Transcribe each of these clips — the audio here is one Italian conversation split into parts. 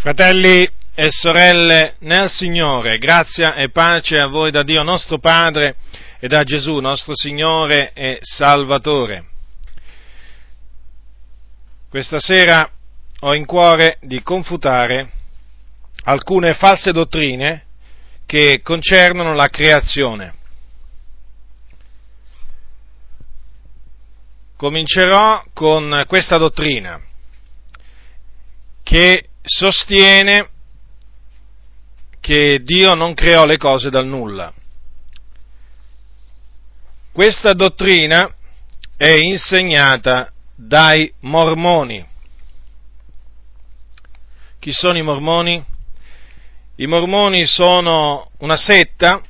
Fratelli e sorelle nel Signore, grazia e pace a voi da Dio nostro Padre e da Gesù nostro Signore e Salvatore. Questa sera ho in cuore di confutare alcune false dottrine che concernono la creazione. Comincerò con questa dottrina che sostiene che Dio non creò le cose dal nulla. Questa dottrina è insegnata dai mormoni. Chi sono i mormoni? I mormoni sono una setta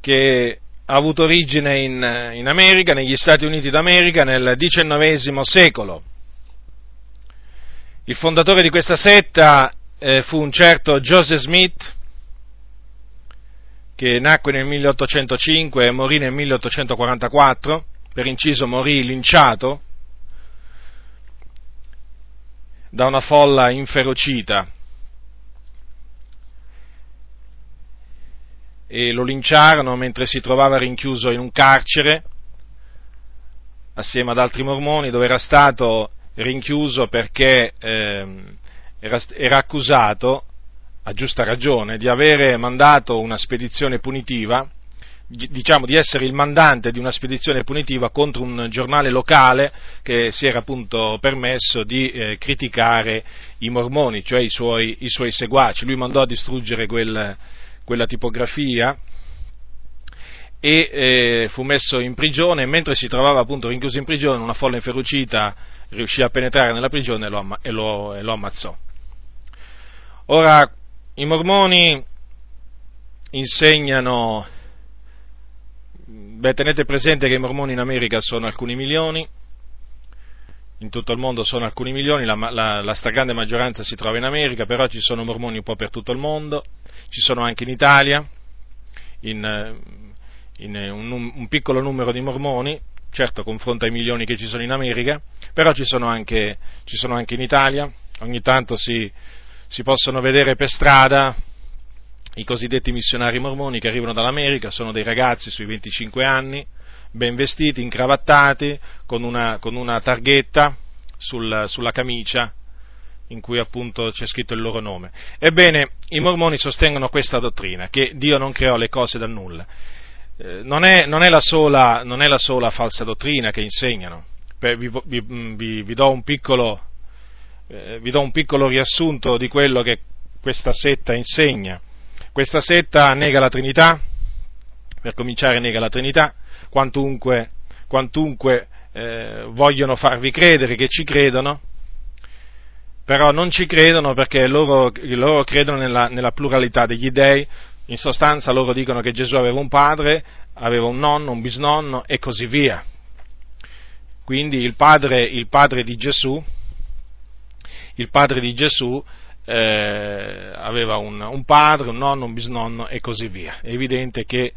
che ha avuto origine in, in America, negli Stati Uniti d'America, nel XIX secolo il fondatore di questa setta eh, fu un certo Joseph Smith, che nacque nel 1805 e morì nel 1844, per inciso morì linciato da una folla inferocita. E lo linciarono mentre si trovava rinchiuso in un carcere assieme ad altri mormoni dove era stato rinchiuso perché eh, era, era accusato, a giusta ragione, di avere mandato una spedizione punitiva, diciamo di essere il mandante di una spedizione punitiva contro un giornale locale che si era appunto permesso di eh, criticare i mormoni, cioè i suoi, i suoi, seguaci. Lui mandò a distruggere quel, quella tipografia e eh, fu messo in prigione mentre si trovava appunto rinchiuso in prigione una folla inferocita riuscì a penetrare nella prigione e lo, e lo, e lo ammazzò. Ora, i mormoni insegnano, beh, tenete presente che i mormoni in America sono alcuni milioni, in tutto il mondo sono alcuni milioni, la, la, la, stragrande maggioranza si trova in America, però ci sono mormoni un po' per tutto il mondo, ci sono anche in Italia, in, in un, un, piccolo numero di mormoni, certo confronto ai milioni che ci sono in America, però ci sono anche, ci sono anche in Italia, ogni tanto si, si possono vedere per strada i cosiddetti missionari mormoni che arrivano dall'America, sono dei ragazzi sui 25 anni, ben vestiti, incravattati, con una, con una targhetta sul, sulla camicia in cui appunto c'è scritto il loro nome. Ebbene, i mormoni sostengono questa dottrina, che Dio non creò le cose da nulla. Eh, non, è, non, è sola, non, è, la sola, falsa dottrina che insegnano. Vi, vi, vi, vi, do piccolo, eh, vi do un piccolo riassunto di quello che questa setta insegna. Questa setta nega la Trinità, per cominciare nega la Trinità, quantunque, quantunque eh, vogliono farvi credere che ci credono, però non ci credono perché loro, loro credono nella, nella pluralità degli dei, in sostanza loro dicono che Gesù aveva un padre, aveva un nonno, un bisnonno e così via. Quindi il padre, il padre di Gesù, il padre di Gesù eh, aveva un, un, padre, un nonno, un bisnonno e così via. È evidente che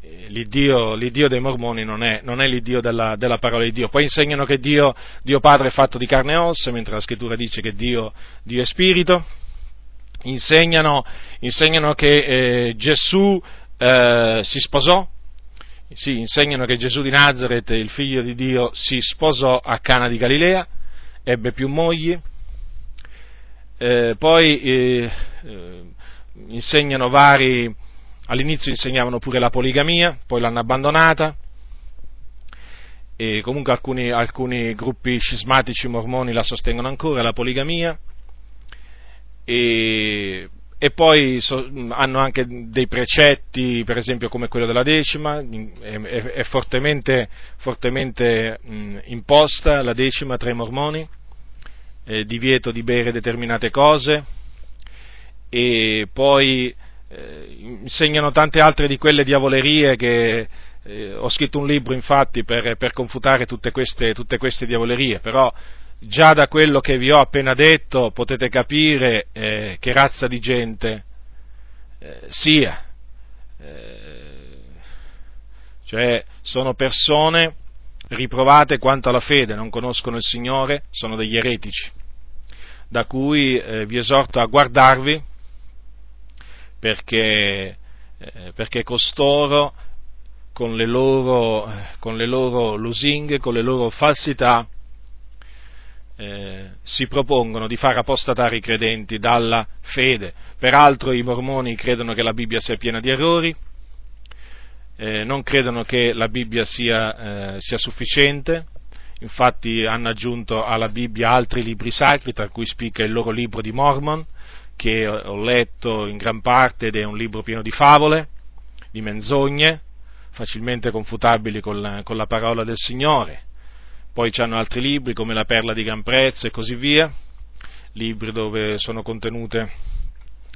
eh, l'Iddio, l'Iddio, dei mormoni non è, non è l'Iddio della, della, parola di Dio. Poi insegnano che Dio, Dio, Padre è fatto di carne e ossa, mentre la scrittura dice che Dio, Dio è spirito insegnano, insegnano che eh, Gesù eh, si sposò, sì, insegnano che Gesù di Nazareth, il figlio di Dio, si sposò a Cana di Galilea, ebbe più mogli, eh, poi eh, eh, insegnano vari, all'inizio insegnavano pure la poligamia, poi l'hanno abbandonata, e comunque alcuni, alcuni gruppi scismatici mormoni la sostengono ancora, la poligamia, e, e poi so, hanno anche dei precetti, per esempio come quello della decima, è, è, fortemente, fortemente mh, imposta la decima tra i mormoni, eh, divieto di bere determinate cose, e poi eh, insegnano tante altre di quelle diavolerie che eh, ho scritto un libro infatti per, per confutare tutte queste, tutte queste diavolerie, però già da quello che vi ho appena detto potete capire eh, che razza di gente eh, sia. Eh, cioè sono persone riprovate quanto alla fede, non conoscono il Signore, sono degli eretici. da cui eh, vi esorto a guardarvi perché, eh, perché costoro con le, loro, con le loro lusinghe, con le loro falsità, eh, si propongono di far apostatare i credenti dalla fede. Peraltro i mormoni credono che la Bibbia sia piena di errori, eh, non credono che la Bibbia sia, eh, sia, sufficiente, infatti hanno aggiunto alla Bibbia altri libri sacri, tra cui spicca il loro libro di Mormon, che ho letto in gran parte ed è un libro pieno di favole, di menzogne, facilmente confutabili con la, con la parola del Signore poi hanno altri libri come La perla di gran prezzo e così via, libri dove sono contenute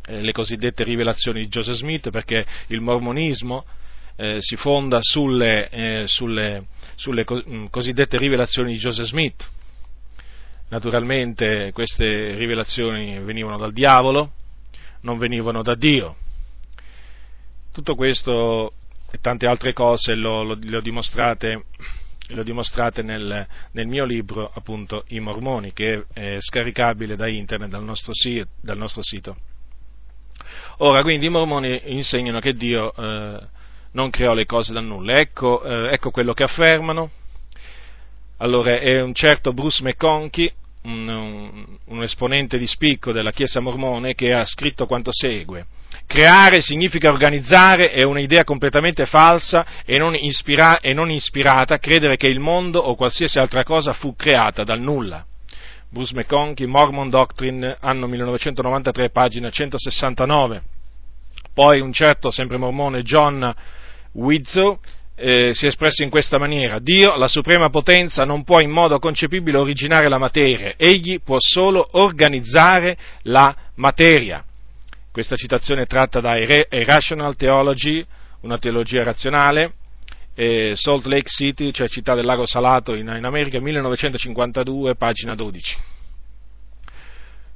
eh, le cosiddette rivelazioni di Joseph Smith, perché il mormonismo eh, si fonda sulle, eh, sulle, sulle mm, cosiddette rivelazioni di Joseph Smith. Naturalmente queste rivelazioni venivano dal diavolo, non venivano da Dio. Tutto questo e tante altre cose le ho dimostrate lo dimostrate nel, nel, mio libro, appunto, I Mormoni, che è scaricabile da internet, dal nostro, dal nostro sito. Ora, quindi i Mormoni insegnano che Dio eh, non creò le cose da nulla. Ecco, eh, ecco, quello che affermano. Allora, è un certo Bruce McConkie, un, un, un esponente di spicco della Chiesa mormone, che ha scritto quanto segue. Creare significa organizzare, è un'idea completamente falsa e non, ispira- e non ispirata credere che il mondo o qualsiasi altra cosa fu creata dal nulla. Bruce McConkie, Mormon Doctrine, anno 1993, pagina 169. Poi un certo, sempre mormone, John Wizzo, eh, si è espresso in questa maniera. Dio, la suprema potenza, non può in modo concepibile originare la materia, egli può solo organizzare la materia. Questa citazione è tratta da Irrational Theology, una teologia razionale, eh, Salt Lake City, cioè città del lago Salato in, in America, 1952, pagina 12.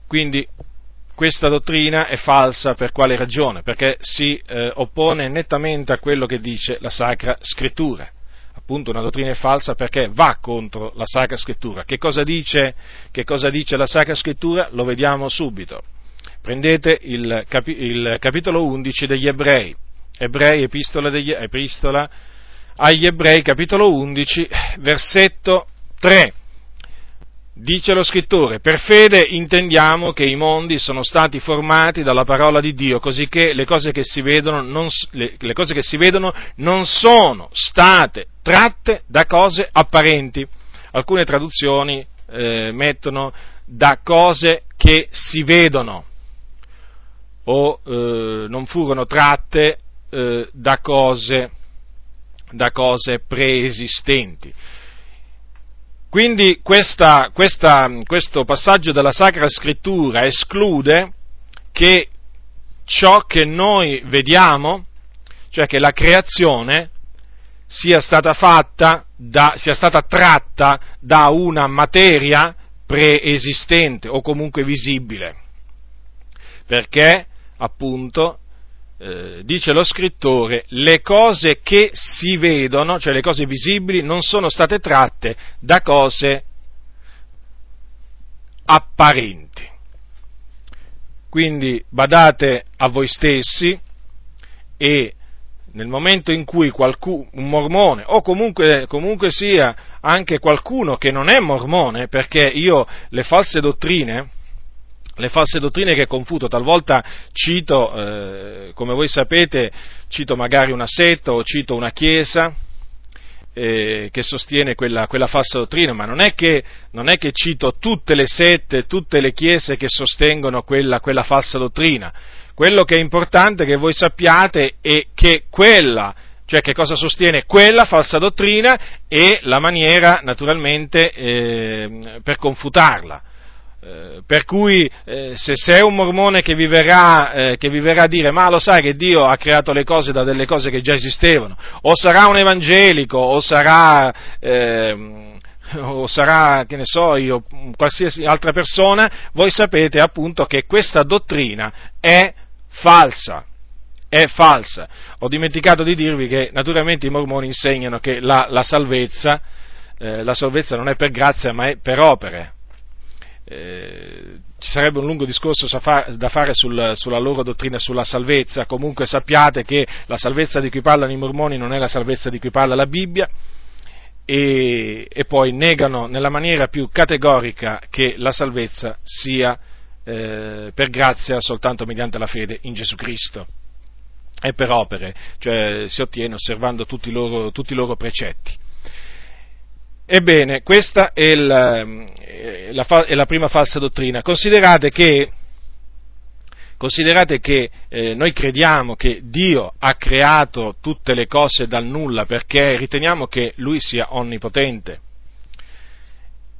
Quindi questa dottrina è falsa per quale ragione? Perché si eh, oppone nettamente a quello che dice la Sacra Scrittura. Appunto una dottrina è falsa perché va contro la Sacra Scrittura. Che cosa dice, che cosa dice la Sacra Scrittura? Lo vediamo subito. Prendete il, capi, il capitolo 11 degli Ebrei, Ebrei, epistola, degli, epistola agli Ebrei, capitolo 11, versetto 3. Dice lo scrittore, per fede intendiamo che i mondi sono stati formati dalla parola di Dio, così che le cose che si vedono non, le, le cose che si vedono non sono state tratte da cose apparenti. Alcune traduzioni eh, mettono da cose che si vedono o eh, non furono tratte eh, da, cose, da, cose, preesistenti. Quindi questa, questa, questo passaggio della Sacra Scrittura esclude che ciò che noi vediamo, cioè che la creazione, sia stata fatta, da, sia stata tratta da una materia preesistente o comunque visibile. Perché appunto, eh, dice lo scrittore, le cose che si vedono, cioè le cose visibili, non sono state tratte da cose apparenti. Quindi badate a voi stessi e nel momento in cui qualcuno, un mormone o comunque, comunque, sia anche qualcuno che non è mormone, perché io le false dottrine, le false dottrine che confuto, talvolta cito, eh, come voi sapete, cito magari una setta o cito una chiesa eh, che sostiene quella, quella, falsa dottrina, ma non è, che, non è, che, cito tutte le sette, tutte le chiese che sostengono quella, quella falsa dottrina. Quello che è importante che voi sappiate è che quella cioè che cosa sostiene quella falsa dottrina e la maniera naturalmente eh, per confutarla. Eh, per cui eh, se sei un mormone che vi, verrà, eh, che vi, verrà, a dire ma lo sai che Dio ha creato le cose da delle cose che già esistevano, o sarà un evangelico, o sarà, ehm, o sarà che ne so io, qualsiasi altra persona, voi sapete appunto che questa dottrina è falsa. È falsa. Ho dimenticato di dirvi che naturalmente i mormoni insegnano che la, la salvezza, eh, la salvezza non è per grazia ma è per opere eh, ci sarebbe un lungo discorso da fare sul, sulla loro dottrina sulla salvezza, comunque sappiate che la salvezza di cui parlano i mormoni non è la salvezza di cui parla la Bibbia e, e poi negano nella maniera più categorica che la salvezza sia eh, per grazia soltanto mediante la fede in Gesù Cristo e per opere, cioè si ottiene osservando tutti i loro, tutti i loro precetti. Ebbene, questa è, è, la, è, la, prima falsa dottrina. Considerate che, considerate che eh, noi crediamo che Dio ha creato tutte le cose dal nulla perché riteniamo che Lui sia onnipotente.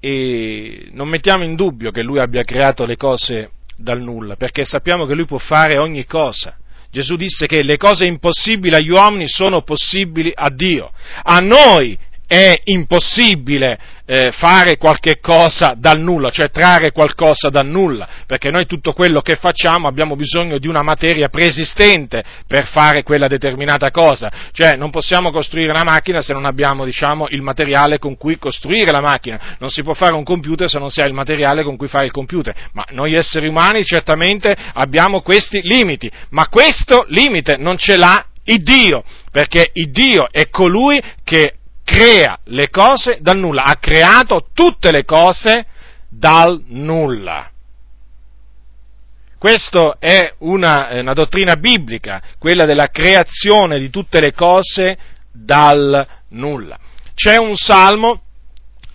E non mettiamo in dubbio che Lui abbia creato le cose dal nulla, perché sappiamo che Lui può fare ogni cosa. Gesù disse che le cose impossibili agli uomini sono possibili a Dio. A noi è impossibile eh, fare qualche cosa dal nulla, cioè trarre qualcosa dal nulla, perché noi tutto quello che facciamo abbiamo bisogno di una materia preesistente per fare quella determinata cosa, cioè non possiamo costruire una macchina se non abbiamo diciamo, il materiale con cui costruire la macchina, non si può fare un computer se non si ha il materiale con cui fare il computer, ma noi esseri umani certamente abbiamo questi limiti, ma questo limite non ce l'ha il Dio, perché il Dio è colui che crea le cose dal nulla, ha creato tutte le cose dal nulla. Questa è una, una, dottrina biblica, quella della creazione di tutte le cose dal nulla. C'è un salmo,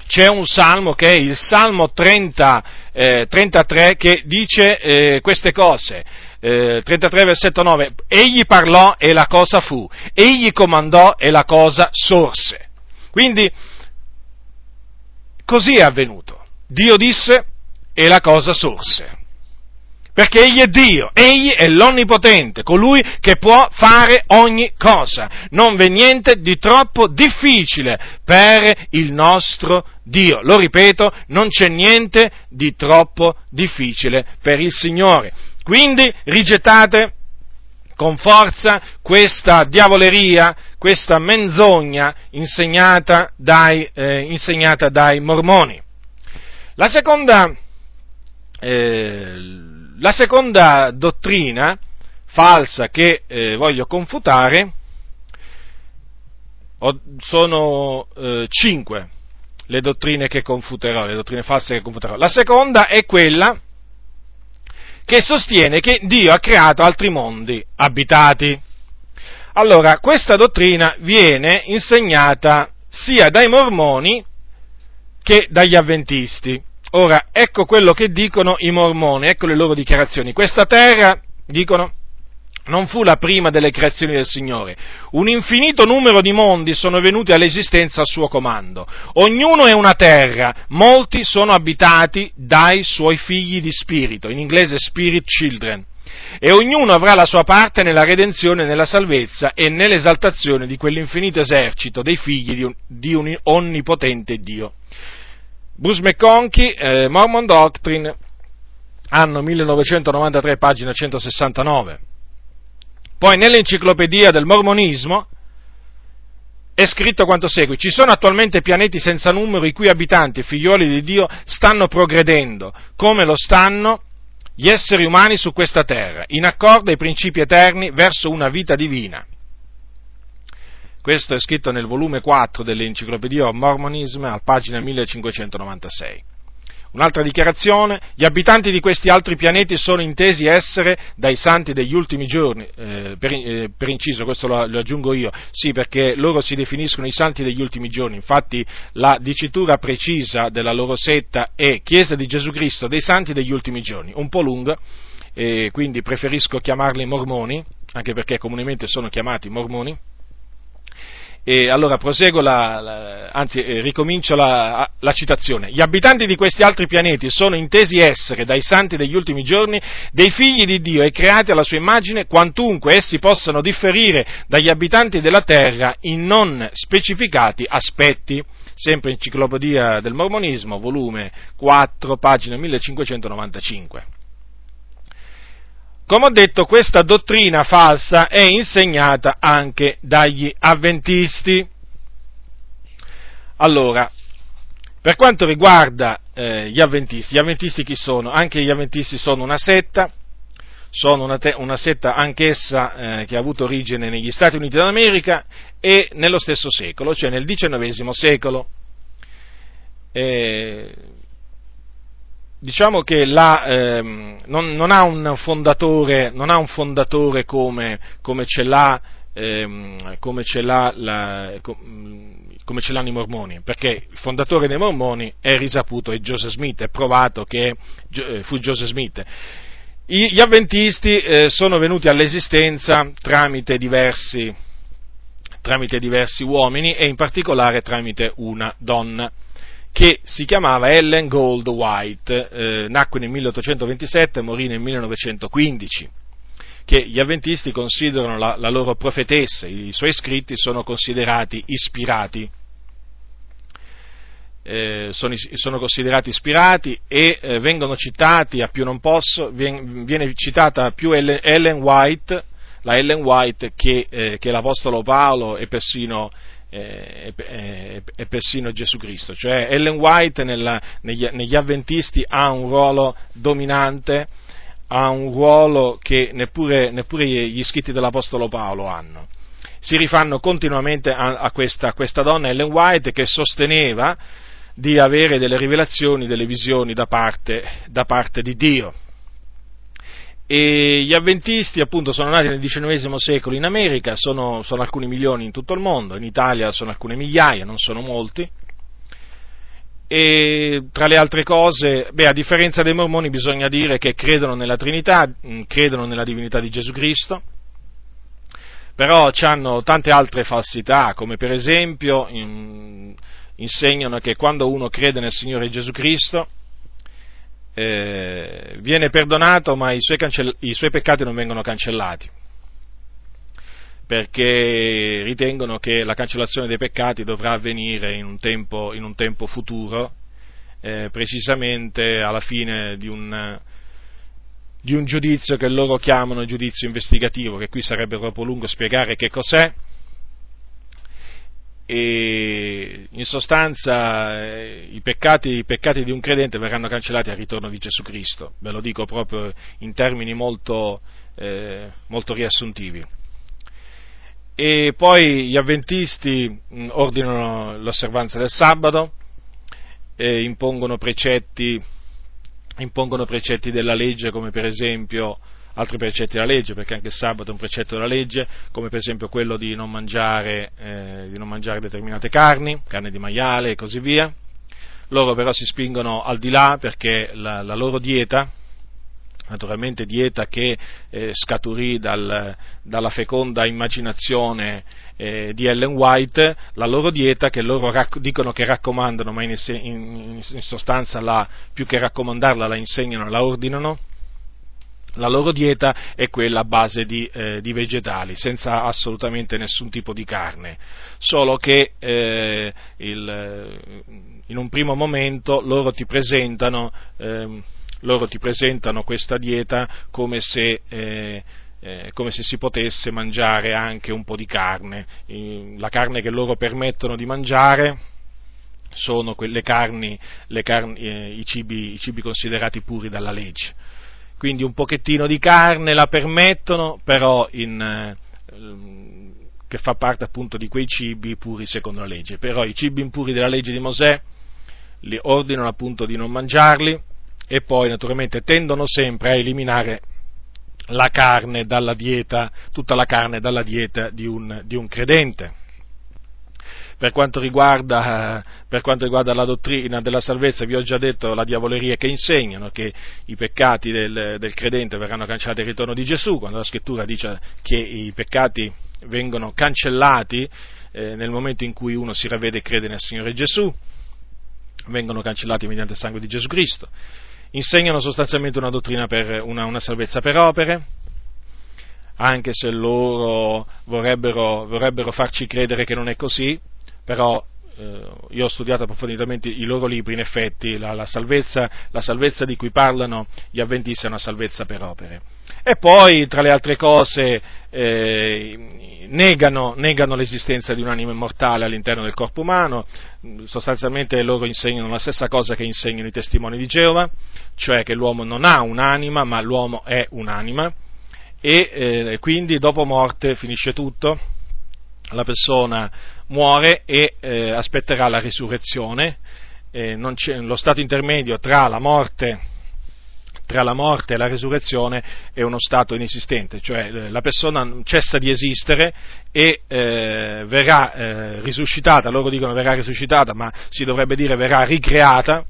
c'è un salmo che è il Salmo 30, eh, 33 che dice eh, queste cose. Eh, 33 versetto 9, egli parlò e la cosa fu, egli comandò e la cosa sorse. Quindi così è avvenuto. Dio disse e la cosa sorse. Perché Egli è Dio, Egli è l'Onnipotente, colui che può fare ogni cosa. Non v'è niente di troppo difficile per il nostro Dio. Lo ripeto, non c'è niente di troppo difficile per il Signore. Quindi rigettate con forza questa diavoleria, questa menzogna insegnata dai, eh, insegnata dai mormoni. La seconda, eh, la seconda dottrina falsa che eh, voglio confutare sono eh, cinque le dottrine che confuterò, le dottrine false che confuterò. La seconda è quella che sostiene che Dio ha creato altri mondi abitati. Allora, questa dottrina viene insegnata sia dai mormoni che dagli avventisti. Ora, ecco quello che dicono i mormoni, ecco le loro dichiarazioni. Questa terra, dicono, non fu la prima delle creazioni del Signore. Un infinito numero di mondi sono venuti all'esistenza al suo comando. Ognuno è una terra, molti sono abitati dai suoi figli di spirito, in inglese spirit children. E ognuno avrà la sua parte nella redenzione, nella salvezza e nell'esaltazione di quell'infinito esercito dei figli di un, di un onnipotente Dio. Bruce McConkie, eh, Mormon Doctrine, anno 1993, pagina 169. Poi nell'enciclopedia del mormonismo è scritto quanto segue, ci sono attualmente pianeti senza numero i cui abitanti, figlioli di Dio, stanno progredendo, come lo stanno gli esseri umani su questa terra, in accordo ai principi eterni verso una vita divina. Questo è scritto nel volume 4 dell'enciclopedia Mormonism, a pagina 1596. Un'altra dichiarazione, gli abitanti di questi altri pianeti sono intesi essere dai santi degli ultimi giorni, eh, per, eh, per, inciso, questo lo, lo, aggiungo io, sì perché loro si definiscono i santi degli ultimi giorni, infatti la dicitura precisa della loro setta è Chiesa di Gesù Cristo dei santi degli ultimi giorni, un po' lunga, eh, quindi preferisco chiamarli mormoni, anche perché comunemente sono chiamati mormoni, e allora proseguo, la, la, anzi eh, ricomincio la, la, citazione. Gli abitanti di questi altri pianeti sono intesi essere, dai santi degli ultimi giorni, dei figli di Dio e creati alla sua immagine, quantunque essi possano differire dagli abitanti della terra in non specificati aspetti. Sempre Enciclopedia del Mormonismo, volume 4, pagina 1595. Come ho detto, questa dottrina falsa è insegnata anche dagli avventisti. Allora, Per quanto riguarda eh, gli avventisti, gli avventisti chi sono? Anche gli avventisti sono una setta, sono una, te- una setta anch'essa eh, che ha avuto origine negli Stati Uniti d'America e nello stesso secolo, cioè nel XIX secolo. Eh, diciamo che la, ehm, non, non, ha un fondatore, ha un fondatore come, come, ce ehm, come, ce la, come, ce l'hanno i mormoni, perché il fondatore dei mormoni è risaputo, è Joseph Smith, è provato che eh, fu Joseph Smith. Gli avventisti eh, sono venuti all'esistenza tramite diversi, tramite diversi uomini e in particolare tramite una donna che si chiamava Ellen Gold White, eh, nacque nel 1827 e morì nel 1915, che gli avventisti considerano la, la loro profetessa, i suoi scritti sono considerati ispirati. Eh, sono, sono, considerati ispirati e eh, vengono citati a più non posso, viene, viene citata più Ellen, Ellen, White, la Ellen White che, eh, che l'Apostolo Paolo e persino e, e, e, persino Gesù Cristo. Cioè Ellen White nella, negli, negli avventisti ha un ruolo dominante, ha un ruolo che neppure, neppure gli scritti dell'Apostolo Paolo hanno. Si rifanno continuamente a, a, questa, a questa donna Ellen White che sosteneva di avere delle rivelazioni, delle visioni da parte, da parte di Dio. E gli avventisti appunto sono nati nel XIX secolo in America, sono, sono, alcuni milioni in tutto il mondo, in Italia sono alcune migliaia, non sono molti. E tra le altre cose, beh, a differenza dei mormoni bisogna dire che credono nella Trinità, mm, credono nella divinità di Gesù Cristo, però hanno tante altre falsità, come per esempio in, insegnano che quando uno crede nel Signore Gesù Cristo, eh, viene perdonato ma i suoi, cancell- i suoi peccati non vengono cancellati. Perché ritengono che la cancellazione dei peccati dovrà avvenire in un tempo, in un tempo futuro, eh, precisamente alla fine di un, di un, giudizio che loro chiamano giudizio investigativo, che qui sarebbe troppo lungo spiegare che cos'è, e in sostanza eh, i, peccati, i, peccati, di un credente verranno cancellati al ritorno di Gesù Cristo, ve lo dico proprio in termini molto, eh, molto riassuntivi. E poi gli avventisti mh, ordinano l'osservanza del sabato, eh, impongono, precetti, impongono precetti della legge come per esempio altri precetti della legge, perché anche il sabato è un precetto della legge, come per esempio quello di non mangiare, eh, di non mangiare determinate carni, carne di maiale e così via. Loro però si spingono al di là perché la, la loro dieta, naturalmente dieta che eh, scaturì dal, dalla feconda immaginazione eh, di Ellen White, la loro dieta che loro rac- dicono che raccomandano, ma in, in, in sostanza la, più che raccomandarla la insegnano, la ordinano, la loro dieta è quella a base di, eh, di, vegetali, senza assolutamente nessun tipo di carne, solo che eh, il, eh, in un primo momento loro ti presentano, eh, loro ti presentano questa dieta come se, eh, eh, come se, si potesse mangiare anche un po' di carne. La carne che loro permettono di mangiare sono quelle carni, carni i, cibi, i cibi considerati puri dalla legge quindi un pochettino di carne la permettono, però in, eh, che fa parte appunto di quei cibi puri secondo la legge. Però i cibi impuri della legge di Mosè li ordinano appunto di non mangiarli e poi naturalmente tendono sempre a eliminare la carne dalla dieta, tutta la carne dalla dieta di un, di un credente per quanto, riguarda, per quanto riguarda la dottrina della salvezza, vi ho già detto la diavoleria che insegnano, che i peccati del, del credente verranno cancellati al ritorno di Gesù, quando la scrittura dice che i peccati vengono cancellati eh, nel momento in cui uno si ravvede e crede nel Signore Gesù, vengono cancellati mediante il sangue di Gesù Cristo. Insegnano sostanzialmente una dottrina per una, una salvezza per opere, anche se loro vorrebbero, vorrebbero farci credere che non è così, però eh, io ho studiato approfonditamente i loro libri, in effetti la, la, salvezza, la salvezza di cui parlano gli avventisti è una salvezza per opere. E poi, tra le altre cose, eh, negano, negano, l'esistenza di un'anima immortale all'interno del corpo umano, sostanzialmente loro insegnano la stessa cosa che insegnano i testimoni di Geova, cioè che l'uomo non ha un'anima, ma l'uomo è un'anima, e eh, quindi dopo morte finisce tutto, la persona muore e eh, aspetterà la risurrezione, eh, lo stato intermedio tra la morte tra la morte e la resurrezione è uno stato inesistente, cioè eh, la persona cessa di esistere e eh, verrà eh, risuscitata, loro dicono verrà risuscitata, ma si dovrebbe dire verrà ricreata,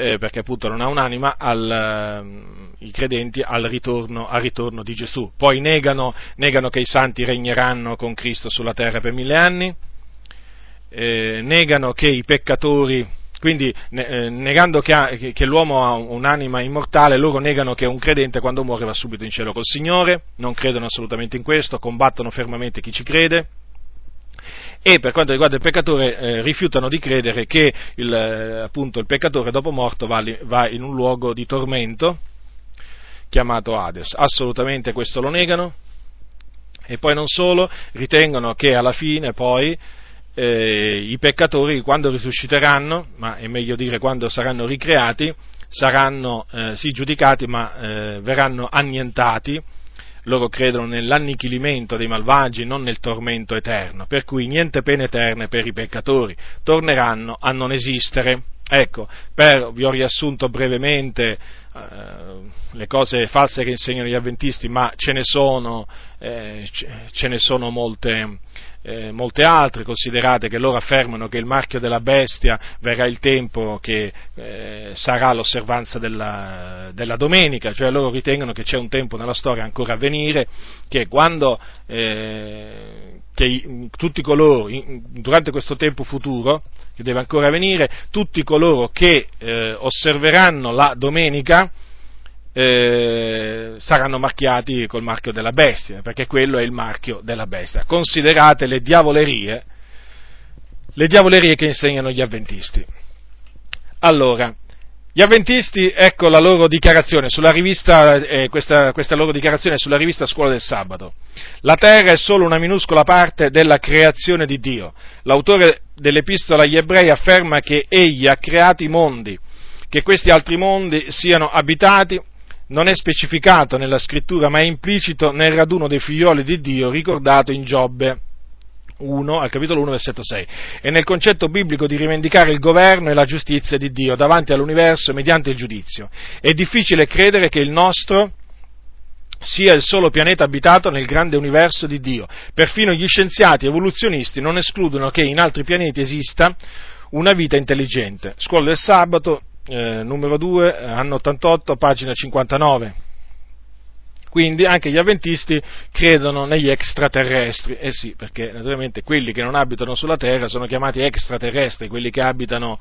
eh, perché appunto non ha un'anima, al, uh, i credenti al ritorno, al ritorno, di Gesù. Poi negano, negano, che i santi regneranno con Cristo sulla terra per mille anni, eh, negano che i peccatori, quindi eh, negando che, ha, che, che, l'uomo ha un'anima immortale, loro negano che un credente quando muore va subito in cielo col Signore, non credono assolutamente in questo, combattono fermamente chi ci crede e per quanto riguarda il peccatore eh, rifiutano di credere che il, eh, appunto, il peccatore dopo morto va, va, in un luogo di tormento chiamato Hades. Assolutamente questo lo negano e poi non solo, ritengono che alla fine poi eh, i peccatori quando risusciteranno, ma è meglio dire quando saranno ricreati, saranno eh, sì giudicati ma eh, verranno annientati loro credono nell'annichilimento dei malvagi, non nel tormento eterno, per cui niente pene eterne per i peccatori, torneranno a non esistere. Ecco, per, vi ho riassunto brevemente eh, le cose false che insegnano gli avventisti, ma ce ne sono, eh, ce ne sono molte, eh, molte altre, considerate che loro affermano che il marchio della bestia verrà il tempo che eh, sarà l'osservanza della, della, domenica, cioè loro ritengono che c'è un tempo nella storia ancora a venire, che quando eh, che tutti coloro, in, durante questo tempo futuro, che deve ancora venire, tutti coloro che eh, osserveranno la domenica, eh, saranno marchiati col marchio della bestia, perché quello è il marchio della bestia. Considerate le diavolerie, le diavolerie che insegnano gli avventisti. Allora, gli avventisti, ecco la loro dichiarazione sulla rivista, eh, questa, questa loro dichiarazione sulla rivista Scuola del Sabato. La terra è solo una minuscola parte della creazione di Dio. L'autore dell'epistola agli ebrei afferma che egli ha creato i mondi, che questi altri mondi siano abitati non è specificato nella scrittura, ma è implicito nel raduno dei figlioli di Dio ricordato in Giobbe 1, al capitolo 1, versetto 6, e nel concetto biblico di rivendicare il governo e la giustizia di Dio davanti all'universo mediante il giudizio. È difficile credere che il nostro sia il solo pianeta abitato nel grande universo di Dio. Perfino gli scienziati evoluzionisti non escludono che in altri pianeti esista una vita intelligente. Scuola del sabato, eh, numero 2, anno 88, pagina 59. Quindi anche gli avventisti credono negli extraterrestri. Eh sì, perché naturalmente quelli che non abitano sulla Terra sono chiamati extraterrestri, quelli che abitano,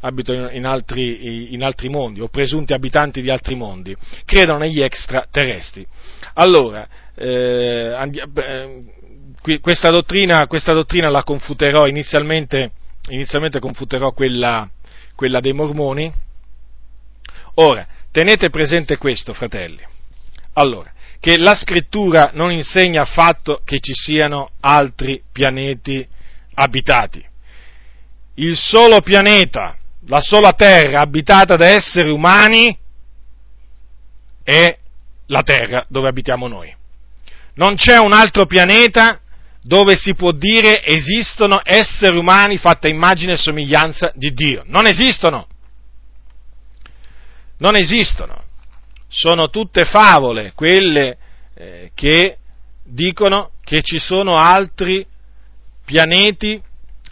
abitano in, altri, in altri mondi o presunti abitanti di altri mondi. Credono negli extraterrestri. Allora, eh, questa, dottrina, questa, dottrina, la confuterò inizialmente, inizialmente confuterò quella, quella dei mormoni. Ora, tenete presente questo, fratelli. Allora, che la scrittura non insegna affatto che ci siano altri pianeti abitati. Il solo pianeta, la sola terra abitata da esseri umani è la terra dove abitiamo noi. Non c'è un altro pianeta dove si può dire esistono esseri umani fatti a immagine e somiglianza di Dio. Non esistono. Non esistono. Sono tutte favole quelle eh, che dicono che ci sono altri pianeti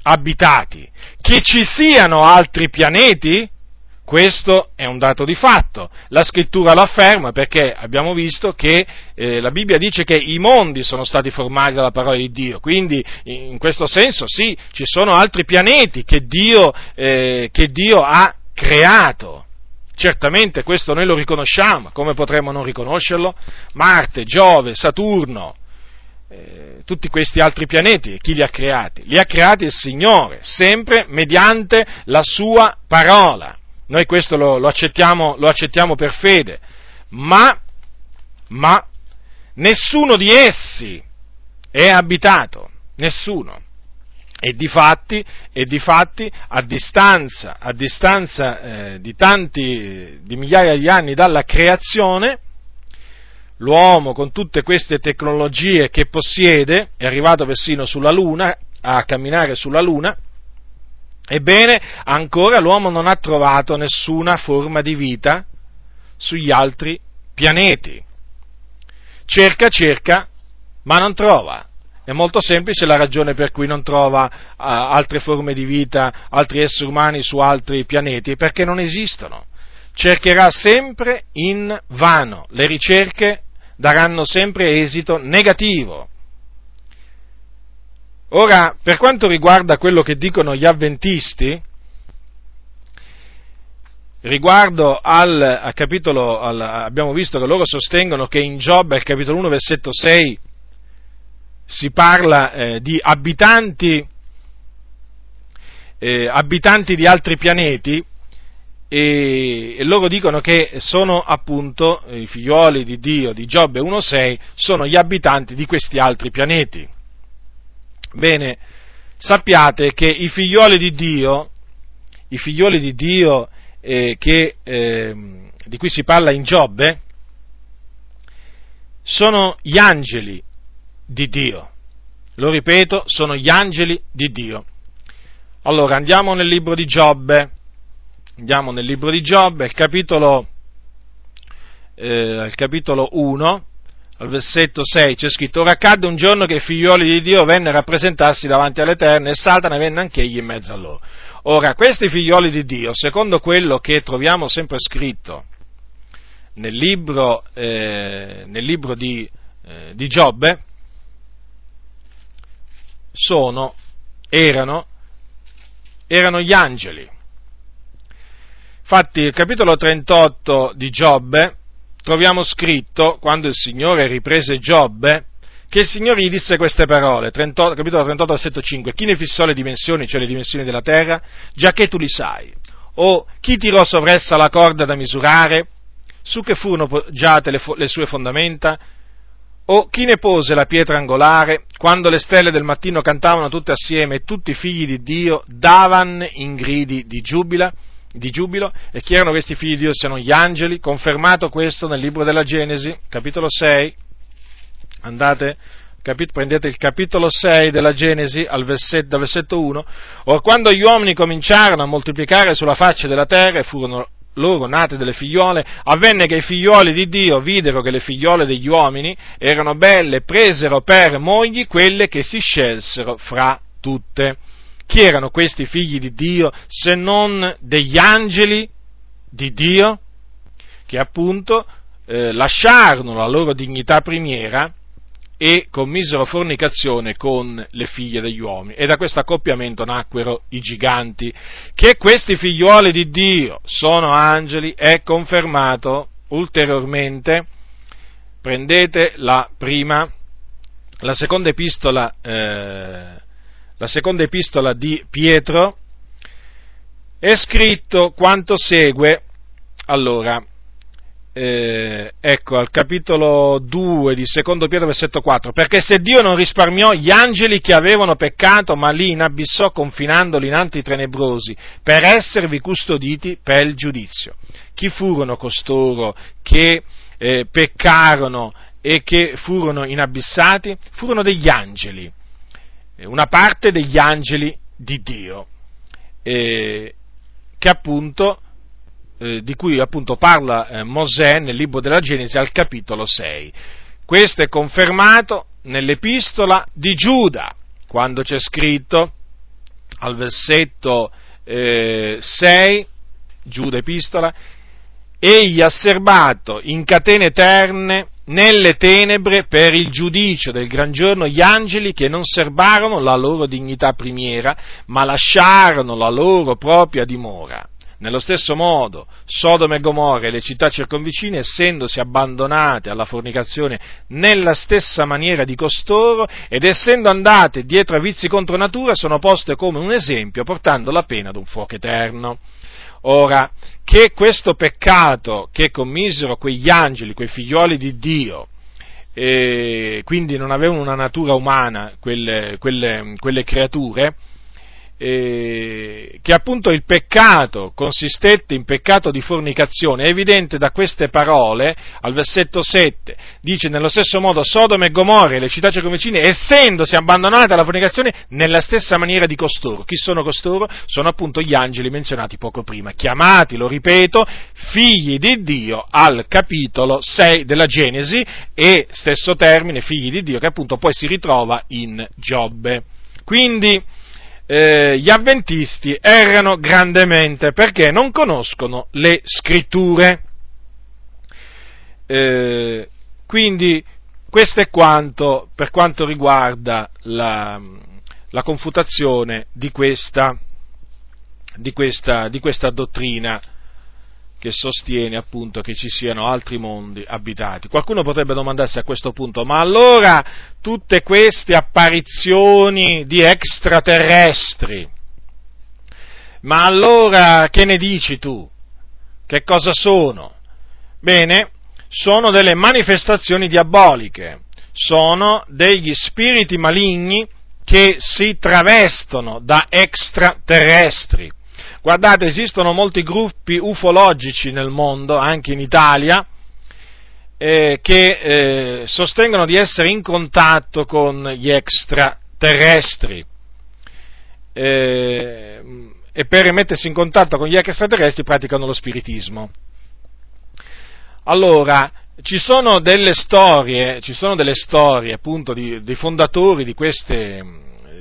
abitati. Che ci siano altri pianeti questo è un dato di fatto, la scrittura lo afferma perché abbiamo visto che eh, la Bibbia dice che i mondi sono stati formati dalla parola di Dio, quindi in questo senso sì, ci sono altri pianeti che Dio, eh, che Dio ha creato. Certamente questo noi lo riconosciamo, come potremmo non riconoscerlo? Marte, Giove, Saturno, eh, tutti questi altri pianeti, chi li ha creati? Li ha creati il Signore, sempre mediante la sua parola. Noi questo lo, lo, accettiamo, lo accettiamo per fede, ma, ma nessuno di essi è abitato, nessuno. E di fatti, e di fatti a distanza, a distanza eh, di tanti, di migliaia di anni dalla creazione, l'uomo con tutte queste tecnologie che possiede, è arrivato persino sulla Luna, a camminare sulla Luna, ebbene ancora l'uomo non ha trovato nessuna forma di vita sugli altri pianeti. Cerca, cerca, ma non trova. È molto semplice la ragione per cui non trova uh, altre forme di vita, altri esseri umani su altri pianeti, perché non esistono. Cercherà sempre in vano, le ricerche daranno sempre esito negativo. Ora, per quanto riguarda quello che dicono gli avventisti, riguardo al, capitolo, al, abbiamo visto che loro sostengono che in Giobbe, al capitolo 1, versetto 6, si parla eh, di abitanti, eh, abitanti di altri pianeti, e, e, loro dicono che sono appunto i figlioli di Dio di Giobbe 1.6, sono gli abitanti di questi altri pianeti. Bene, sappiate che i figlioli di Dio, i figlioli di Dio eh, che, eh, di cui si parla in Giobbe, sono gli angeli di Dio. Lo ripeto, sono gli angeli di Dio. Allora, andiamo nel libro di Giobbe, andiamo nel libro di Giobbe, il capitolo, eh, capitolo 1, al versetto 6 c'è scritto, ora accadde un giorno che i figlioli di Dio vennero a presentarsi davanti all'Eterno e Satana venne anch'egli in mezzo a loro. Ora, questi figlioli di Dio, secondo quello che troviamo sempre scritto nel libro, eh, nel libro di, eh, di Giobbe, sono, erano, erano gli angeli. Infatti, il capitolo 38 di Giobbe troviamo scritto, quando il Signore riprese Giobbe, che il Signore gli disse queste parole, 38, capitolo 38, versetto 5, chi ne fissò le dimensioni, cioè le dimensioni della terra, già che tu li sai, o chi tirò sovressa la corda da misurare, su che furono poggiate le, le sue fondamenta, o chi ne pose la pietra angolare, quando le stelle del mattino cantavano tutte assieme e tutti i figli di Dio davano in gridi di giubilo, di giubilo, e chi erano questi figli di Dio? Siano gli angeli, confermato questo nel libro della Genesi, capitolo 6, andate, capit- prendete il capitolo 6 della Genesi al versetto, dal versetto 1, or quando gli uomini cominciarono a moltiplicare sulla faccia della terra e furono loro nate delle figliole, avvenne che i figlioli di Dio videro che le figliole degli uomini erano belle presero per mogli quelle che si scelsero fra tutte. Chi erano questi figli di Dio se non degli angeli di Dio che appunto eh, lasciarono la loro dignità primiera e commisero fornicazione con le figlie degli uomini. E da questo accoppiamento nacquero i giganti. Che questi figliuoli di Dio sono angeli è confermato ulteriormente. Prendete la prima, la seconda epistola, eh, la seconda epistola di Pietro, è scritto quanto segue. Allora, eh, ecco, al capitolo 2 di secondo Pietro, versetto 4, perché se Dio non risparmiò gli angeli che avevano peccato, ma li inabissò confinandoli in antri tenebrosi, per esservi custoditi per il giudizio. Chi furono costoro che eh, peccarono e che furono inabissati? Furono degli angeli, una parte degli angeli di Dio, eh, che appunto eh, di cui appunto parla eh, Mosè nel libro della Genesi al capitolo 6. Questo è confermato nell'epistola di Giuda, quando c'è scritto al versetto eh, 6, Giuda epistola, egli ha serbato in catene eterne nelle tenebre per il giudicio del gran giorno gli angeli che non serbarono la loro dignità primiera, ma lasciarono la loro propria dimora. Nello stesso modo, Sodoma e Gomorra e le città circonvicine, essendosi abbandonate alla fornicazione nella stessa maniera di costoro ed essendo andate dietro a vizi contro natura, sono poste come un esempio, portando la pena ad un fuoco eterno. Ora, che questo peccato che commisero quegli angeli, quei figlioli di Dio, e quindi non avevano una natura umana quelle, quelle, quelle creature, eh, che appunto il peccato consistette in peccato di fornicazione, è evidente da queste parole, al versetto 7, dice nello stesso modo Sodoma e Gomorra e le città circonvicine, essendosi abbandonate alla fornicazione nella stessa maniera di costoro. Chi sono costoro? Sono appunto gli angeli menzionati poco prima, chiamati, lo ripeto, figli di Dio al capitolo 6 della Genesi e stesso termine, figli di Dio, che appunto poi si ritrova in Giobbe. Quindi, eh, gli avventisti errano grandemente perché non conoscono le scritture. Eh, quindi questo è quanto per quanto riguarda la, la confutazione di questa, di, questa, di questa dottrina che sostiene appunto che ci siano altri mondi abitati. Qualcuno potrebbe domandarsi a questo punto, ma allora tutte queste apparizioni di extraterrestri, ma allora che ne dici tu? Che cosa sono? Bene, sono delle manifestazioni diaboliche, sono degli spiriti maligni che si travestono da extraterrestri Guardate, esistono molti gruppi ufologici nel mondo, anche in Italia, eh, che eh, sostengono di essere in contatto con gli extraterrestri. Eh, e per mettersi in contatto con gli extraterrestri praticano lo spiritismo. Allora, ci sono delle storie, ci sono delle storie appunto di, dei fondatori di queste,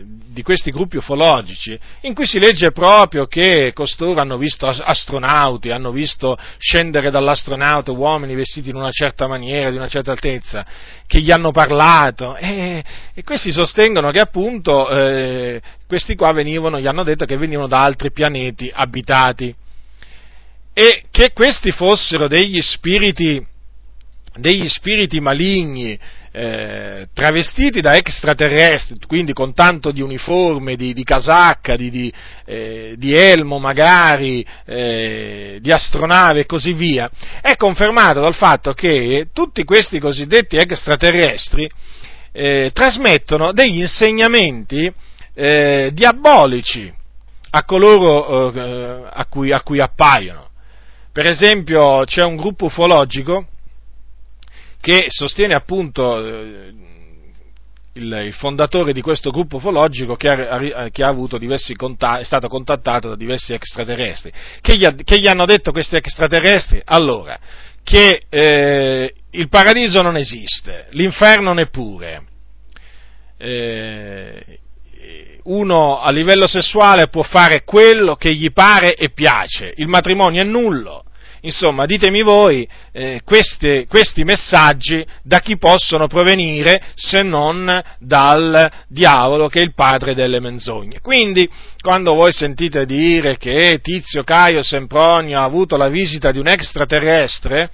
di questi gruppi ufologici, in cui si legge proprio che costoro hanno visto astronauti, hanno visto scendere dall'astronauta uomini vestiti in una certa maniera, di una certa altezza, che gli hanno parlato, e, e questi sostengono che appunto eh, questi qua venivano, gli hanno detto che venivano da altri pianeti abitati, e che questi fossero degli spiriti, degli spiriti maligni, eh, travestiti da extraterrestri, quindi con tanto di uniforme, di, di casacca, di, di, eh, di, elmo magari, eh, di astronave e così via, è confermato dal fatto che tutti questi cosiddetti extraterrestri eh, trasmettono degli insegnamenti eh, diabolici a coloro eh, a cui, a cui appaiono. Per esempio c'è un gruppo ufologico che sostiene appunto eh, il, fondatore di questo gruppo ufologico che ha, che ha contatti, è stato contattato da diversi extraterrestri. Che gli, ha, che gli, hanno detto questi extraterrestri? Allora, che eh, il paradiso non esiste, l'inferno neppure. Eh, uno a livello sessuale può fare quello che gli pare e piace, il matrimonio è nullo, Insomma, ditemi voi eh, questi, questi messaggi da chi possono provenire se non dal diavolo che è il padre delle menzogne. Quindi, quando voi sentite dire che Tizio Caio Sempronio ha avuto la visita di un extraterrestre,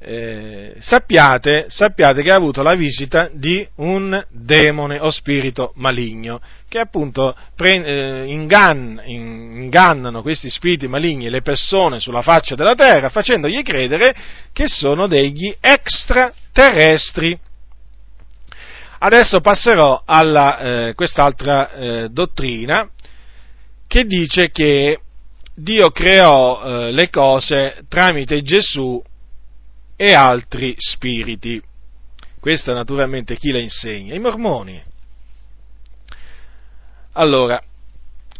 eh, sappiate, sappiate, che ha avuto la visita di un demone o spirito maligno, che appunto pre, eh, ingann, ingannano questi spiriti maligni le persone sulla faccia della terra, facendogli credere che sono degli extraterrestri. Adesso passerò a eh, quest'altra eh, dottrina che dice che Dio creò eh, le cose tramite Gesù e altri spiriti. Questa naturalmente chi la insegna? I mormoni. Allora,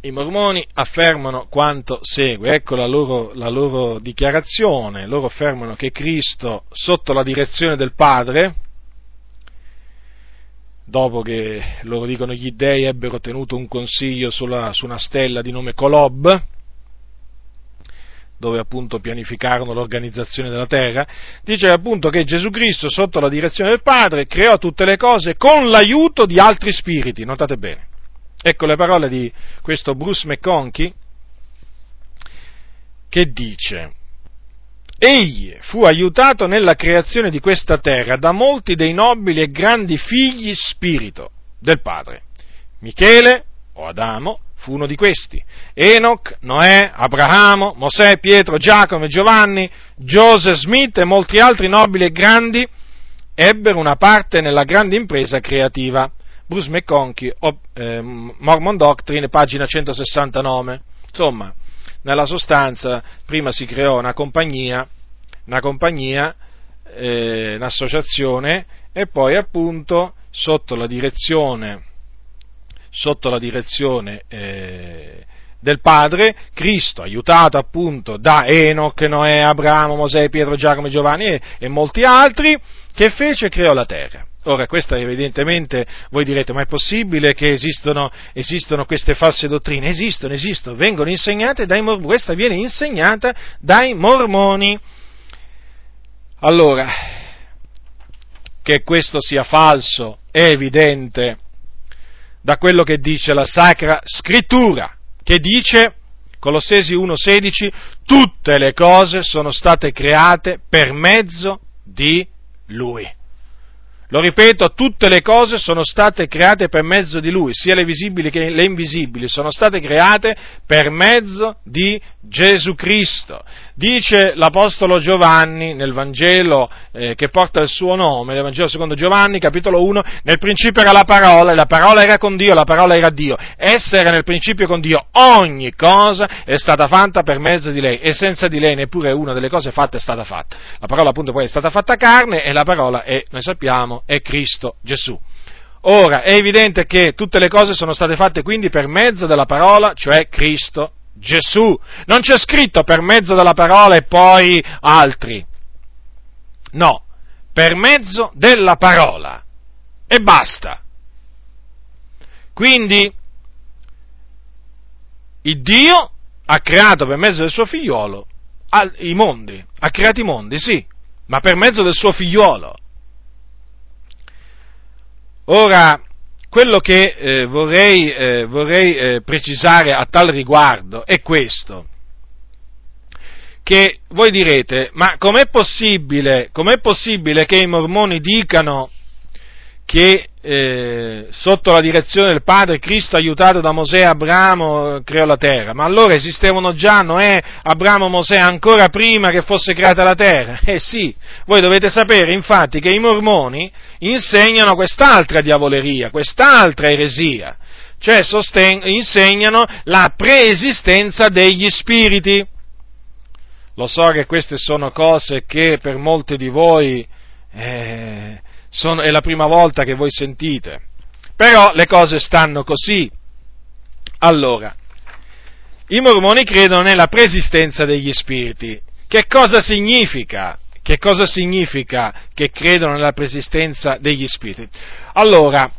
i mormoni affermano quanto segue, ecco la loro, la loro dichiarazione, loro affermano che Cristo, sotto la direzione del Padre, dopo che loro dicono gli dei ebbero tenuto un consiglio sulla, su una stella di nome Colob, dove appunto pianificarono l'organizzazione della terra, dice appunto che Gesù Cristo, sotto la direzione del Padre, creò tutte le cose con l'aiuto di altri spiriti. Notate bene. Ecco le parole di questo Bruce McConkie che dice Egli fu aiutato nella creazione di questa terra da molti dei nobili e grandi figli spirito del Padre. Michele, o Adamo, fu uno di questi. Enoch, Noè, Abramo, Mosè, Pietro, Giacomo Giovanni, Joseph Smith e molti altri nobili e grandi ebbero una parte nella grande impresa creativa. Bruce McConkie, eh, Mormon Doctrine, pagina 169. Insomma, nella sostanza, prima si creò una compagnia, una compagnia, eh, un'associazione, e poi appunto sotto la direzione, sotto la direzione eh, del Padre, Cristo, aiutato appunto da Enoch, Noè, Abramo, Mosè, Pietro, Giacomo, Giovanni e, e molti altri, che fece e creò la terra. Ora, questa evidentemente voi direte, ma è possibile che esistono, esistono queste false dottrine? Esistono, esistono, vengono insegnate dai mormoni, questa viene insegnata dai mormoni. Allora, che questo sia falso è evidente da quello che dice la Sacra Scrittura, che dice, Colossesi 1,16, tutte le cose sono state create per mezzo di Lui. Lo ripeto, tutte le cose sono state create per mezzo di Lui, sia le visibili che le invisibili, sono state create per mezzo di Gesù Cristo. Dice l'Apostolo Giovanni nel Vangelo eh, che porta il suo nome, nel Vangelo secondo Giovanni, capitolo 1, nel principio era la parola, e la parola era con Dio, la parola era Dio. Essa era nel principio con Dio, ogni cosa è stata fatta per mezzo di lei, e senza di lei neppure una delle cose fatte è stata fatta. La parola appunto poi è stata fatta carne, e la parola è, noi sappiamo, è Cristo Gesù. Ora, è evidente che tutte le cose sono state fatte quindi per mezzo della parola, cioè Cristo Gesù. Non c'è scritto per mezzo della parola e poi altri. No, per mezzo della parola. E basta. Quindi, il Dio ha creato per mezzo del suo figliuolo i mondi, ha creato i mondi, sì, ma per mezzo del suo figliuolo. Ora, quello che eh, vorrei, eh, vorrei eh, precisare a tal riguardo è questo, che voi direte, ma com'è possibile, com'è possibile che i mormoni dicano che eh, sotto la direzione del Padre Cristo aiutato da Mosè e Abramo creò la terra, ma allora esistevano già Noè, Abramo, Mosè ancora prima che fosse creata la terra? Eh sì, voi dovete sapere infatti che i mormoni insegnano quest'altra diavoleria, quest'altra eresia, cioè sosten- insegnano la preesistenza degli spiriti. Lo so che queste sono cose che per molti di voi eh, sono, è la prima volta che voi sentite. Però le cose stanno così. Allora, i mormoni credono nella preesistenza degli spiriti. Che cosa significa? Che cosa significa che credono nella preesistenza degli spiriti? Allora,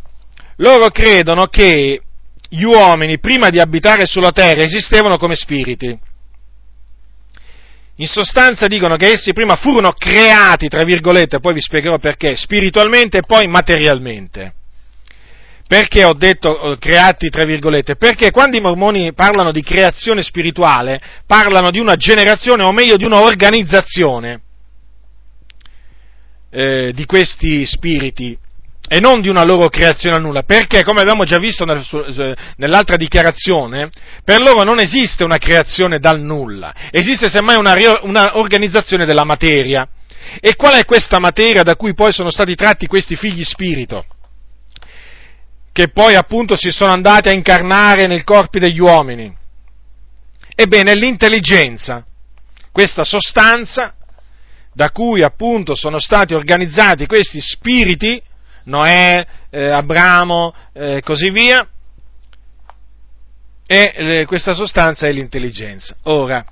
loro credono che gli uomini, prima di abitare sulla terra, esistevano come spiriti. In sostanza dicono che essi prima furono creati, tra virgolette, poi vi spiegherò perché, spiritualmente e poi materialmente. Perché ho detto eh, creati, tra virgolette? Perché quando i mormoni parlano di creazione spirituale, parlano di una generazione, o meglio di una organizzazione eh, di questi spiriti e non di una loro creazione a nulla, perché come abbiamo già visto nell'altra dichiarazione, per loro non esiste una creazione dal nulla, esiste semmai una, una organizzazione della materia. E qual è questa materia da cui poi sono stati tratti questi figli spirito? Che poi appunto si sono andati a incarnare nei corpi degli uomini. Ebbene, l'intelligenza, questa sostanza da cui appunto sono stati organizzati questi spiriti, Noè, eh, Abramo e eh, così via, e eh, questa sostanza è l'intelligenza. Ora,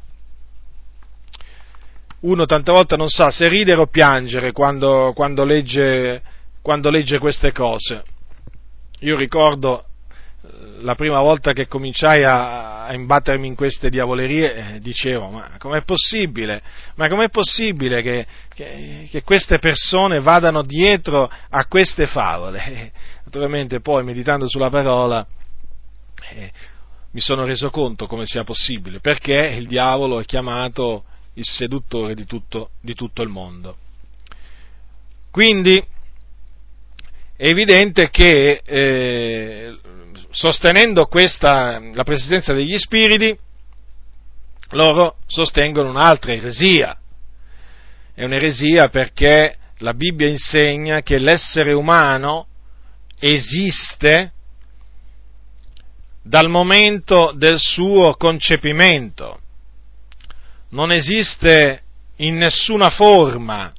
uno tante volte non sa se ridere o piangere quando, quando, legge, quando legge queste cose. Io ricordo la prima volta che cominciai a, a imbattermi in queste diavolerie, eh, dicevo, ma com'è possibile? Ma com'è possibile che, che, che, queste persone vadano dietro a queste favole? Naturalmente poi, meditando sulla parola, eh, mi sono reso conto come sia possibile, perché il diavolo è chiamato il seduttore di tutto, di tutto il mondo. Quindi, è evidente che eh, sostenendo questa, la persistenza degli spiriti, loro sostengono un'altra eresia. È un'eresia perché la Bibbia insegna che l'essere umano esiste dal momento del suo concepimento. Non esiste in nessuna forma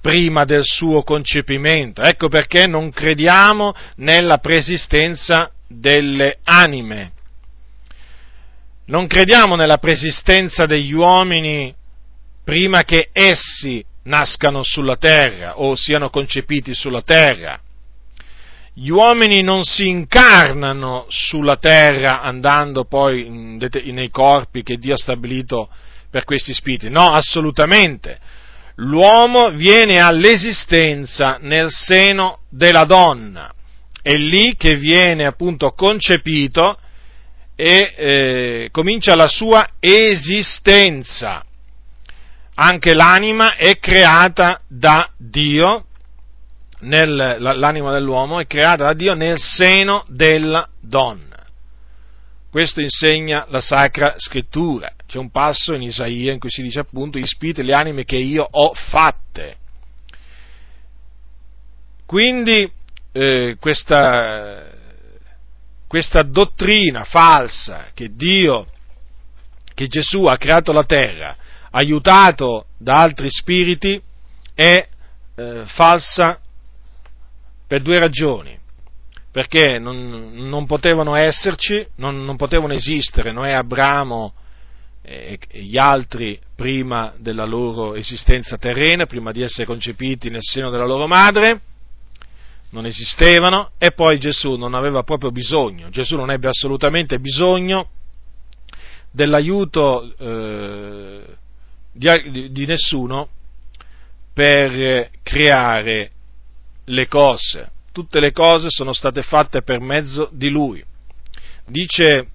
prima del suo concepimento. Ecco perché non crediamo nella preesistenza delle anime. Non crediamo nella preesistenza degli uomini prima che essi nascano sulla terra o siano concepiti sulla terra. Gli uomini non si incarnano sulla terra andando poi nei corpi che Dio ha stabilito per questi spiriti. No, assolutamente l'uomo viene all'esistenza nel seno della donna. È lì che viene appunto concepito e eh, comincia la sua esistenza. Anche l'anima è creata da Dio, nel, l'anima dell'uomo è creata da Dio nel seno della donna. Questo insegna la Sacra Scrittura. C'è un passo in Isaia in cui si dice appunto, ispite le anime che io ho fatte. Quindi eh, questa, questa dottrina falsa che Dio, che Gesù ha creato la terra, aiutato da altri spiriti, è eh, falsa per due ragioni perché non, non potevano esserci, non, non, potevano esistere Noè, Abramo e, e gli altri prima della loro esistenza terrena, prima di essere concepiti nel seno della loro madre, non esistevano e poi Gesù non aveva proprio bisogno, Gesù non ebbe assolutamente bisogno dell'aiuto eh, di, di nessuno per creare le cose tutte le cose sono state fatte per mezzo di Lui. Dice,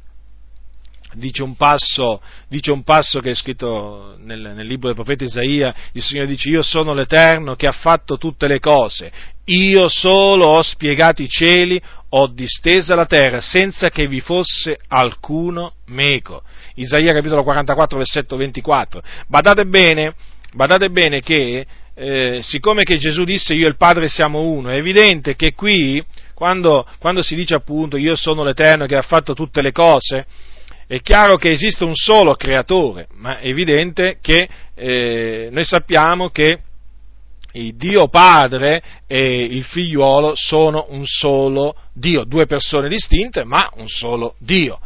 dice, un, passo, dice un, passo, che è scritto nel, nel, libro del profeta Isaia, il Signore dice io sono l'Eterno che ha fatto tutte le cose, io solo ho spiegato i cieli, ho distesa la terra senza che vi fosse alcuno meco. Isaia capitolo 44 versetto 24. Badate bene, badate bene che eh, siccome che Gesù disse io e il Padre siamo uno, è evidente che qui, quando, quando si dice appunto io sono l'Eterno che ha fatto tutte le cose, è chiaro che esiste un solo creatore, ma è evidente che eh, noi sappiamo che il Dio Padre e il figliuolo sono un solo Dio, due persone distinte, ma un solo Dio.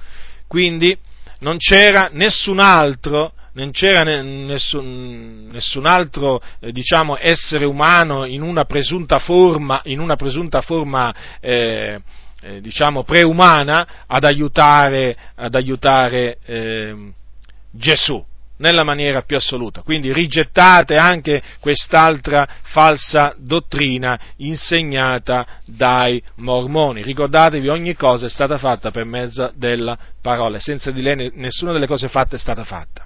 Quindi non c'era nessun altro non c'era nessun, nessun altro eh, diciamo, essere umano in una presunta forma, una presunta forma eh, eh, diciamo, preumana ad aiutare, ad aiutare ehm, Gesù nella maniera più assoluta. Quindi rigettate anche quest'altra falsa dottrina insegnata dai mormoni. Ricordatevi, ogni cosa è stata fatta per mezzo della parola, senza di lei nessuna delle cose fatte è stata fatta.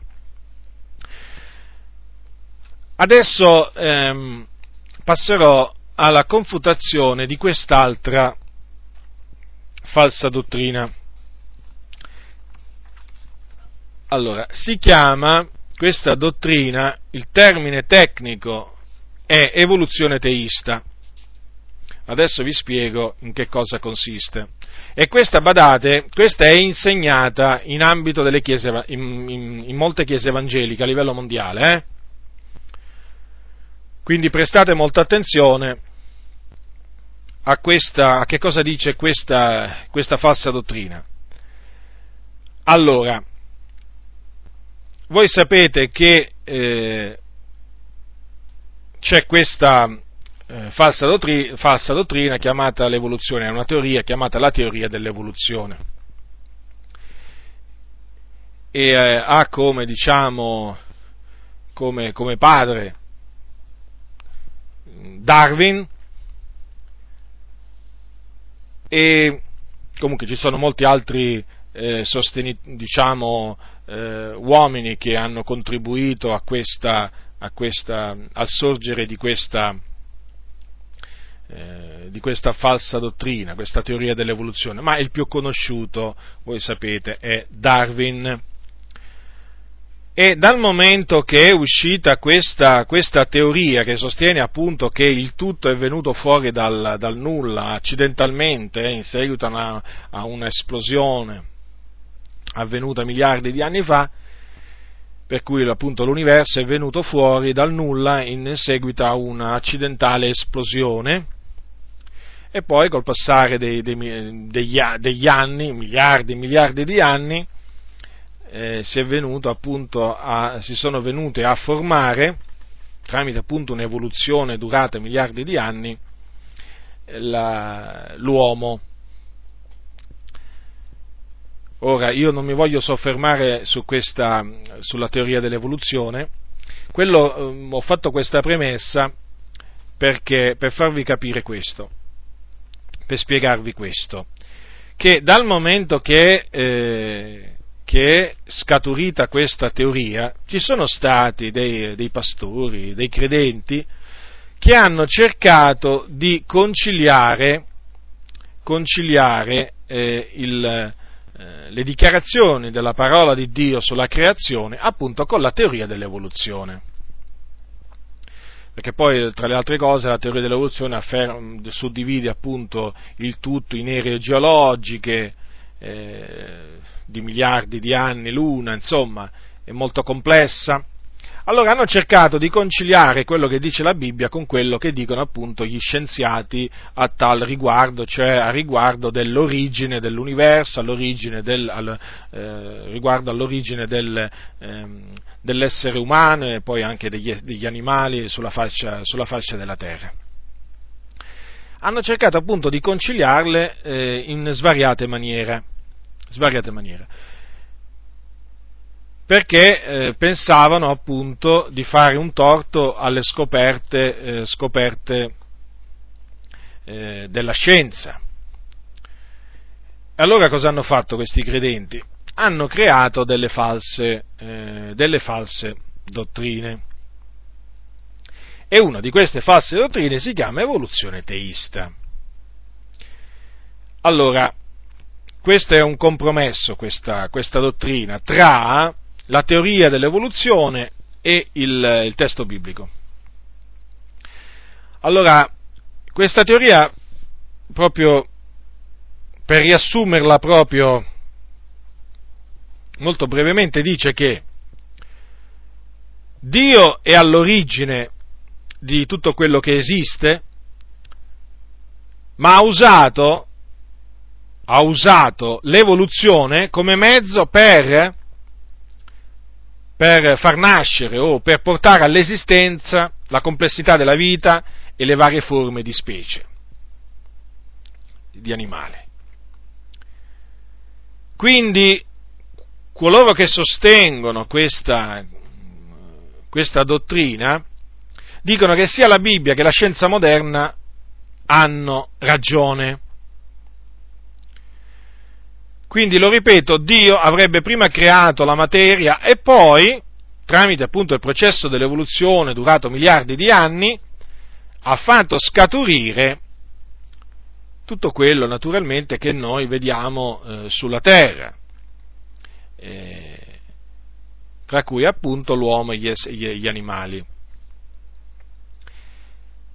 Adesso ehm, passerò alla confutazione di quest'altra falsa dottrina. Allora, si chiama questa dottrina, il termine tecnico è evoluzione teista. Adesso vi spiego in che cosa consiste. E questa, badate, questa è insegnata in ambito delle chiese, in, in, in molte chiese evangeliche a livello mondiale, eh? Quindi prestate molta attenzione a, questa, a che cosa dice questa, questa falsa dottrina. Allora, voi sapete che eh, c'è questa eh, falsa, dottrina, falsa, dottrina, chiamata l'evoluzione, è una teoria chiamata la teoria dell'evoluzione. E eh, ha come, diciamo, come, come padre Darwin e comunque ci sono molti altri eh, sosteni, diciamo, eh, uomini che hanno contribuito a questa, a questa, al sorgere di questa, eh, di questa falsa dottrina, questa teoria dell'evoluzione, ma il più conosciuto, voi sapete, è Darwin. E dal momento che è uscita questa, questa, teoria che sostiene appunto che il tutto è venuto fuori dal, dal nulla, accidentalmente, eh, in seguito a, una, a un'esplosione avvenuta miliardi di anni fa, per cui appunto l'universo è venuto fuori dal nulla in seguito a un'accidentale esplosione, e poi col passare dei, dei, degli, degli, anni, miliardi e miliardi di anni, eh, si, a, si, sono venute a formare, tramite appunto un'evoluzione durata miliardi di anni, la, l'uomo. Ora, io non mi voglio soffermare su questa, sulla teoria dell'evoluzione, quello, eh, ho fatto questa premessa perché, per farvi capire questo per spiegarvi questo, che dal momento che, eh, che scaturita questa teoria, ci sono stati dei, dei pastori, dei credenti, che hanno cercato di conciliare, conciliare eh, il, eh, le dichiarazioni della parola di Dio sulla creazione appunto con la teoria dell'evoluzione. Perché poi tra le altre cose la teoria dell'evoluzione afferma, suddivide appunto il tutto in ere geologiche eh, di miliardi di anni l'una, insomma è molto complessa allora hanno cercato di conciliare quello che dice la Bibbia con quello che dicono appunto gli scienziati a tal riguardo, cioè a riguardo dell'origine dell'universo, all'origine del, al, eh, riguardo all'origine del, ehm, dell'essere umano e poi anche degli, degli animali sulla faccia, sulla faccia, della terra. Hanno cercato appunto di conciliarle eh, in svariate maniere. Svariate maniere perché eh, pensavano appunto di fare un torto alle scoperte, eh, scoperte eh, della scienza. Allora cosa hanno fatto questi credenti? Hanno creato delle false, eh, delle false dottrine. E una di queste false dottrine si chiama evoluzione teista. Allora, questo è un compromesso, questa, questa dottrina, tra la teoria dell'evoluzione e il, il testo biblico. Allora, questa teoria, proprio per riassumerla proprio molto brevemente, dice che Dio è all'origine di tutto quello che esiste, ma ha usato, ha usato l'evoluzione come mezzo per per far nascere o per portare all'esistenza la complessità della vita e le varie forme di specie, di animale. Quindi coloro che sostengono questa, questa dottrina dicono che sia la Bibbia che la scienza moderna hanno ragione. Quindi, lo ripeto, Dio avrebbe prima creato la materia e poi, tramite appunto il processo dell'evoluzione durato miliardi di anni, ha fatto scaturire tutto quello naturalmente che noi vediamo eh, sulla terra, eh, tra cui appunto l'uomo e gli, gli animali.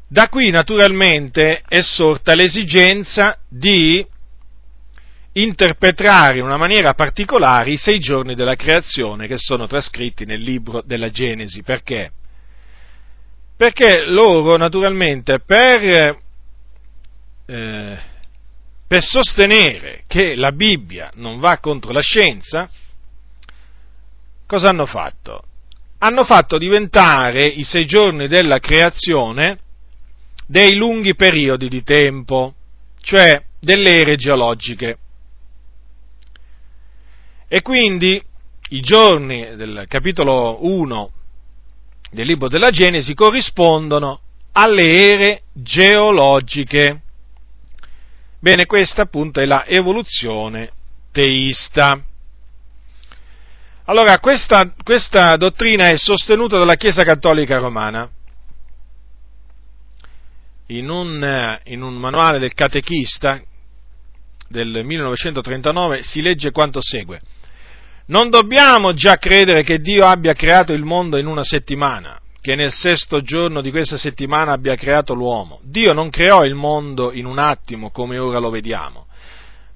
Da qui naturalmente è sorta l'esigenza di interpretare in una maniera particolare i sei giorni della creazione che sono trascritti nel libro della Genesi. Perché? Perché loro naturalmente per, eh, per sostenere che la Bibbia non va contro la scienza, cosa hanno fatto? Hanno fatto diventare i sei giorni della creazione dei lunghi periodi di tempo, cioè delle ere geologiche. E quindi i giorni del capitolo 1 del libro della Genesi corrispondono alle ere geologiche. Bene, questa appunto è la evoluzione teista. Allora, questa, questa dottrina è sostenuta dalla Chiesa Cattolica Romana in un, in un manuale del catechista del 1939 si legge quanto segue. Non dobbiamo già credere che Dio abbia creato il mondo in una settimana, che nel sesto giorno di questa settimana abbia creato l'uomo. Dio non creò il mondo in un attimo come ora lo vediamo,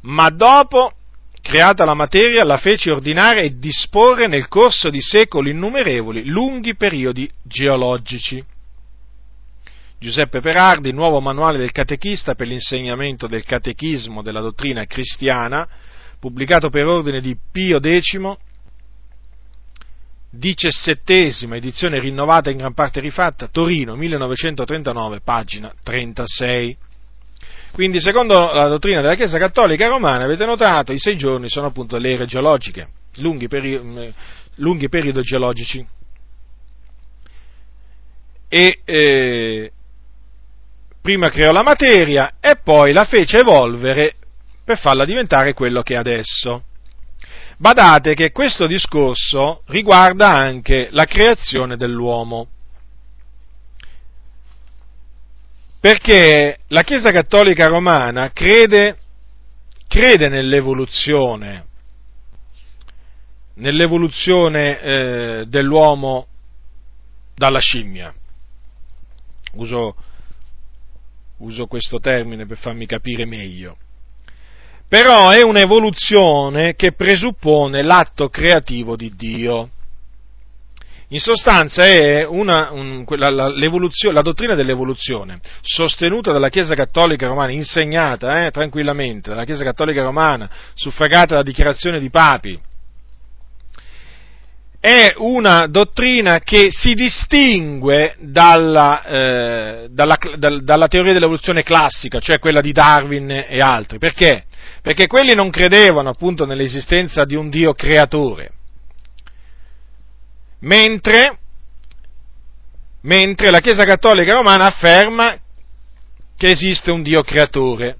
ma dopo, creata la materia, la fece ordinare e disporre nel corso di secoli innumerevoli, lunghi periodi geologici. Giuseppe Perardi, nuovo manuale del catechista per l'insegnamento del catechismo della dottrina cristiana, pubblicato per ordine di Pio X, diciassettesima edizione rinnovata e in gran parte rifatta, Torino 1939, pagina 36. Quindi, secondo la dottrina della Chiesa Cattolica Romana, avete notato, i sei giorni sono appunto le ere geologiche, lunghi, peri- lunghi periodi geologici. E eh, prima creò la materia e poi la fece evolvere per farla diventare quello che è adesso. Badate che questo discorso riguarda anche la creazione dell'uomo. Perché la Chiesa Cattolica Romana crede, crede nell'evoluzione, nell'evoluzione eh, dell'uomo dalla scimmia. Uso uso questo termine per farmi capire meglio. Però è un'evoluzione che presuppone l'atto creativo di Dio. In sostanza è una, un, la, la, dottrina dell'evoluzione sostenuta dalla Chiesa Cattolica Romana, insegnata eh, tranquillamente dalla Chiesa Cattolica Romana, suffragata da dichiarazione di papi, è una dottrina che si distingue dalla, eh, dalla, dalla, teoria dell'evoluzione classica, cioè quella di Darwin e altri. Perché? Perché quelli non credevano appunto nell'esistenza di un Dio creatore. Mentre, mentre la Chiesa Cattolica Romana afferma che esiste un Dio creatore.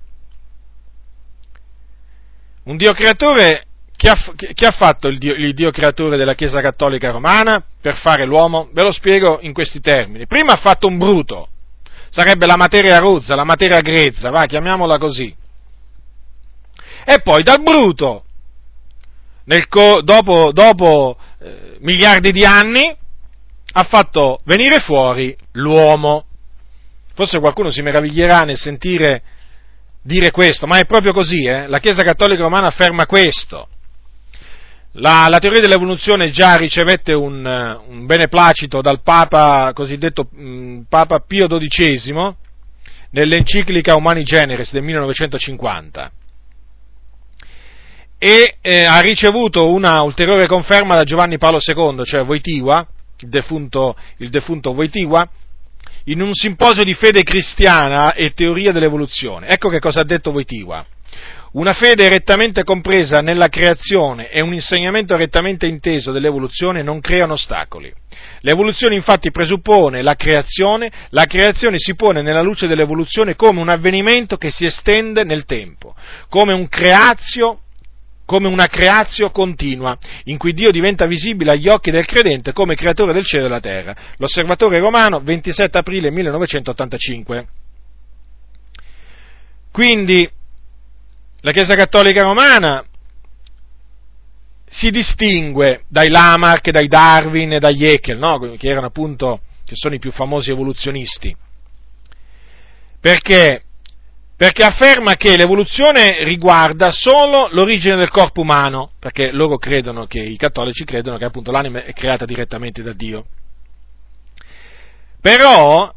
Un Dio creatore chi ha, chi ha fatto il Dio, il Dio, creatore della Chiesa Cattolica Romana per fare l'uomo? Ve lo spiego in questi termini. Prima ha fatto un bruto, sarebbe la materia rozza, la materia grezza, va, chiamiamola così. E poi dal bruto, co- dopo, dopo eh, miliardi di anni, ha fatto venire fuori l'uomo. Forse qualcuno si meraviglierà nel sentire dire questo, ma è proprio così, eh? la Chiesa Cattolica Romana afferma questo. La, la, teoria dell'evoluzione già ricevette un, un beneplacito dal Papa, cosiddetto mh, mm, Papa Pio XII nell'enciclica Humani Generis del 1950 e eh, ha ricevuto una ulteriore conferma da Giovanni Paolo II, cioè Voitiva, il defunto, il defunto Voitiva, in un simposio di fede cristiana e teoria dell'evoluzione. Ecco che cosa ha detto Voitiva. Una fede rettamente compresa nella creazione e un insegnamento rettamente inteso dell'evoluzione non creano ostacoli. L'evoluzione infatti presuppone la creazione, la creazione si pone nella luce dell'evoluzione come un avvenimento che si estende nel tempo, come un creazio come una creazio continua, in cui Dio diventa visibile agli occhi del credente come creatore del cielo e della terra. L'osservatore romano, 27 aprile 1985. Quindi, la Chiesa Cattolica Romana si distingue dai Lamarck, dai Darwin e dagli Haeckel, no? che erano appunto, che sono i più famosi evoluzionisti. Perché? Perché afferma che l'evoluzione riguarda solo l'origine del corpo umano, perché loro credono che, i cattolici credono che appunto l'anima è creata direttamente da Dio. Però,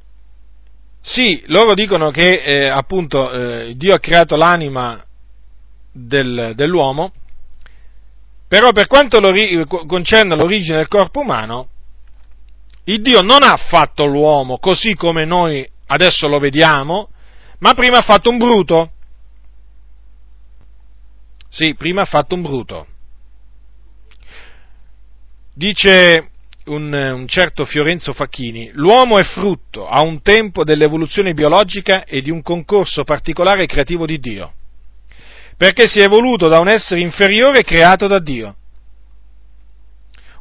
sì, loro dicono che eh, appunto eh, Dio ha creato l'anima del, dell'uomo, però per quanto concerne l'origine del corpo umano, il Dio non ha fatto l'uomo così come noi adesso lo vediamo, ma prima ha fatto un bruto. Sì, prima ha fatto un bruto. Dice un, un, certo Fiorenzo Facchini, l'uomo è frutto a un tempo dell'evoluzione biologica e di un concorso particolare creativo di Dio perché si è evoluto da un essere inferiore creato da Dio.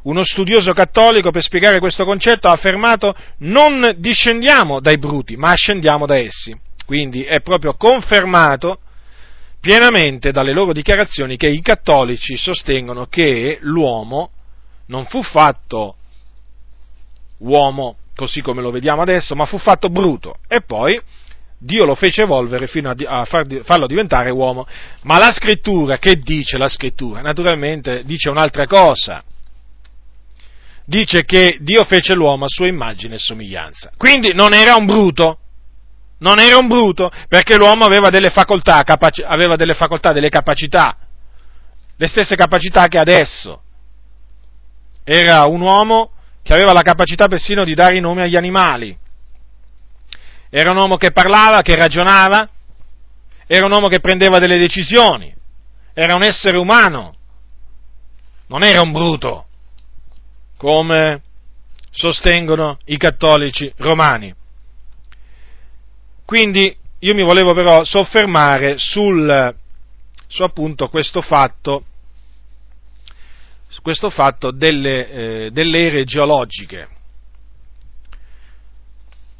uno studioso cattolico per spiegare questo concetto ha affermato non discendiamo dai bruti, ma ascendiamo da essi. Quindi è proprio confermato pienamente dalle loro dichiarazioni che i cattolici sostengono che l'uomo non fu fatto uomo così come lo vediamo adesso, ma fu fatto bruto e poi Dio lo fece evolvere fino a, a far, farlo diventare uomo. Ma la scrittura, che dice la scrittura? Naturalmente dice un'altra cosa. Dice che Dio fece l'uomo a sua immagine e somiglianza. Quindi non era un bruto, non era un bruto, perché l'uomo aveva delle facoltà, capaci- aveva delle facoltà, delle capacità, le stesse capacità che adesso. Era un uomo che aveva la capacità persino di dare i nomi agli animali. Era un uomo che parlava, che ragionava, era un uomo che prendeva delle decisioni, era un essere umano, non era un bruto, come sostengono i cattolici romani. Quindi io mi volevo però soffermare sul, su appunto questo fatto, questo fatto delle, eh, delle ere geologiche,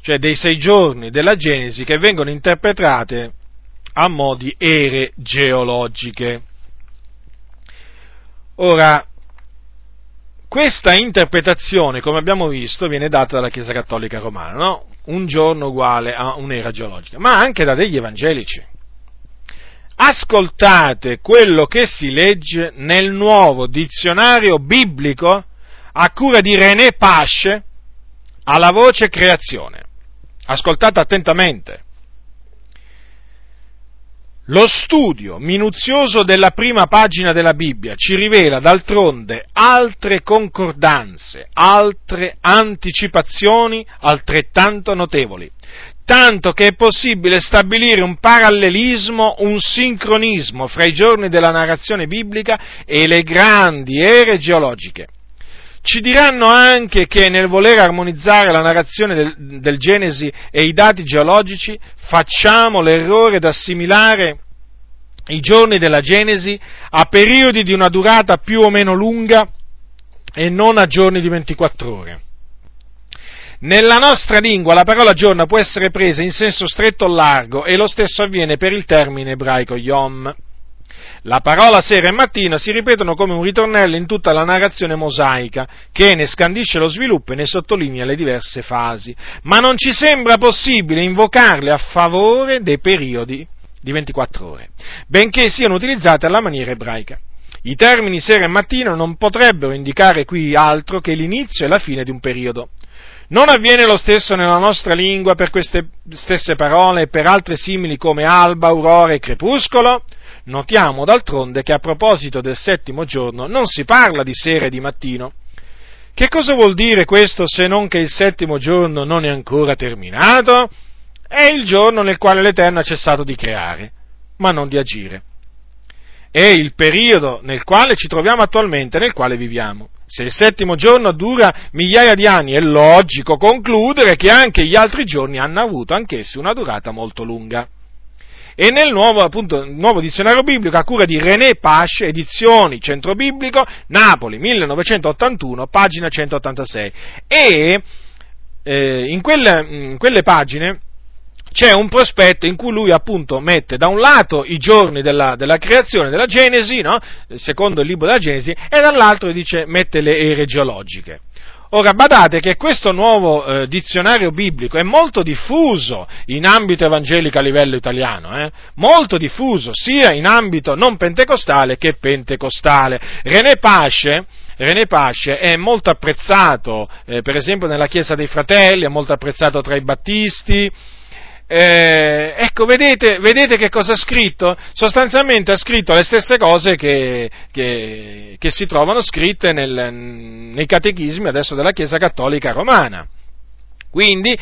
cioè dei sei giorni della Genesi che vengono interpretate a mo' di ere geologiche. Ora, questa interpretazione, come abbiamo visto, viene data dalla Chiesa Cattolica Romana, no? Un giorno uguale a un'era geologica, ma anche da degli evangelici. Ascoltate quello che si legge nel nuovo dizionario biblico a cura di René Pasce alla voce creazione. Ascoltate attentamente. Lo studio minuzioso della prima pagina della Bibbia ci rivela d'altronde altre concordanze, altre anticipazioni altrettanto notevoli, tanto che è possibile stabilire un parallelismo, un sincronismo fra i giorni della narrazione biblica e le grandi ere geologiche. Ci diranno anche che nel voler armonizzare la narrazione del, del Genesi e i dati geologici facciamo l'errore di assimilare i giorni della Genesi a periodi di una durata più o meno lunga e non a giorni di 24 ore. Nella nostra lingua la parola giorno può essere presa in senso stretto o largo e lo stesso avviene per il termine ebraico yom. La parola sera e mattina si ripetono come un ritornello in tutta la narrazione mosaica, che ne scandisce lo sviluppo e ne sottolinea le diverse fasi, ma non ci sembra possibile invocarle a favore dei periodi di 24 ore, benché siano utilizzate alla maniera ebraica. I termini sera e mattina non potrebbero indicare qui altro che l'inizio e la fine di un periodo. Non avviene lo stesso nella nostra lingua per queste stesse parole e per altre simili come alba, aurora e crepuscolo? Notiamo d'altronde che a proposito del settimo giorno non si parla di sera e di mattino. Che cosa vuol dire questo se non che il settimo giorno non è ancora terminato? È il giorno nel quale l'Eterno ha cessato di creare, ma non di agire. È il periodo nel quale ci troviamo attualmente, nel quale viviamo. Se il settimo giorno dura migliaia di anni, è logico concludere che anche gli altri giorni hanno avuto anch'essi una durata molto lunga e nel nuovo, appunto, nuovo, dizionario biblico a cura di René Pasce, edizioni Centro Biblico, Napoli 1981, pagina 186. E eh, in, quelle, in quelle pagine c'è un prospetto in cui lui appunto mette da un lato i giorni della, della creazione, della Genesi, no? secondo il libro della Genesi, e dall'altro dice mette le ere geologiche. Ora badate che questo nuovo eh, dizionario biblico è molto diffuso in ambito evangelico a livello italiano, eh? molto diffuso sia in ambito non pentecostale che pentecostale. René Pasce, René Pasce è molto apprezzato, eh, per esempio nella Chiesa dei Fratelli, è molto apprezzato tra i battisti, eh, ecco, vedete, vedete, che cosa ha scritto? Sostanzialmente ha scritto le stesse cose che, che, che si trovano scritte nel, nei catechismi adesso della Chiesa Cattolica Romana. Quindi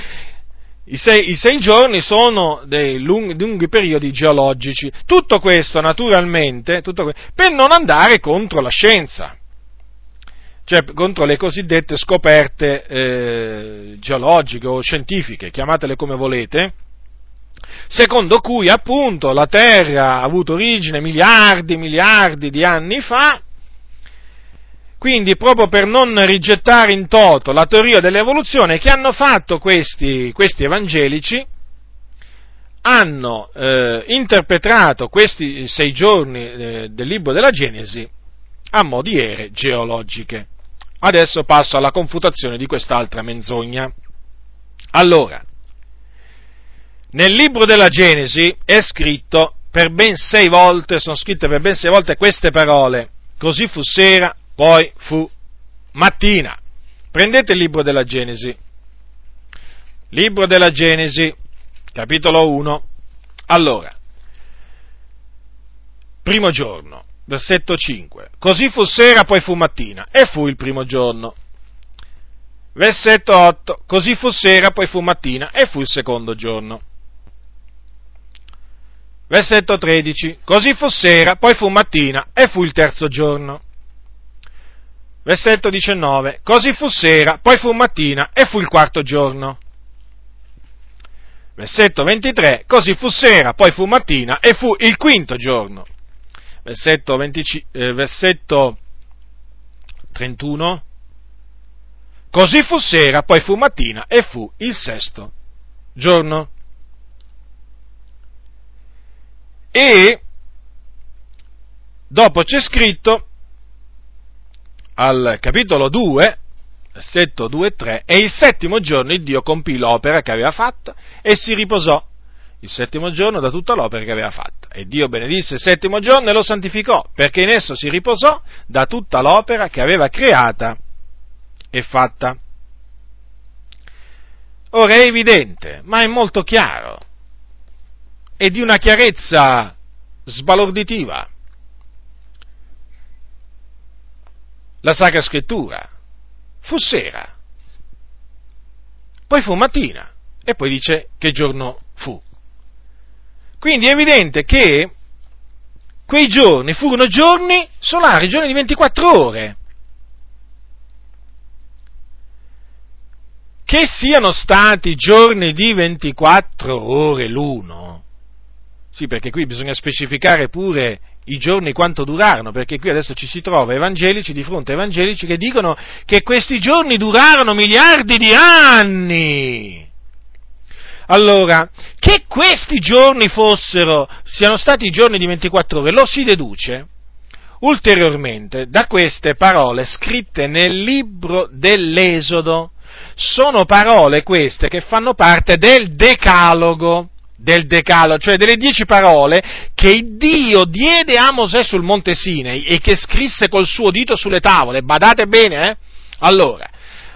i sei, i sei giorni sono dei lunghi, lunghi, periodi geologici. Tutto questo, naturalmente, tutto questo, per non andare contro la scienza cioè contro le cosiddette scoperte eh, geologiche o scientifiche, chiamatele come volete, secondo cui appunto la Terra ha avuto origine miliardi e miliardi di anni fa, quindi proprio per non rigettare in toto la teoria dell'evoluzione che hanno fatto questi, questi evangelici, hanno eh, interpretato questi sei giorni eh, del libro della Genesi a mo' ere geologiche. Adesso passo alla confutazione di quest'altra menzogna. Allora, nel libro della Genesi è scritto per ben sei volte, sono scritte per ben sei volte queste parole, così fu sera, poi fu mattina. Prendete il libro della Genesi, libro della Genesi, capitolo 1, allora, primo giorno, versetto 5, così fu sera, poi fu mattina, e fu il primo giorno. Versetto 8, così fu sera, poi fu mattina, e fu il secondo giorno. Versetto 13, così fu sera, poi fu mattina, e fu il terzo giorno. Versetto 19, così fu sera, poi fu mattina, e fu il quarto giorno. Versetto 23, così fu sera, poi fu mattina e fu il quinto giorno. Versetto, 20, eh, versetto 31, così fu sera, poi fu mattina e fu il sesto giorno. E dopo c'è scritto al capitolo 2, versetto 2 e 3, e il settimo giorno il Dio compì l'opera che aveva fatto e si riposò il settimo giorno da tutta l'opera che aveva fatto. E Dio benedisse il settimo giorno e lo santificò, perché in esso si riposò da tutta l'opera che aveva creata e fatta. Ora è evidente, ma è molto chiaro, e di una chiarezza sbalorditiva. La Sacra Scrittura fu sera, poi fu mattina e poi dice che giorno fu. Quindi è evidente che quei giorni furono giorni solari, giorni di 24 ore. Che siano stati giorni di 24 ore l'uno, sì perché qui bisogna specificare pure i giorni quanto durarono, perché qui adesso ci si trova evangelici di fronte a evangelici che dicono che questi giorni durarono miliardi di anni. Allora, che questi giorni fossero, siano stati giorni di 24 ore, lo si deduce ulteriormente da queste parole scritte nel libro dell'Esodo. Sono parole queste che fanno parte del Decalogo del Decalo, cioè delle dieci parole che Dio diede a Mosè sul monte Sinai e che scrisse col suo dito sulle tavole. Badate bene, eh? Allora,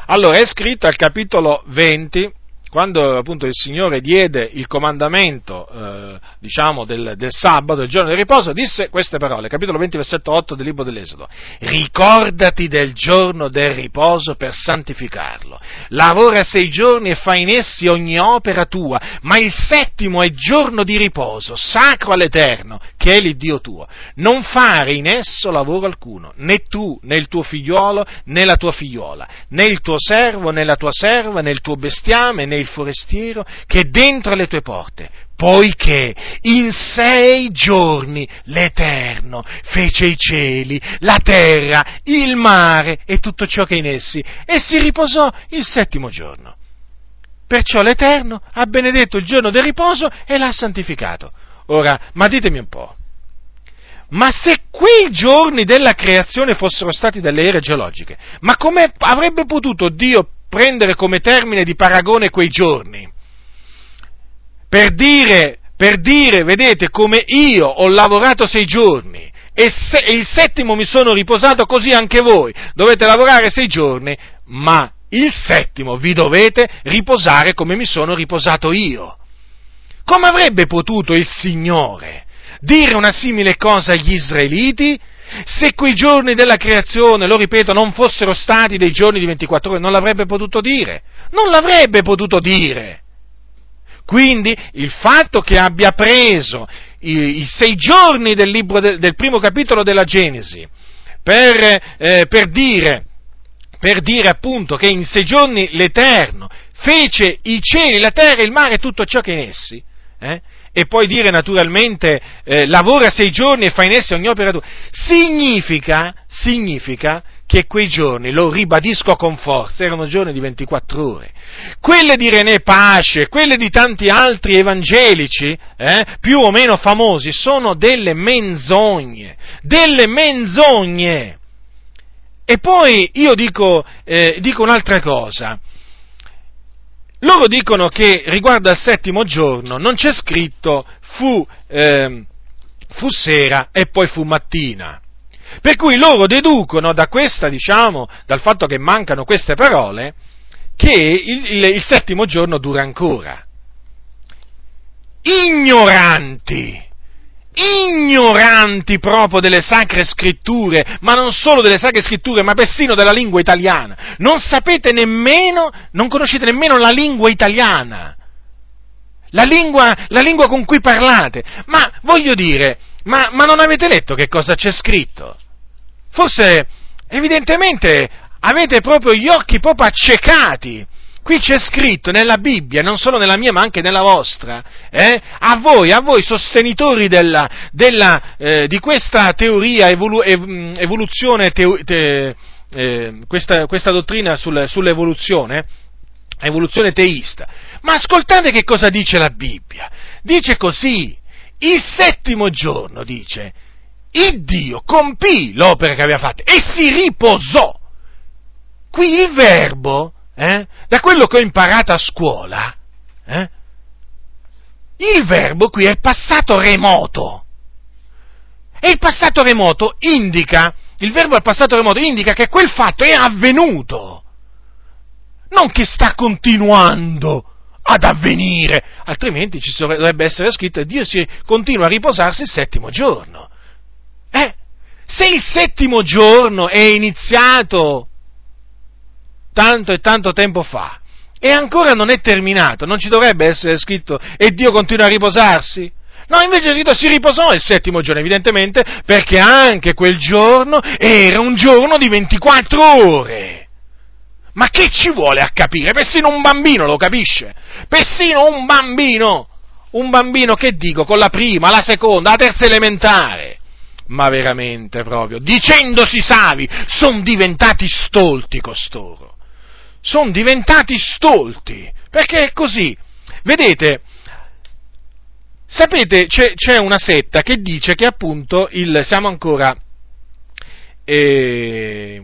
allora è scritto al capitolo 20, quando appunto il Signore diede il comandamento, eh, diciamo, del, del, sabato, del giorno del riposo, disse queste parole, capitolo 20, versetto 8 del libro dell'Esodo. Ricordati del giorno del riposo per santificarlo. Lavora sei giorni e fai in essi ogni opera tua, ma il settimo è giorno di riposo, sacro all'Eterno, che è l'Iddio tuo. Non fare in esso lavoro alcuno, né tu, né il tuo figliuolo, né la tua figliuola, né il tuo servo, né la tua serva, né il tuo bestiame, né il forestiero che è dentro le tue porte, poiché in sei giorni l'Eterno fece i cieli, la terra, il mare e tutto ciò che è in essi, e si riposò il settimo giorno. Perciò l'Eterno ha benedetto il giorno del riposo e l'ha santificato. Ora, ma ditemi un po', ma se quei giorni della creazione fossero stati delle ere geologiche, ma come avrebbe potuto Dio prendere come termine di paragone quei giorni, per dire, per dire, vedete, come io ho lavorato sei giorni e, se, e il settimo mi sono riposato, così anche voi dovete lavorare sei giorni, ma il settimo vi dovete riposare come mi sono riposato io. Come avrebbe potuto il Signore dire una simile cosa agli israeliti? Se quei giorni della creazione, lo ripeto, non fossero stati dei giorni di 24 ore, non l'avrebbe potuto dire. Non l'avrebbe potuto dire. Quindi il fatto che abbia preso i, i sei giorni del, libro de, del primo capitolo della Genesi per, eh, per, dire, per dire appunto che in sei giorni l'Eterno fece i cieli, la terra, il mare e tutto ciò che è in essi, eh, e poi dire naturalmente eh, lavora sei giorni e fa in esse ogni opera tua, significa, significa che quei giorni, lo ribadisco con forza, erano giorni di 24 ore. Quelle di René Pace, quelle di tanti altri evangelici, eh, più o meno famosi, sono delle menzogne, delle menzogne. E poi io dico, eh, dico un'altra cosa. Loro dicono che riguardo al settimo giorno non c'è scritto fu, eh, fu sera e poi fu mattina. Per cui loro deducono da questa, diciamo, dal fatto che mancano queste parole, che il, il, il settimo giorno dura ancora. Ignoranti! Ignoranti proprio delle sacre scritture, ma non solo delle sacre scritture, ma persino della lingua italiana. Non sapete nemmeno, non conoscete nemmeno la lingua italiana. La lingua, la lingua con cui parlate. Ma voglio dire, ma, ma non avete letto che cosa c'è scritto? Forse, evidentemente, avete proprio gli occhi proprio accecati. Qui c'è scritto nella Bibbia, non solo nella mia ma anche nella vostra, eh, a voi, a voi sostenitori della, della, eh, di questa teoria, evolu- ev- evoluzione, teo- te- eh, questa, questa, dottrina sul, sull'evoluzione, evoluzione teista. Ma ascoltate che cosa dice la Bibbia. Dice così, il settimo giorno, dice, il Dio compì l'opera che aveva fatta e si riposò. Qui il verbo, eh, da quello che ho imparato a scuola, eh, il verbo qui è passato remoto. E il passato remoto indica, il verbo al passato remoto indica che quel fatto è avvenuto, non che sta continuando ad avvenire, altrimenti ci dovrebbe essere scritto Dio si continua a riposarsi il settimo giorno. Eh? Se il settimo giorno è iniziato tanto e tanto tempo fa e ancora non è terminato, non ci dovrebbe essere scritto e Dio continua a riposarsi? No, invece scritto si riposò il settimo giorno, evidentemente, perché anche quel giorno era un giorno di 24 ore. Ma che ci vuole a capire? Persino un bambino lo capisce. Persino un bambino. Un bambino che dico con la prima, la seconda, la terza elementare. Ma veramente proprio, dicendosi savi, sono diventati stolti costoro. Sono diventati stolti. Perché è così. Vedete, sapete, c'è, c'è, una setta che dice che appunto il, siamo ancora, eh,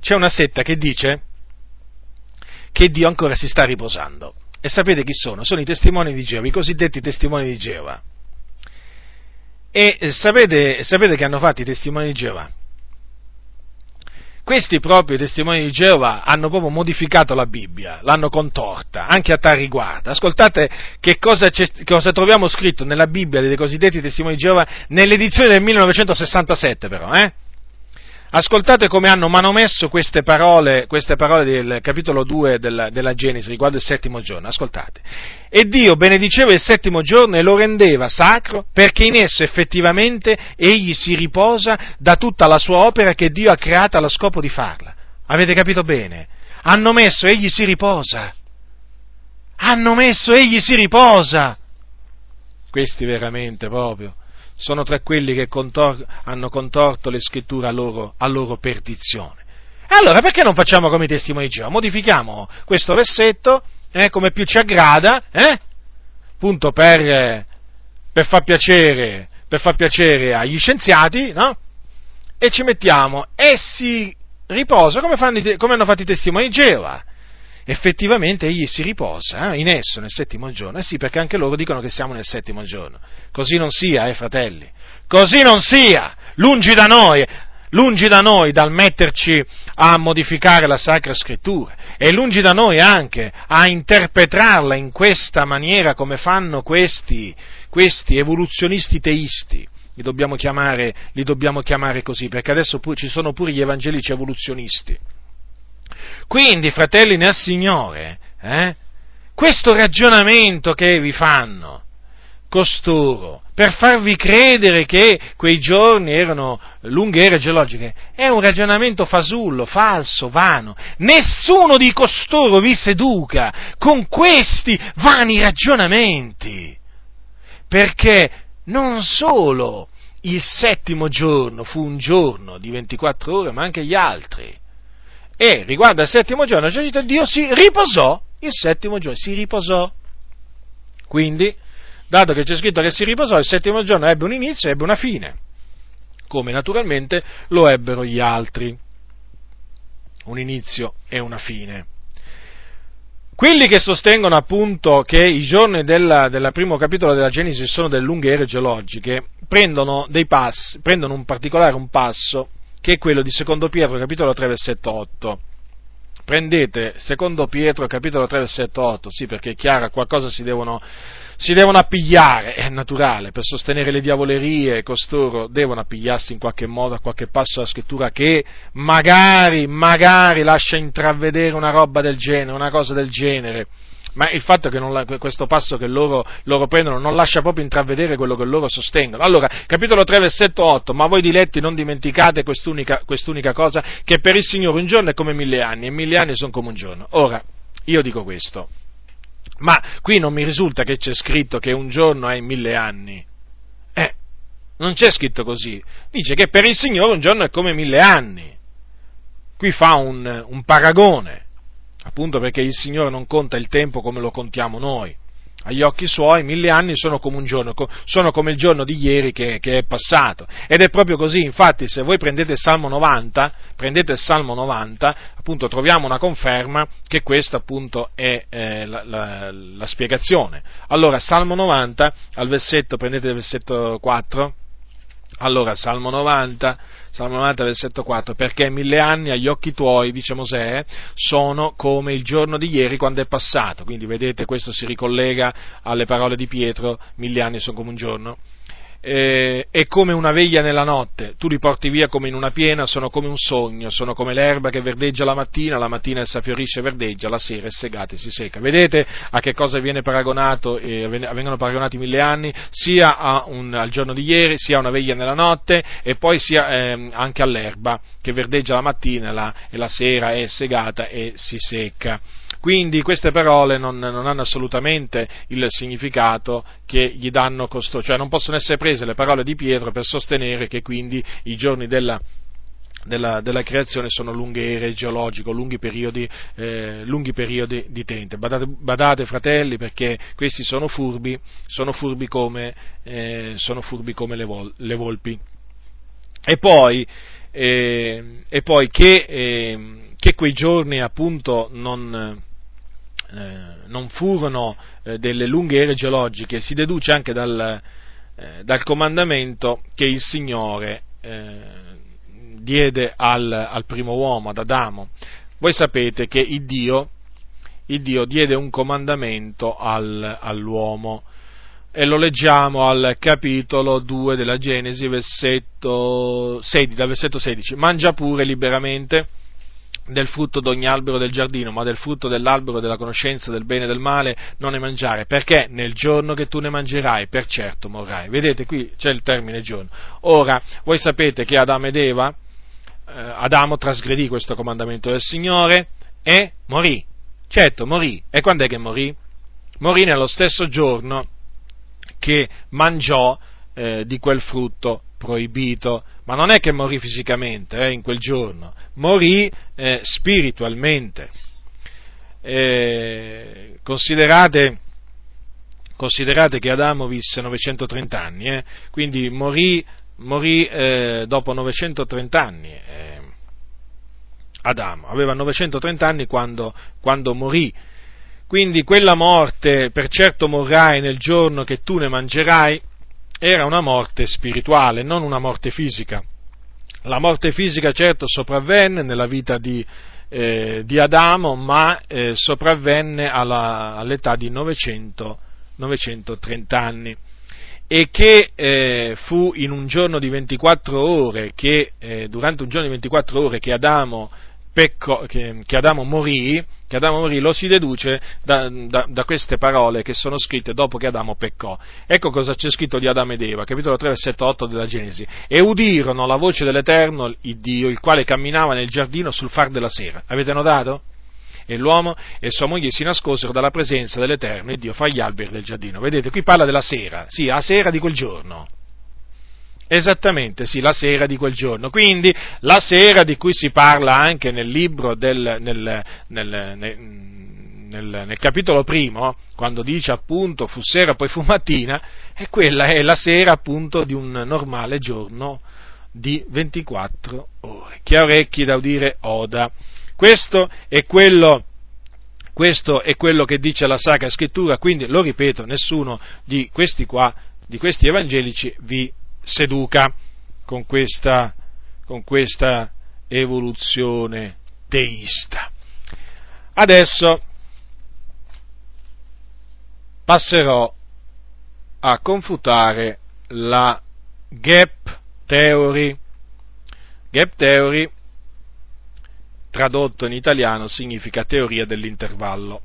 c'è una setta che dice che Dio ancora si sta riposando. E sapete chi sono? Sono i testimoni di Geova, i cosiddetti testimoni di Geova. E eh, sapete, sapete che hanno fatto i testimoni di Geova? Questi proprio testimoni di Geova hanno proprio modificato la Bibbia, l'hanno contorta, anche a tal riguardo. Ascoltate che cosa, cosa troviamo scritto nella Bibbia dei cosiddetti testimoni di Geova nell'edizione del 1967 però, eh? Ascoltate come hanno manomesso queste parole, queste parole del capitolo 2 della, della, Genesi riguardo il settimo giorno. Ascoltate. E Dio benediceva il settimo giorno e lo rendeva sacro perché in esso effettivamente egli si riposa da tutta la sua opera che Dio ha creata allo scopo di farla. Avete capito bene? Hanno messo egli si riposa. Hanno messo egli si riposa. Questi veramente proprio sono tra quelli che contor- hanno contorto le scritture a loro, a loro perdizione. Allora perché non facciamo come i testimoni di Geova? Modifichiamo questo versetto eh, come più ci aggrada, eh? appunto per, per, far piacere, per far piacere agli scienziati, no? E ci mettiamo, essi riposa come, fanno, come hanno fatto i testimoni di Geova effettivamente egli si riposa eh, in esso nel settimo giorno. Eh sì, perché anche loro dicono che siamo nel settimo giorno. Così non sia, eh, fratelli. Così non sia. Lungi da noi, lungi da noi dal metterci a modificare la Sacra Scrittura e lungi da noi anche a interpretarla in questa maniera come fanno questi, questi evoluzionisti teisti. Li dobbiamo, chiamare, li dobbiamo chiamare così, perché adesso ci sono pure gli evangelici evoluzionisti quindi, fratelli nel Signore, eh, questo ragionamento che vi fanno costoro per farvi credere che quei giorni erano lunghe ere geologiche è un ragionamento fasullo, falso, vano. Nessuno di costoro vi seduca con questi vani ragionamenti, perché non solo il settimo giorno fu un giorno di 24 ore, ma anche gli altri. E riguardo al settimo giorno, c'è scritto Dio si riposò, il settimo giorno si riposò. Quindi, dato che c'è scritto che si riposò, il settimo giorno ebbe un inizio e ebbe una fine, come naturalmente lo ebbero gli altri. Un inizio e una fine. Quelli che sostengono appunto che i giorni del, del primo capitolo della Genesi sono delle lunghe ere geologiche, prendono, passi, prendono un particolare un passo, che è quello di secondo Pietro capitolo 3 versetto 8. Prendete secondo Pietro capitolo 3 versetto 8, sì perché è chiaro, qualcosa si devono, si devono appigliare, è naturale, per sostenere le diavolerie costoro devono appigliarsi in qualche modo a qualche passo della scrittura che magari, magari lascia intravedere una roba del genere, una cosa del genere. Ma il fatto che la, questo passo che loro, loro, prendono non lascia proprio intravedere quello che loro sostengono. Allora, capitolo 3, versetto 8, ma voi diletti non dimenticate quest'unica, quest'unica cosa, che per il Signore un giorno è come mille anni e mille anni sono come un giorno. Ora, io dico questo, ma qui non mi risulta che c'è scritto che un giorno è mille anni. Eh, non c'è scritto così. Dice che per il Signore un giorno è come mille anni. Qui fa un, un paragone, appunto perché il Signore non conta il tempo come lo contiamo noi agli occhi suoi mille anni sono come un giorno, sono come il giorno di ieri che, che, è passato. Ed è proprio così, infatti se voi prendete il Salmo 90, prendete il Salmo 90, appunto troviamo una conferma che questa appunto è eh, la, la, la, spiegazione. Allora, Salmo 90, al versetto, prendete il versetto 4, allora, Salmo 90, Salmo 90, versetto 4, perché mille anni agli occhi tuoi, dice Mosè, sono come il giorno di ieri quando è passato. Quindi vedete, questo si ricollega alle parole di Pietro, mille anni sono come un giorno eh, è come una veglia nella notte, tu li porti via come in una piena, sono come un sogno, sono come l'erba che verdeggia la mattina, la mattina essa fiorisce e verdeggia, la sera è segata e si secca. Vedete a che cosa viene paragonato, eh, vengono paragonati mille anni, sia un, al giorno di ieri, sia a una veglia nella notte e poi sia eh, anche all'erba che verdeggia la mattina la, e la sera è segata e si secca. Quindi queste parole non, non, hanno assolutamente il significato che gli danno costoro, cioè non possono essere prese le parole di Pietro per sostenere che quindi i giorni della, della, della, creazione sono lunghe ere geologiche, lunghi periodi, eh, lunghi periodi di tempo. Badate, badate, fratelli, perché questi sono furbi, sono furbi come, eh, sono furbi come le, vol, le, volpi. E poi, eh, e poi che, eh, che, quei giorni appunto non eh, non furono eh, delle lunghe ere geologiche, si deduce anche dal, eh, dal comandamento che il Signore eh, diede al, al, primo uomo, ad Adamo. Voi sapete che il Dio, il Dio diede un comandamento al, all'uomo e lo leggiamo al capitolo 2 della Genesi, versetto 16, dal versetto 16. Mangia pure liberamente del frutto d'ogni albero del giardino, ma del frutto dell'albero della conoscenza del bene e del male non ne mangiare, perché nel giorno che tu ne mangerai, per certo morrai. Vedete, qui c'è il termine giorno. Ora, voi sapete che Adamo ed Eva, eh, Adamo trasgredì questo comandamento del Signore e morì. Certo, morì. E quando è che morì? Morì nello stesso giorno che mangiò eh, di quel frutto proibito, ma non è che morì fisicamente eh, in quel giorno, morì eh, spiritualmente. Eh, considerate, considerate, che Adamo visse 930 anni, eh, quindi morì, morì eh, dopo 930 anni. Eh, Adamo aveva 930 anni quando, quando morì. Quindi quella morte, per certo morrai nel giorno che tu ne mangerai, era una morte spirituale, non una morte fisica. La morte fisica certo sopravvenne nella vita di, eh, di Adamo, ma eh, sopravvenne alla, all'età di 900, 930 anni e che eh, fu in un giorno di 24 ore, che, eh, durante un giorno di 24 ore che Adamo pecco, che, che, Adamo morì, che Adamo morì, lo si deduce da, da, da, queste parole che sono scritte dopo che Adamo peccò. Ecco cosa c'è scritto di Adamo ed Eva, capitolo 3, versetto 8 della Genesi. E udirono la voce dell'Eterno, il Dio, il quale camminava nel giardino sul far della sera. Avete notato? E l'uomo e sua moglie si nascosero dalla presenza dell'Eterno, il Dio, fra gli alberi del giardino. Vedete, qui parla della sera, sì, la sera di quel giorno Esattamente, sì, la sera di quel giorno. Quindi la sera di cui si parla anche nel libro del, nel, nel, nel, nel, capitolo primo, quando dice appunto fu sera poi fu mattina, e quella è la sera appunto di un normale giorno di 24 ore. Chi ha orecchi da udire oda. Questo è quello questo è quello che dice la Sacra Scrittura, quindi lo ripeto, nessuno di questi qua, di questi evangelici vi seduca con questa, con questa evoluzione teista. Adesso passerò a confutare la gap theory. Gap theory, tradotto in italiano, significa teoria dell'intervallo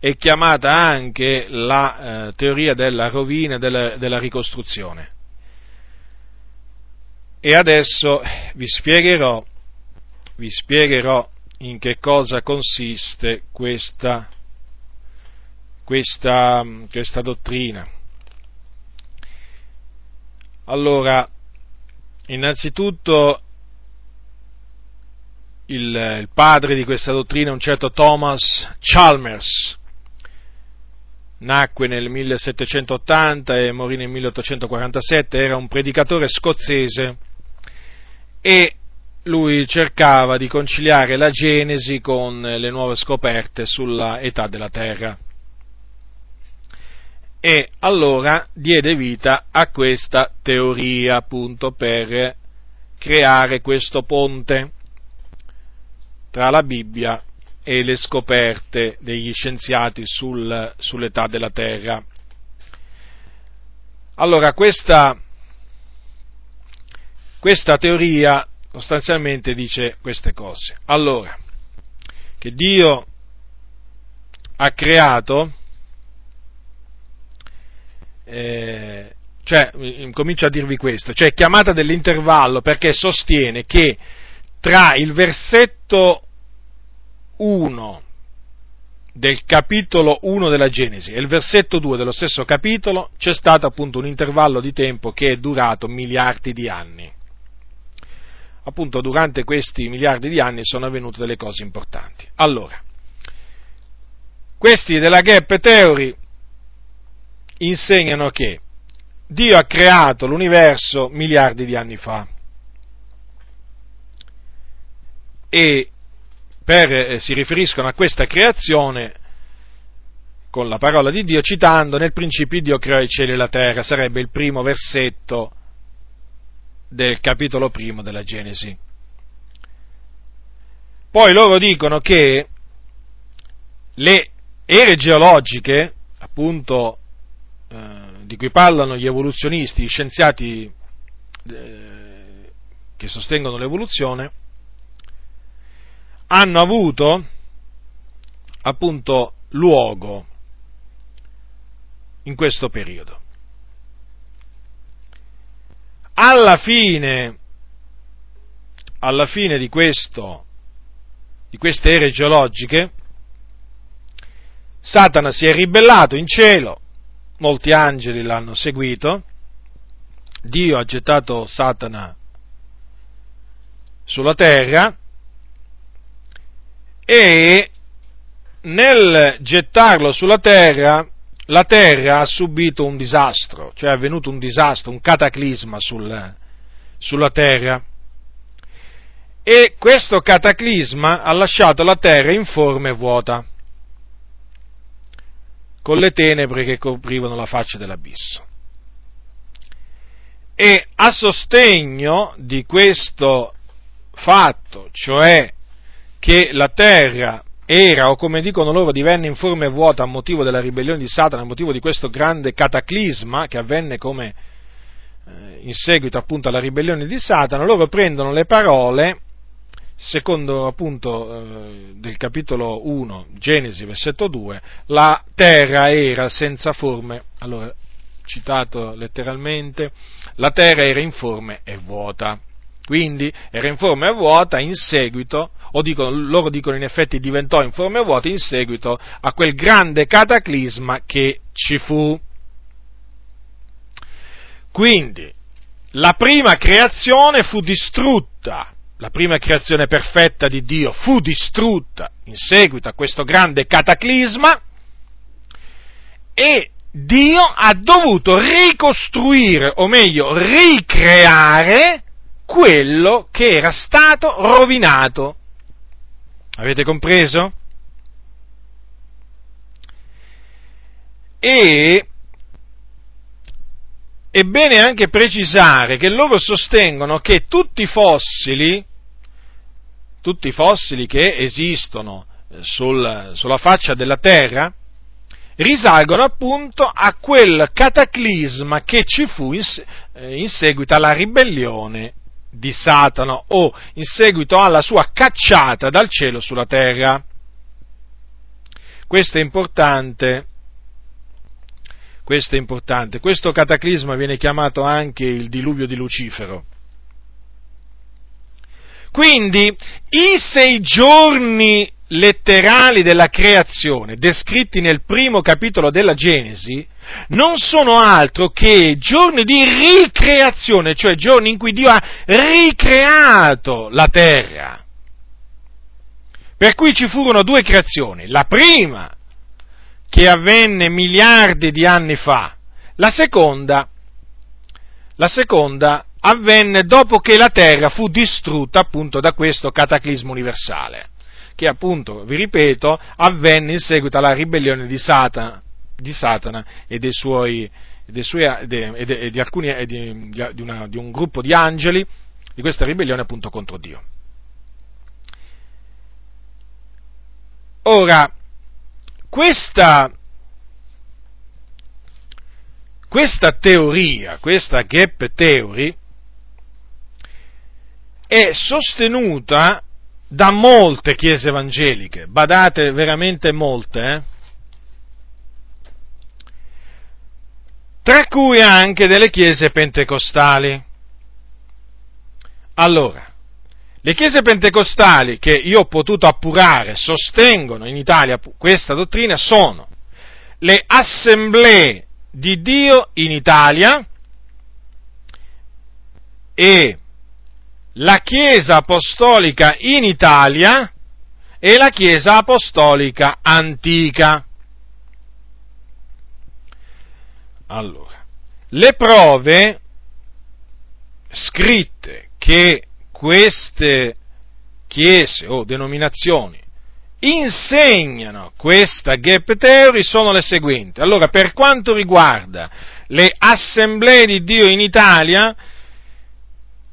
è chiamata anche la eh, teoria della rovina e della, della ricostruzione. E adesso vi spiegherò, vi spiegherò in che cosa consiste questa, questa, questa dottrina. Allora, innanzitutto il, il, padre di questa dottrina è un certo Thomas Chalmers, nacque nel 1780 e morì nel 1847, era un predicatore scozzese e lui cercava di conciliare la Genesi con le nuove scoperte sulla età della Terra. E allora diede vita a questa teoria appunto per creare questo ponte tra la Bibbia e le scoperte degli scienziati sul, sull'età della Terra. Allora, questa, questa teoria sostanzialmente dice queste cose. Allora, che Dio ha creato, eh, cioè, comincio a dirvi questo, cioè chiamata dell'intervallo perché sostiene che tra il versetto 1 del capitolo 1 della Genesi e il versetto 2 dello stesso capitolo c'è stato appunto un intervallo di tempo che è durato miliardi di anni. Appunto durante questi miliardi di anni sono avvenute delle cose importanti. Allora, questi della Gap Theory insegnano che Dio ha creato l'universo miliardi di anni fa e per, eh, si riferiscono a questa creazione con la parola di Dio, citando nel principio Dio creò i cieli e la terra, sarebbe il primo versetto del capitolo primo della Genesi. Poi loro dicono che le ere geologiche, appunto, eh, di cui parlano gli evoluzionisti, gli scienziati eh, che sostengono l'evoluzione, hanno avuto appunto luogo in questo periodo. Alla fine, alla fine di, questo, di queste ere geologiche, Satana si è ribellato in cielo, molti angeli l'hanno seguito, Dio ha gettato Satana sulla terra e nel gettarlo sulla terra, la terra ha subito un disastro, cioè è avvenuto un disastro, un cataclisma sul, sulla terra. E questo cataclisma ha lasciato la terra informe e vuota, con le tenebre che coprivano la faccia dell'abisso. E a sostegno di questo fatto, cioè che la terra era, o come dicono loro, divenne informe e vuota a motivo della ribellione di Satana, a motivo di questo grande cataclisma che avvenne come eh, in seguito appunto alla ribellione di Satana, loro prendono le parole, secondo appunto eh, del capitolo 1, Genesi, versetto 2, la terra era senza forme, allora citato letteralmente, la terra era informe e vuota. Quindi era informe e vuota in seguito o dicono, loro dicono in effetti diventò in forma vuota in seguito a quel grande cataclisma che ci fu. Quindi, la prima creazione fu distrutta, la prima creazione perfetta di Dio fu distrutta in seguito a questo grande cataclisma e Dio ha dovuto ricostruire, o meglio, ricreare quello che era stato rovinato. Avete compreso? E è bene anche precisare che loro sostengono che tutti i fossili, tutti i fossili che esistono eh, sul, sulla faccia della Terra, risalgono appunto a quel cataclisma che ci fu in, eh, in seguito alla ribellione di Satana o in seguito alla sua cacciata dal cielo sulla terra. Questo è importante questo è importante. Questo cataclisma viene chiamato anche il diluvio di Lucifero. Quindi i sei giorni letterali della creazione, descritti nel primo capitolo della Genesi, non sono altro che giorni di ricreazione, cioè giorni in cui Dio ha ricreato la terra. Per cui ci furono due creazioni. La prima che avvenne miliardi di anni fa. La seconda, la seconda avvenne dopo che la terra fu distrutta appunto da questo cataclismo universale, che appunto, vi ripeto, avvenne in seguito alla ribellione di Satana, di Satana e dei suoi, dei suoi de, de, di, alcuni, di, una, di un gruppo di angeli di questa ribellione appunto contro Dio. Ora, questa, questa teoria, questa gap theory, è sostenuta da molte chiese evangeliche, badate veramente molte, eh? Tra cui anche delle chiese pentecostali. Allora, le chiese pentecostali che io ho potuto appurare sostengono in Italia questa dottrina sono le assemblee di Dio in Italia e la Chiesa apostolica in Italia e la Chiesa apostolica antica. Allora, le prove scritte che queste chiese o denominazioni insegnano questa gap theory sono le seguenti. Allora, per quanto riguarda le assemblee di Dio in Italia,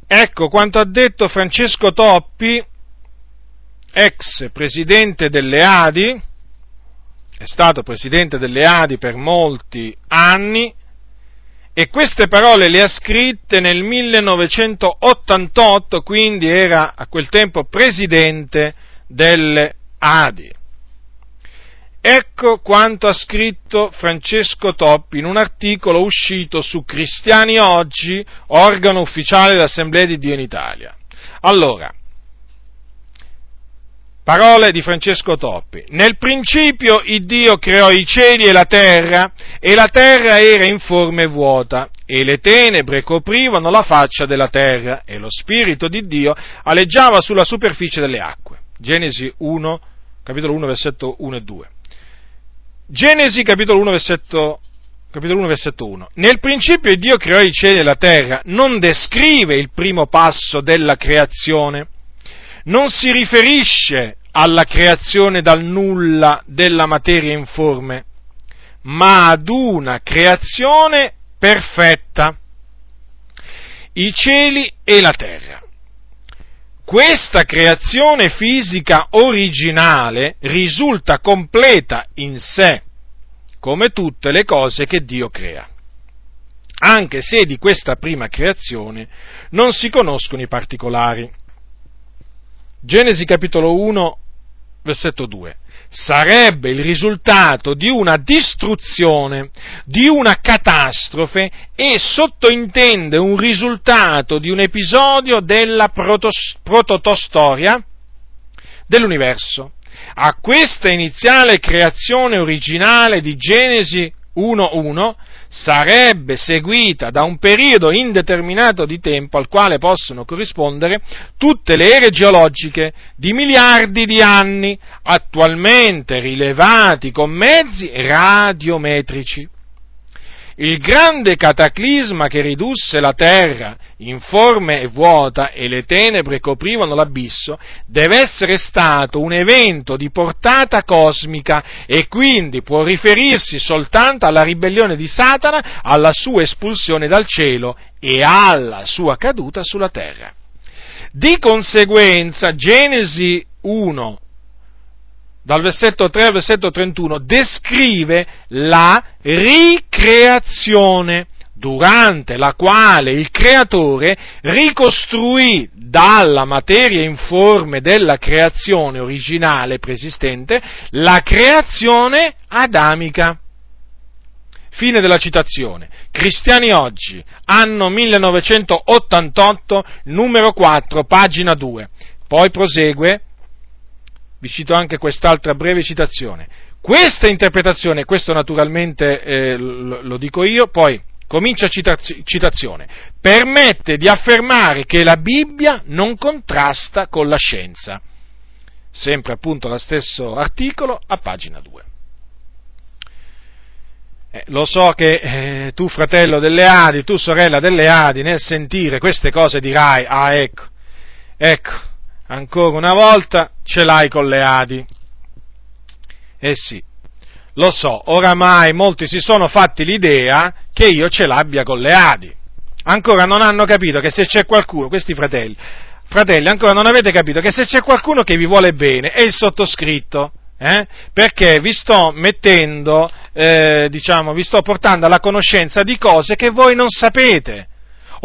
ecco quanto ha detto Francesco Toppi, ex presidente delle Adi, è stato presidente delle Adi per molti anni, e queste parole le ha scritte nel 1988, quindi era a quel tempo presidente delle Adi. Ecco quanto ha scritto Francesco Toppi in un articolo uscito su Cristiani Oggi, organo ufficiale dell'Assemblea di Dio in Italia. Allora, Parole di Francesco Toppi. Nel principio il Dio creò i cieli e la terra, e la terra era informe e vuota, e le tenebre coprivano la faccia della terra, e lo Spirito di Dio aleggiava sulla superficie delle acque. Genesi 1, capitolo 1, versetto 1 e 2. Genesi, capitolo 1, versetto, capitolo 1, versetto 1. Nel principio il Dio creò i cieli e la terra, non descrive il primo passo della creazione, non si riferisce alla creazione dal nulla della materia informe, ma ad una creazione perfetta, i cieli e la terra. Questa creazione fisica originale risulta completa in sé, come tutte le cose che Dio crea, anche se di questa prima creazione non si conoscono i particolari. Genesi capitolo 1, versetto 2. Sarebbe il risultato di una distruzione, di una catastrofe e sottointende un risultato di un episodio della prototostoria dell'universo. A questa iniziale creazione originale di Genesi 1.1 sarebbe seguita da un periodo indeterminato di tempo al quale possono corrispondere tutte le ere geologiche di miliardi di anni attualmente rilevati con mezzi radiometrici il grande cataclisma che ridusse la terra informe e vuota e le tenebre coprivano l'abisso, deve essere stato un evento di portata cosmica e quindi può riferirsi soltanto alla ribellione di Satana, alla sua espulsione dal cielo e alla sua caduta sulla terra. Di conseguenza Genesi 1, dal versetto 3 al versetto 31, descrive la ricreazione durante la quale il creatore ricostruì dalla materia informe della creazione originale preesistente la creazione adamica. Fine della citazione. Cristiani oggi, anno 1988, numero 4, pagina 2. Poi prosegue vi cito anche quest'altra breve citazione. Questa interpretazione, questo naturalmente eh, lo, lo, dico io, poi comincia citaz- citazione, permette di affermare che la Bibbia non contrasta con la scienza. Sempre appunto lo stesso articolo a pagina 2. Eh, lo so che eh, tu fratello delle Adi, tu sorella delle Adi, nel sentire queste cose dirai, ah ecco, ecco, ancora una volta ce l'hai con le Adi. Eh sì, lo so, oramai molti si sono fatti l'idea che io ce l'abbia con le Adi. Ancora non hanno capito che se c'è qualcuno, questi fratelli, fratelli, ancora non avete capito che se c'è qualcuno che vi vuole bene è il sottoscritto. Eh? Perché vi sto mettendo, eh, diciamo, vi sto portando alla conoscenza di cose che voi non sapete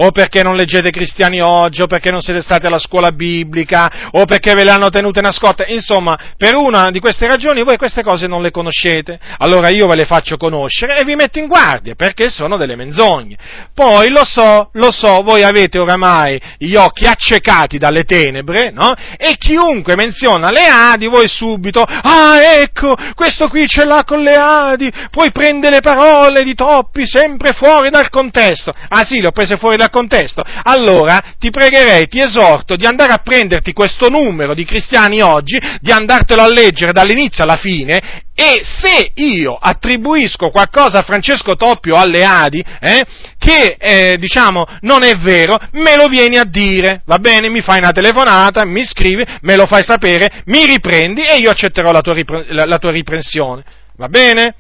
o perché non leggete cristiani oggi, o perché non siete stati alla scuola biblica, o perché ve le hanno tenute nascoste, insomma, per una di queste ragioni voi queste cose non le conoscete, allora io ve le faccio conoscere e vi metto in guardia, perché sono delle menzogne. Poi lo so, lo so, voi avete oramai gli occhi accecati dalle tenebre, no? E chiunque menziona le Adi, voi subito, ah ecco, questo qui ce l'ha con le Adi, poi prende le parole di Toppi sempre fuori dal contesto. Ah sì, le ho prese fuori dal contesto, allora ti pregherei, ti esorto di andare a prenderti questo numero di cristiani oggi, di andartelo a leggere dall'inizio alla fine e se io attribuisco qualcosa a Francesco Toppio alle Adi, eh, che eh, diciamo non è vero, me lo vieni a dire, va bene? Mi fai una telefonata, mi scrivi, me lo fai sapere, mi riprendi e io accetterò la tua, ripre- la, la tua riprensione, va bene?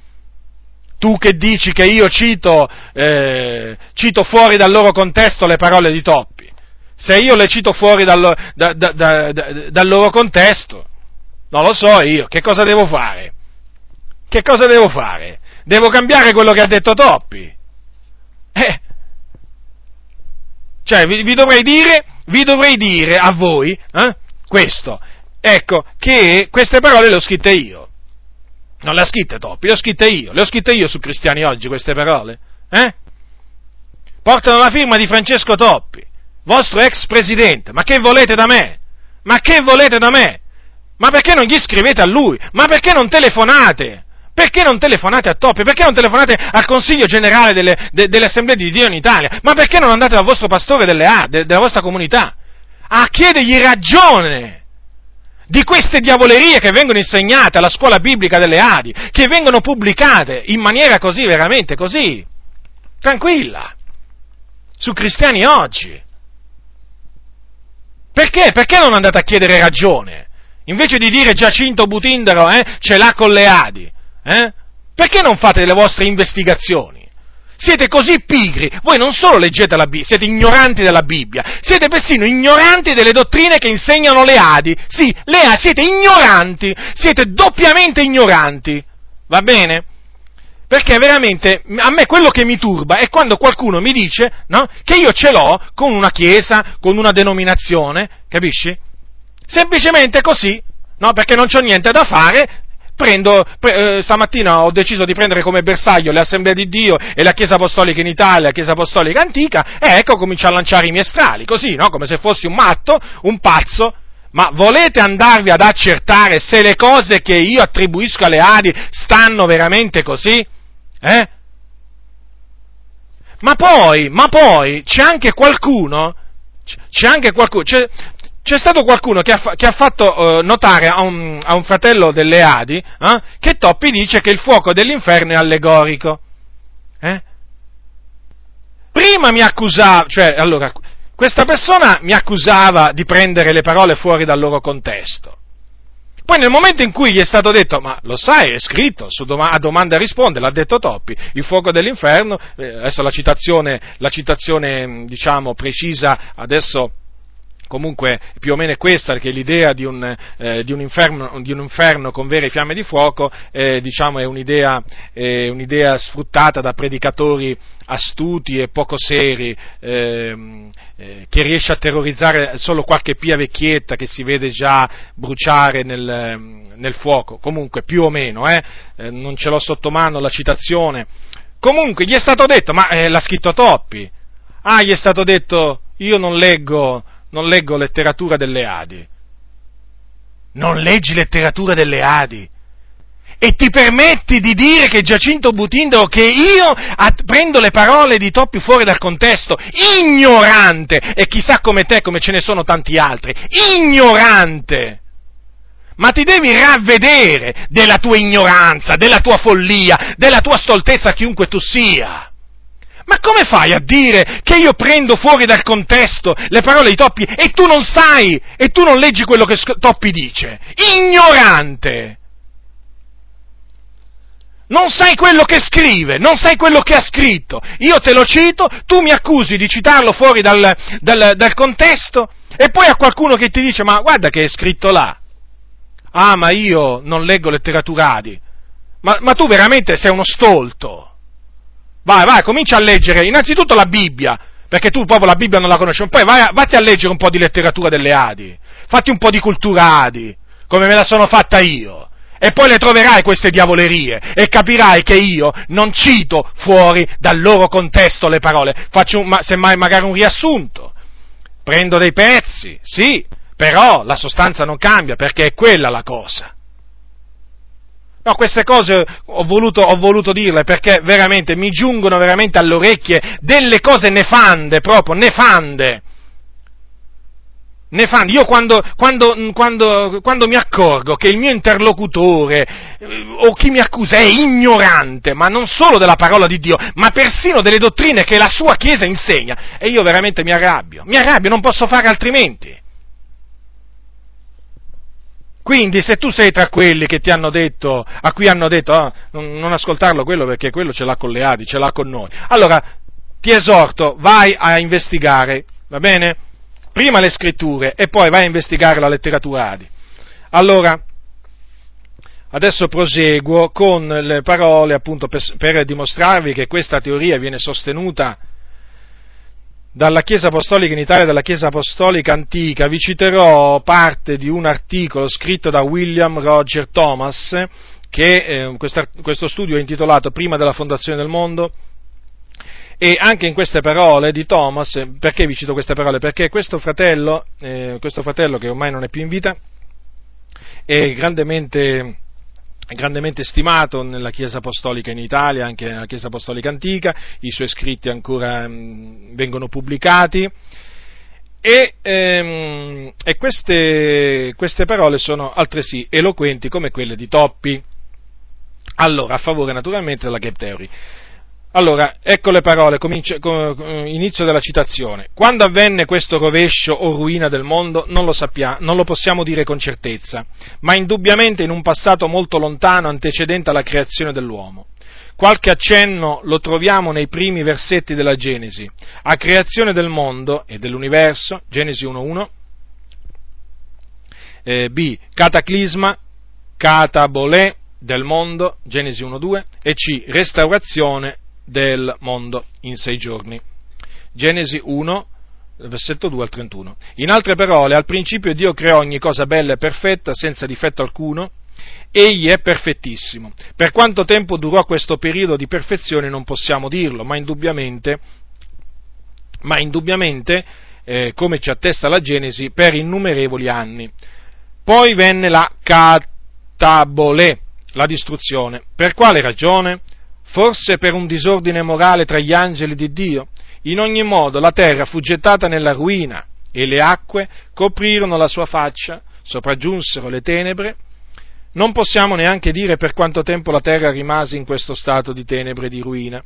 Tu che dici che io cito, eh, cito, fuori dal loro contesto le parole di Toppi, se io le cito fuori dal, da, da, da, dal loro contesto, non lo so io, che cosa devo fare? Che cosa devo fare? Devo cambiare quello che ha detto Toppi? Eh. Cioè, vi, vi, dovrei dire, vi dovrei dire a voi eh, questo, ecco, che queste parole le ho scritte io. Non le ha scritte Toppi, le ho scritte io, le ho scritte io su Cristiani Oggi queste parole. Eh? Portano la firma di Francesco Toppi, vostro ex presidente. Ma che volete da me? Ma che volete da me? Ma perché non gli scrivete a lui? Ma perché non telefonate? Perché non telefonate a Toppi? Perché non telefonate al Consiglio Generale delle, de, delle di Dio in Italia? Ma perché non andate dal vostro pastore delle de, della vostra comunità? A chiedergli ragione! Di queste diavolerie che vengono insegnate alla scuola biblica delle Adi, che vengono pubblicate in maniera così, veramente così, tranquilla, su cristiani oggi. Perché? Perché non andate a chiedere ragione? Invece di dire Giacinto Butindaro eh, ce l'ha con le Adi, eh? perché non fate le vostre investigazioni? Siete così pigri, voi non solo leggete la Bibbia, siete ignoranti della Bibbia, siete persino ignoranti delle dottrine che insegnano le Adi. Sì, le Adi, siete ignoranti, siete doppiamente ignoranti. Va bene? Perché veramente a me quello che mi turba è quando qualcuno mi dice no, che io ce l'ho con una chiesa, con una denominazione, capisci? Semplicemente così, no, perché non c'ho niente da fare, prendo, pre, eh, stamattina ho deciso di prendere come bersaglio le assemblee di Dio e la Chiesa Apostolica in Italia, la Chiesa Apostolica Antica, e ecco comincio a lanciare i miei strali, così, no? Come se fossi un matto, un pazzo, ma volete andarvi ad accertare se le cose che io attribuisco alle Adi stanno veramente così? Eh? Ma poi, ma poi c'è anche qualcuno, c'è anche qualcuno, c'è, c'è stato qualcuno che ha, che ha fatto uh, notare a un, a un, fratello delle Adi eh, che Toppi dice che il fuoco dell'inferno è allegorico. Eh? Prima mi accusava, cioè, allora, questa persona mi accusava di prendere le parole fuori dal loro contesto. Poi nel momento in cui gli è stato detto, ma lo sai, è scritto, doma- a domanda risponde, l'ha detto Toppi, il fuoco dell'inferno, eh, adesso la citazione, la citazione diciamo, precisa adesso comunque più o meno è questa, perché l'idea di un, eh, di un, inferno, di un inferno, con vere fiamme di fuoco eh, diciamo è un'idea, è un'idea, sfruttata da predicatori astuti e poco seri, ehm, eh, che riesce a terrorizzare solo qualche pia vecchietta che si vede già bruciare nel, nel fuoco, comunque più o meno, eh, eh, non ce l'ho sotto mano la citazione, comunque gli è stato detto, ma eh, l'ha scritto Toppi, ah gli è stato detto io non leggo non leggo letteratura delle Adi. Non leggi letteratura delle Adi. E ti permetti di dire che Giacinto Butindaro, che io prendo le parole di Toppi fuori dal contesto, ignorante, e chissà come te, come ce ne sono tanti altri, ignorante. Ma ti devi ravvedere della tua ignoranza, della tua follia, della tua stoltezza, chiunque tu sia. Ma come fai a dire che io prendo fuori dal contesto le parole di Toppi e tu non sai e tu non leggi quello che Toppi dice? Ignorante! Non sai quello che scrive, non sai quello che ha scritto. Io te lo cito, tu mi accusi di citarlo fuori dal, dal, dal contesto e poi a qualcuno che ti dice ma guarda che è scritto là. Ah, ma io non leggo letterati. Ma, ma tu veramente sei uno stolto. Vai, vai, comincia a leggere innanzitutto la Bibbia, perché tu proprio la Bibbia non la conosci, poi vai, vatti a leggere un po' di letteratura delle Adi, fatti un po' di cultura Adi, come me la sono fatta io. E poi le troverai queste diavolerie e capirai che io non cito fuori dal loro contesto le parole, faccio un, semmai magari un riassunto, prendo dei pezzi, sì, però la sostanza non cambia perché è quella la cosa. No, queste cose ho voluto, ho voluto, dirle perché veramente mi giungono veramente alle orecchie delle cose nefande, proprio nefande. Nefande. Io quando, quando, quando, quando mi accorgo che il mio interlocutore eh, o chi mi accusa è ignorante, ma non solo della parola di Dio, ma persino delle dottrine che la sua Chiesa insegna, e io veramente mi arrabbio, mi arrabbio, non posso fare altrimenti. Quindi se tu sei tra quelli che ti hanno detto, a cui hanno detto ah, non, non ascoltarlo quello perché quello ce l'ha con le Adi, ce l'ha con noi, allora ti esorto, vai a investigare, va bene? Prima le scritture e poi vai a investigare la letteratura Adi. Allora, adesso proseguo con le parole appunto per, per dimostrarvi che questa teoria viene sostenuta dalla Chiesa Apostolica in Italia e dalla Chiesa Apostolica Antica, vi citerò parte di un articolo scritto da William Roger Thomas, che eh, questo studio è intitolato Prima della fondazione del mondo, e anche in queste parole di Thomas, perché vi cito queste parole? Perché questo fratello, eh, questo fratello che ormai non è più in vita, è grandemente grandemente stimato nella Chiesa Apostolica in Italia, anche nella Chiesa Apostolica Antica, i suoi scritti ancora mh, mm, vengono pubblicati. E, ehm, e queste, queste, parole sono altresì eloquenti come quelle di Toppi, allora a favore naturalmente della Gap Theory. Allora, ecco le parole, comincio, inizio della citazione. Quando avvenne questo rovescio o ruina del mondo non lo sappiamo, non lo possiamo dire con certezza, ma indubbiamente in un passato molto lontano antecedente alla creazione dell'uomo. Qualche accenno lo troviamo nei primi versetti della Genesi, a creazione del mondo e dell'universo, Genesi 1.1, eh, B. Cataclisma, catabolè del mondo, Genesi 1.2, e C. Restaurazione del mondo in sei giorni. Genesi 1, versetto 2 al 31. In altre parole, al principio Dio creò ogni cosa bella e perfetta, senza difetto alcuno, Egli è perfettissimo. Per quanto tempo durò questo periodo di perfezione non possiamo dirlo, ma indubbiamente, ma indubbiamente eh, come ci attesta la Genesi, per innumerevoli anni. Poi venne la catabole, la distruzione. Per quale ragione? Forse per un disordine morale tra gli angeli di Dio? In ogni modo la terra fu gettata nella ruina e le acque coprirono la sua faccia, sopraggiunsero le tenebre. Non possiamo neanche dire per quanto tempo la terra rimase in questo stato di tenebre e di ruina,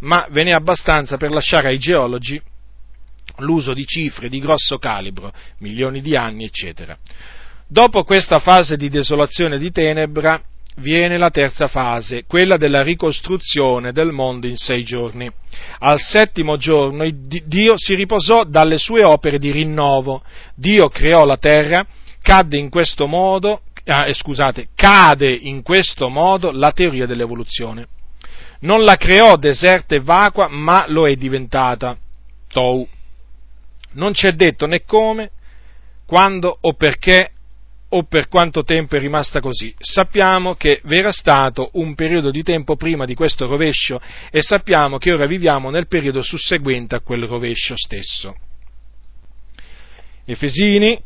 ma ve n'è abbastanza per lasciare ai geologi l'uso di cifre di grosso calibro, milioni di anni, eccetera. Dopo questa fase di desolazione e di tenebra viene la terza fase, quella della ricostruzione del mondo in sei giorni. Al settimo giorno Dio si riposò dalle sue opere di rinnovo. Dio creò la terra, cadde in questo modo, ah, eh, scusate, cade in questo modo la teoria dell'evoluzione. Non la creò deserta e vacua, ma lo è diventata. Tou. Non c'è detto né come, quando o perché o per quanto tempo è rimasta così. Sappiamo che v'era stato un periodo di tempo prima di questo rovescio e sappiamo che ora viviamo nel periodo susseguente a quel rovescio stesso. Efesini,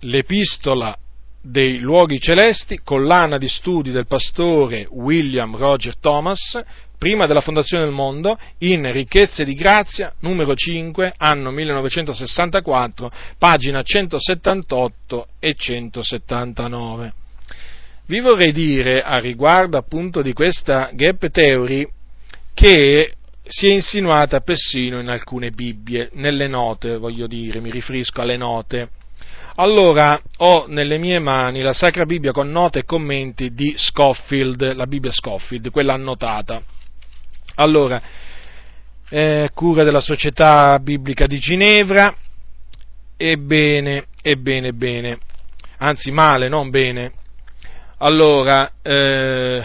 l'epistola dei luoghi celesti, collana di studi del pastore William Roger Thomas, prima della fondazione del mondo, in Ricchezze di Grazia, numero 5, anno 1964, pagina 178 e 179. Vi vorrei dire a riguardo appunto di questa gap theory che si è insinuata persino in alcune Bibbie, nelle note, voglio dire, mi riferisco alle note. Allora, ho nelle mie mani la Sacra Bibbia con note e commenti di Scofield, la Bibbia Scofield, quella annotata. Allora, eh, cura della Società Biblica di Ginevra, ebbene, ebbene, bene, anzi male, non bene. Allora, eh,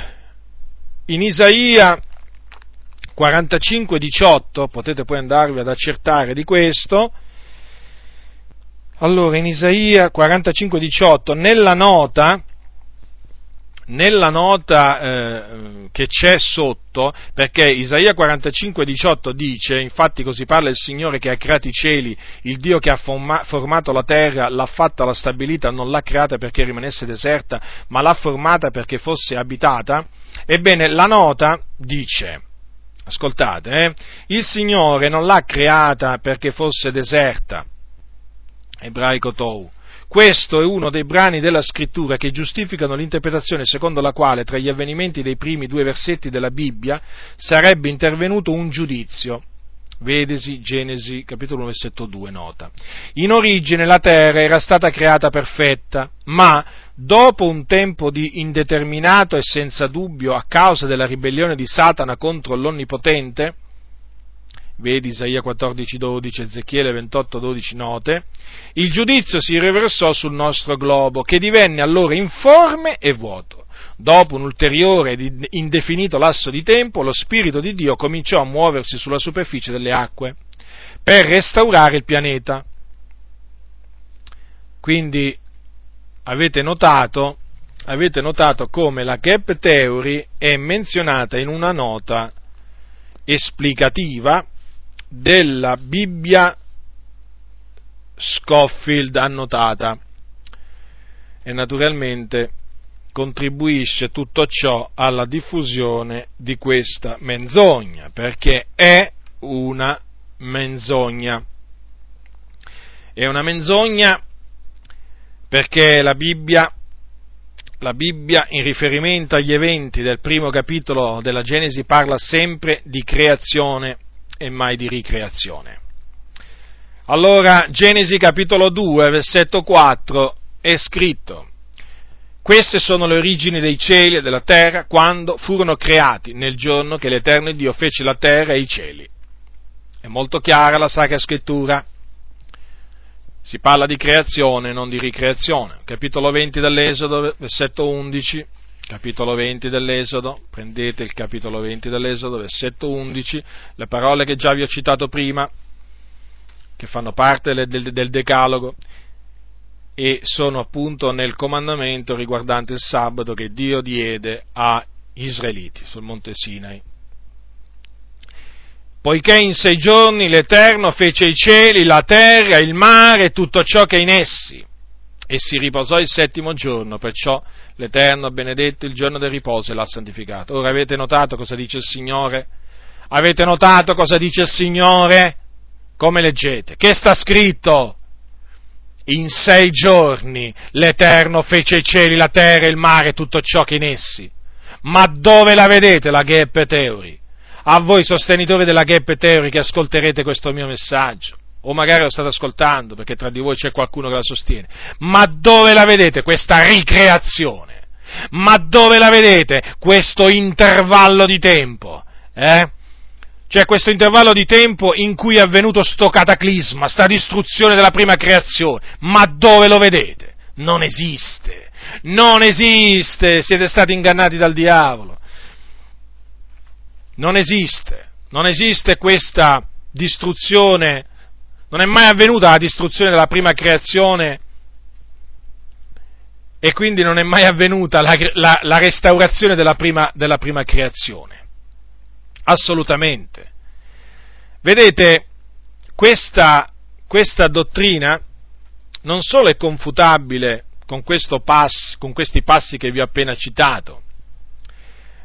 in Isaia 45,18, potete poi andarvi ad accertare di questo, allora in Isaia 45,18, nella nota, nella nota eh, che c'è sotto, perché Isaia 45,18 dice, infatti così parla il Signore che ha creato i cieli, il Dio che ha forma, formato la terra, l'ha fatta, l'ha stabilita, non l'ha creata perché rimanesse deserta, ma l'ha formata perché fosse abitata, ebbene la nota dice, ascoltate, eh, il Signore non l'ha creata perché fosse deserta, ebraico Tou, questo è uno dei brani della scrittura che giustificano l'interpretazione secondo la quale tra gli avvenimenti dei primi due versetti della Bibbia sarebbe intervenuto un giudizio. Vedesi Genesi capitolo 1 versetto 2 nota. In origine la terra era stata creata perfetta, ma dopo un tempo di indeterminato e senza dubbio a causa della ribellione di Satana contro l'Onnipotente, vedi Isaia 14:12, Ezechiele 28:12 note, il giudizio si riversò sul nostro globo, che divenne allora informe e vuoto. Dopo un ulteriore ed indefinito lasso di tempo, lo Spirito di Dio cominciò a muoversi sulla superficie delle acque per restaurare il pianeta. Quindi avete notato, avete notato come la gap theory è menzionata in una nota esplicativa della Bibbia Scofield annotata e naturalmente contribuisce tutto ciò alla diffusione di questa menzogna, perché è una menzogna. È una menzogna perché la Bibbia, la Bibbia in riferimento agli eventi del primo capitolo della Genesi parla sempre di creazione e mai di ricreazione. Allora, Genesi capitolo 2, versetto 4 è scritto, queste sono le origini dei cieli e della terra quando furono creati nel giorno che l'Eterno Dio fece la terra e i cieli. È molto chiara la Sacra Scrittura. Si parla di creazione, non di ricreazione. Capitolo 20 dell'Esodo, versetto 11 capitolo 20 dell'Esodo, prendete il capitolo 20 dell'Esodo, versetto 11, le parole che già vi ho citato prima, che fanno parte del, del, del Decalogo, e sono appunto nel comandamento riguardante il sabato che Dio diede a Israeliti sul monte Sinai. Poiché in sei giorni l'Eterno fece i cieli, la terra, il mare e tutto ciò che è in essi e si riposò il settimo giorno, perciò l'Eterno ha benedetto il giorno del riposo e l'ha santificato. Ora avete notato cosa dice il Signore? Avete notato cosa dice il Signore? Come leggete? Che sta scritto? In sei giorni l'Eterno fece i cieli, la terra, il mare e tutto ciò che in essi. Ma dove la vedete la Gheppe Teori? A voi sostenitori della Gheppe Teori che ascolterete questo mio messaggio o magari lo state ascoltando perché tra di voi c'è qualcuno che la sostiene, ma dove la vedete questa ricreazione? Ma dove la vedete questo intervallo di tempo? Eh? C'è questo intervallo di tempo in cui è avvenuto sto cataclisma, sta distruzione della prima creazione, ma dove lo vedete? Non esiste, non esiste, siete stati ingannati dal diavolo. Non esiste, non esiste questa distruzione non è mai avvenuta la distruzione della prima creazione e quindi non è mai avvenuta la, la, la restaurazione della prima, della prima creazione. Assolutamente. Vedete, questa, questa, dottrina non solo è confutabile con, pass, con questi passi che vi ho appena citato,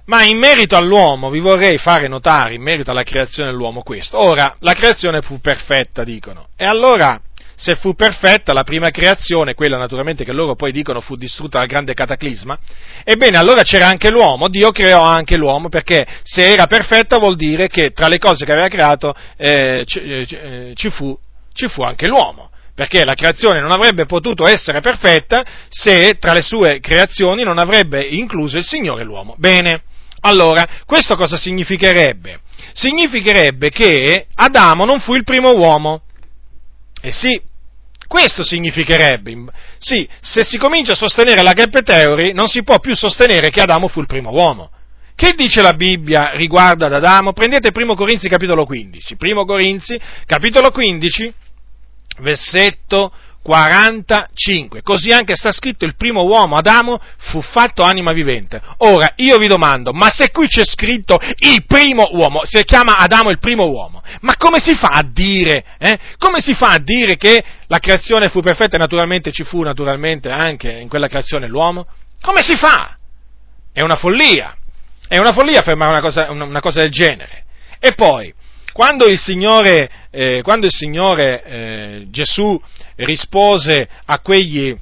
ma in merito all'uomo vi vorrei fare notare, in merito alla creazione dell'uomo, questo. Ora, la creazione fu perfetta, dicono. E allora, se fu perfetta la prima creazione, quella naturalmente che loro poi dicono fu distrutta dal grande cataclisma, ebbene allora c'era anche l'uomo, Dio creò anche l'uomo, perché se era perfetta vuol dire che tra le cose che aveva creato eh, ci, eh, ci, fu, ci fu anche l'uomo perché la creazione non avrebbe potuto essere perfetta se tra le sue creazioni non avrebbe incluso il Signore l'uomo. Bene, allora, questo cosa significherebbe? Significherebbe che Adamo non fu il primo uomo. Eh sì, questo significherebbe. Sì, se si comincia a sostenere la gap theory, non si può più sostenere che Adamo fu il primo uomo. Che dice la Bibbia riguardo ad Adamo? Prendete 1 Corinzi capitolo 15. 1 Corinzi capitolo 15, versetto 45. Così anche sta scritto il primo uomo, Adamo, fu fatto anima vivente. Ora, io vi domando, ma se qui c'è scritto il primo uomo, si chiama Adamo il primo uomo, ma come si fa a dire, eh? Come si fa a dire che la creazione fu perfetta e naturalmente ci fu naturalmente anche in quella creazione l'uomo? Come si fa? È una follia. È una follia affermare una cosa, una cosa del genere. E poi, quando il Signore, eh, quando il Signore eh, Gesù rispose a quegli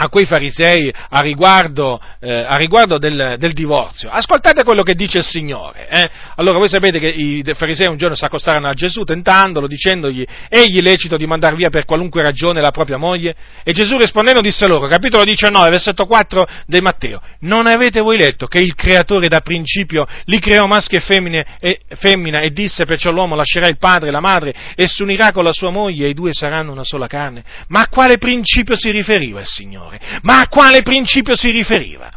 a quei farisei a riguardo, eh, a riguardo del, del, divorzio. Ascoltate quello che dice il Signore. Eh? Allora voi sapete che i farisei un giorno si accostarono a Gesù tentandolo, dicendogli, egli lecito di mandar via per qualunque ragione la propria moglie? E Gesù rispondendo disse loro, capitolo 19, versetto 4 di Matteo, non avete voi letto che il creatore da principio li creò maschi e, femmine, e femmina e disse perciò l'uomo lascerà il padre e la madre e si unirà con la sua moglie e i due saranno una sola carne? Ma a quale principio si riferiva il Signore? Signore. Ma a quale principio si riferiva?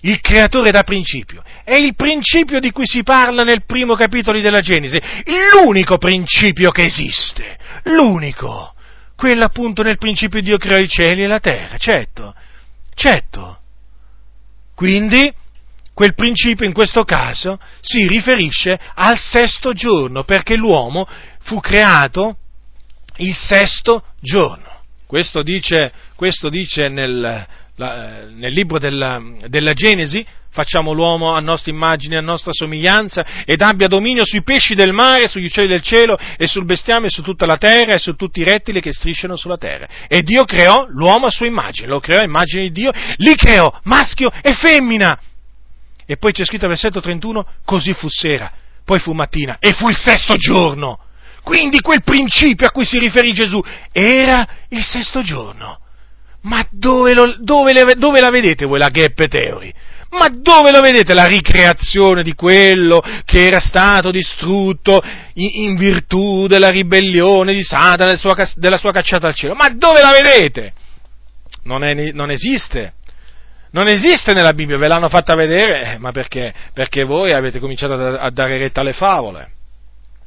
Il creatore da principio. È il principio di cui si parla nel primo capitolo della Genesi. L'unico principio che esiste. L'unico. Quello appunto nel principio Dio creò i cieli e la terra. Certo. Certo. Quindi, quel principio in questo caso si riferisce al sesto giorno, perché l'uomo fu creato il sesto giorno. Questo dice, questo dice nel, la, nel, libro della, della, Genesi, facciamo l'uomo a nostra immagine, a nostra somiglianza, ed abbia dominio sui pesci del mare, sugli uccelli del cielo, e sul bestiame, e su tutta la terra, e su tutti i rettili che strisciano sulla terra. E Dio creò l'uomo a sua immagine, lo creò a immagine di Dio, li creò maschio e femmina. E poi c'è scritto al versetto 31, così fu sera, poi fu mattina, e fu il sesto giorno. Quindi quel principio a cui si riferì Gesù era il sesto giorno. Ma dove, lo, dove, dove la vedete voi la gap theory? Ma dove lo vedete la ricreazione di quello che era stato distrutto in, in virtù della ribellione di Satana, del sua, della sua cacciata al cielo? Ma dove la vedete? Non, è, non esiste. Non esiste nella Bibbia, ve l'hanno fatta vedere, eh, ma perché? Perché voi avete cominciato a, a dare retta alle favole.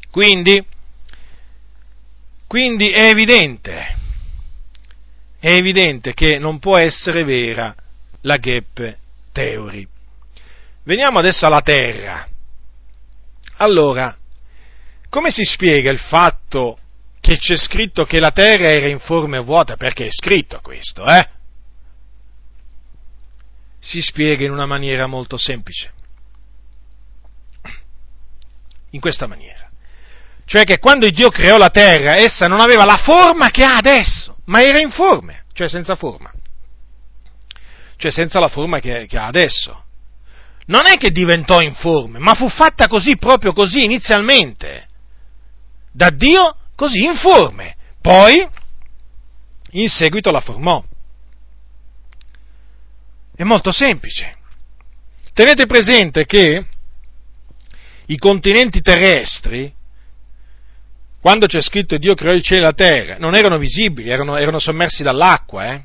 Quindi, quindi è evidente, è evidente che non può essere vera la gap theory. Veniamo adesso alla Terra. Allora, come si spiega il fatto che c'è scritto che la terra era informe e vuota, perché è scritto questo, eh? Si spiega in una maniera molto semplice. In questa maniera. Cioè che quando Dio creò la terra, essa non aveva la forma che ha adesso, ma era informe, cioè senza forma. Cioè senza la forma che, che ha adesso. Non è che diventò informe, ma fu fatta così, proprio così, inizialmente. Da Dio così informe. Poi, in seguito la formò. È molto semplice. Tenete presente che i continenti terrestri, quando c'è scritto Dio creò il cielo e la terra, non erano visibili, erano, erano sommersi dall'acqua, eh?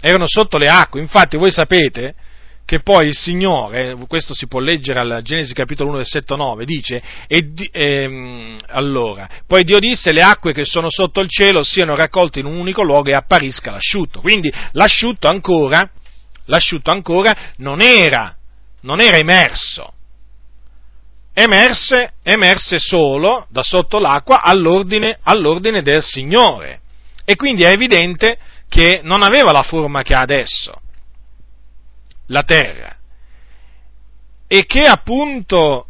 erano sotto le acque. Infatti voi sapete che poi il Signore, questo si può leggere al Genesi capitolo 1 versetto 9, dice, e, ehm, allora, poi Dio disse le acque che sono sotto il cielo siano raccolte in un unico luogo e apparisca l'asciutto. Quindi l'asciutto ancora, l'asciutto ancora non era, non era emerso, emerse, emerse solo da sotto l'acqua all'ordine, all'ordine del Signore. E quindi è evidente che non aveva la forma che ha adesso la terra e che appunto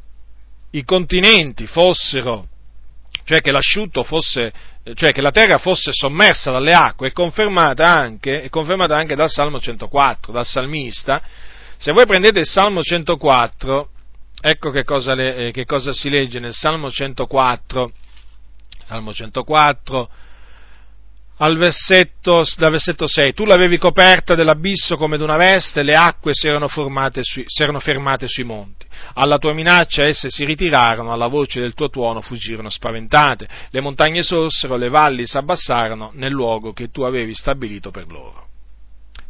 i continenti fossero, cioè che l'asciutto fosse, cioè che la terra fosse sommersa dalle acque, è confermata anche, è confermata anche dal Salmo 104, dal salmista. Se voi prendete il Salmo 104, ecco che cosa, le, eh, che cosa si legge nel Salmo 104, Salmo 104, al versetto, dal versetto 6, tu l'avevi coperta dell'abisso come d'una veste, le acque si erano, sui, si erano, fermate sui monti. Alla tua minaccia esse si ritirarono, alla voce del tuo tuono fuggirono spaventate, le montagne sorsero, le valli s'abbassarono nel luogo che tu avevi stabilito per loro.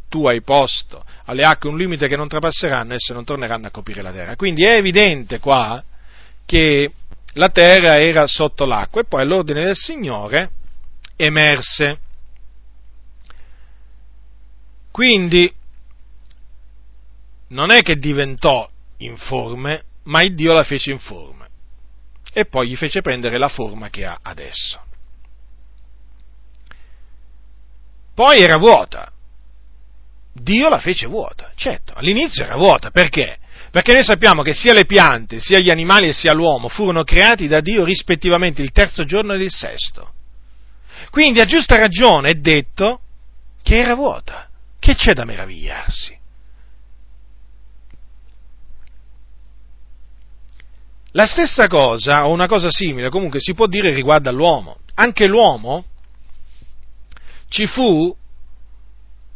Tu hai posto alle acque un limite che non trapasseranno, esse non torneranno a coprire la terra. Quindi è evidente qua che la terra era sotto l'acqua e poi all'ordine del Signore emerse. Quindi non è che diventò informe, ma il Dio la fece informe e poi gli fece prendere la forma che ha adesso. Poi era vuota. Dio la fece vuota, certo, all'inizio era vuota, perché? Perché noi sappiamo che sia le piante, sia gli animali e sia l'uomo furono creati da Dio rispettivamente il terzo giorno ed il sesto. Quindi a giusta ragione è detto che era vuota. Che c'è da meravigliarsi? La stessa cosa, o una cosa simile, comunque si può dire riguardo all'uomo. Anche l'uomo ci fu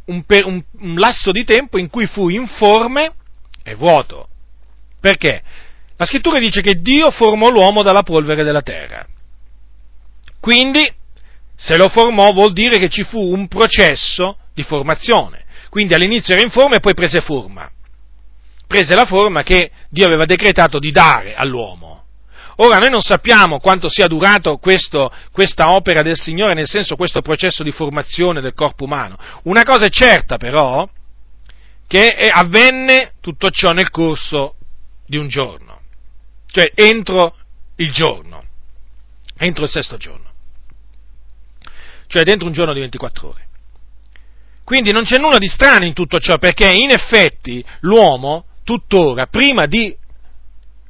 un, un, un lasso di tempo in cui fu informe e vuoto. Perché? La scrittura dice che Dio formò l'uomo dalla polvere della terra. Quindi se lo formò vuol dire che ci fu un processo di formazione. Quindi all'inizio era informe e poi prese forma. Prese la forma che Dio aveva decretato di dare all'uomo. Ora noi non sappiamo quanto sia durato questo, questa opera del Signore, nel senso questo processo di formazione del corpo umano. Una cosa è certa però, che avvenne tutto ciò nel corso di un giorno, cioè entro il giorno, entro il sesto giorno cioè dentro un giorno di 24 ore. Quindi non c'è nulla di strano in tutto ciò, perché in effetti l'uomo, tuttora, prima di,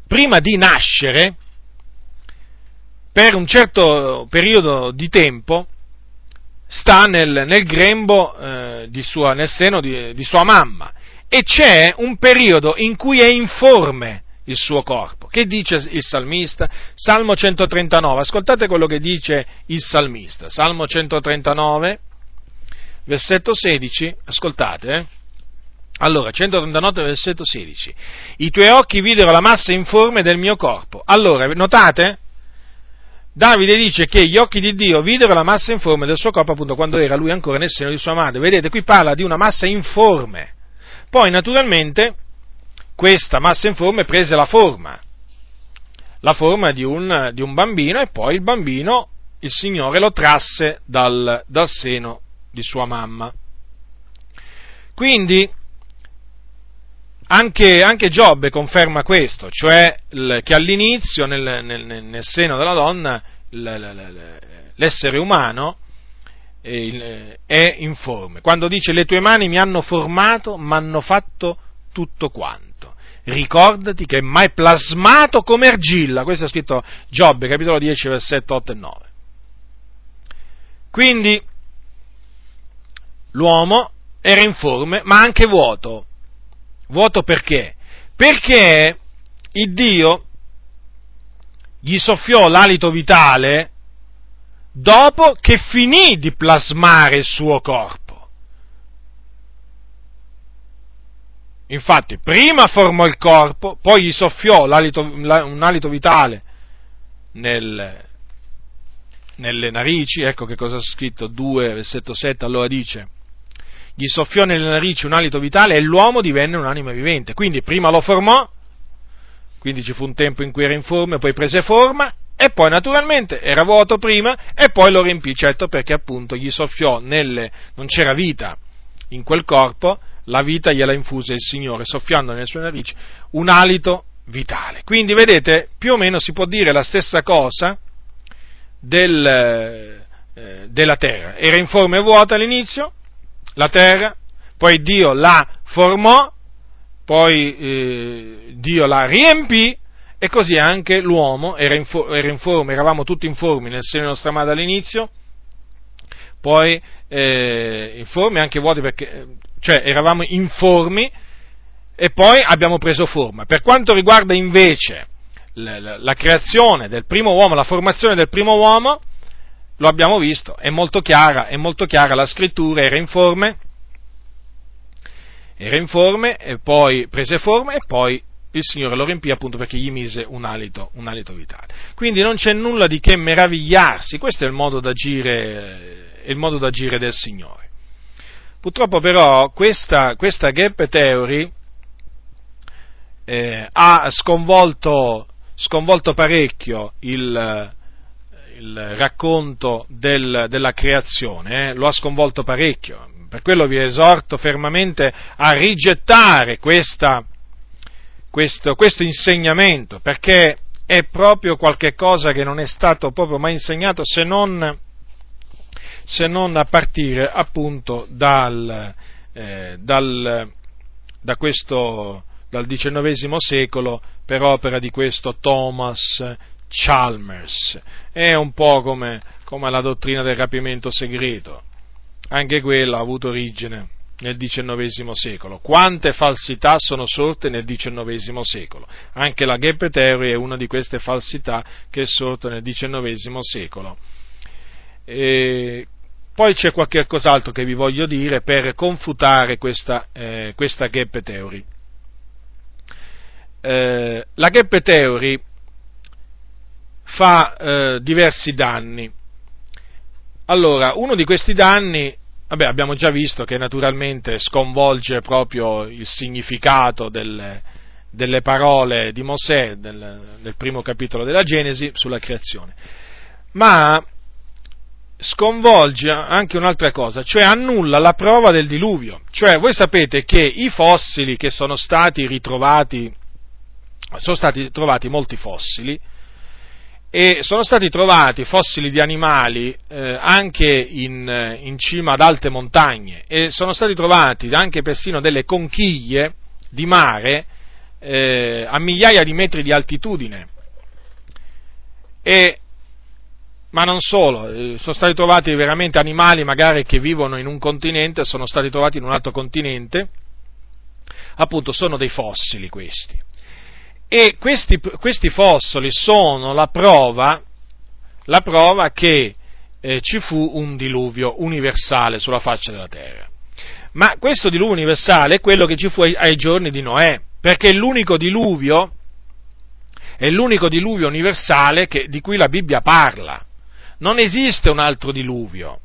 prima di nascere, per un certo periodo di tempo, sta nel, nel grembo eh, sua, nel seno di, di sua mamma e c'è un periodo in cui è informe il suo corpo. Che dice il salmista? Salmo 139, ascoltate quello che dice il salmista. Salmo 139, versetto 16, ascoltate. Eh? Allora, 139, versetto 16. I tuoi occhi videro la massa informe del mio corpo. Allora, notate? Davide dice che gli occhi di Dio videro la massa informe del suo corpo appunto quando era lui ancora nel seno di sua madre. Vedete, qui parla di una massa informe. Poi, naturalmente, questa massa informe prese la forma, la forma di un, di un bambino e poi il bambino, il Signore lo trasse dal, dal seno di sua mamma. Quindi anche, anche, Giobbe conferma questo, cioè che all'inizio nel, nel, nel, seno della donna l'essere umano eh, è informe. Quando dice le tue mani mi hanno formato, mi hanno fatto tutto quanto. Ricordati che mai plasmato come argilla. Questo è scritto Giobbe, capitolo 10, versetto 8 e 9. Quindi l'uomo era informe, ma anche vuoto. Vuoto perché? Perché il Dio gli soffiò l'alito vitale dopo che finì di plasmare il suo corpo. Infatti, prima formò il corpo, poi gli soffiò un alito vitale nel, nelle narici, ecco che cosa ha scritto 2, versetto 7, allora dice, gli soffiò nelle narici un alito vitale e l'uomo divenne un'anima vivente. Quindi prima lo formò, quindi ci fu un tempo in cui era informe, poi prese forma e poi naturalmente era vuoto prima e poi lo riempì, certo perché appunto gli soffiò nelle, non c'era vita in quel corpo, la vita gliela infuse il Signore, soffiando nelle sue narici un alito vitale. Quindi vedete, più o meno si può dire la stessa cosa del, eh, della terra. Era informe e vuota all'inizio, la terra, poi Dio la formò, poi eh, Dio la riempì e così anche l'uomo era, info, era informe, eravamo tutti informi nel seno della nostra madre all'inizio, poi eh, informi anche vuoti perché, cioè eravamo informi e poi abbiamo preso forma. Per quanto riguarda invece la, la, la creazione del primo uomo, la formazione del primo uomo, lo abbiamo visto, è molto chiara, è molto chiara la scrittura, era informe, era informe, e poi prese forma e poi il Signore lo riempì appunto perché gli mise un alito, un alito vitale. Quindi non c'è nulla di che meravigliarsi, questo è il modo d'agire, il modo d'agire del Signore. Purtroppo però questa, questa gap theory eh, ha sconvolto, sconvolto parecchio il, il racconto del, della creazione, eh, lo ha sconvolto parecchio. Per quello vi esorto fermamente a rigettare questa, questo, questo insegnamento, perché è proprio qualche cosa che non è stato proprio mai insegnato se non, se non a partire appunto dal, eh, dal, da questo, dal XIX secolo per opera di questo Thomas Chalmers. È un po' come, come la dottrina del rapimento segreto. Anche quella ha avuto origine nel XIX secolo. Quante falsità sono sorte nel XIX secolo? Anche la Gap Theory è una di queste falsità che è sorta nel XIX secolo. E poi c'è qualche cos'altro che vi voglio dire per confutare questa, eh, questa Gap Theory. Eh, la Gap Theory fa eh, diversi danni. Allora, uno di questi danni Vabbè, abbiamo già visto che naturalmente sconvolge proprio il significato delle, delle parole di Mosè del, del primo capitolo della Genesi sulla creazione, ma sconvolge anche un'altra cosa, cioè annulla la prova del diluvio. Cioè, voi sapete che i fossili che sono stati ritrovati, sono stati trovati molti fossili, e sono stati trovati fossili di animali eh, anche in, in, cima ad alte montagne e sono stati trovati anche persino delle conchiglie di mare eh, a migliaia di metri di altitudine. E, ma non solo, eh, sono stati trovati veramente animali magari che vivono in un continente, sono stati trovati in un altro continente, appunto sono dei fossili questi. E questi, questi fossili sono la prova, la prova che eh, ci fu un diluvio universale sulla faccia della terra. Ma questo diluvio universale è quello che ci fu ai, ai giorni di Noè, perché è l'unico diluvio, è l'unico diluvio universale che, di cui la Bibbia parla. Non esiste un altro diluvio.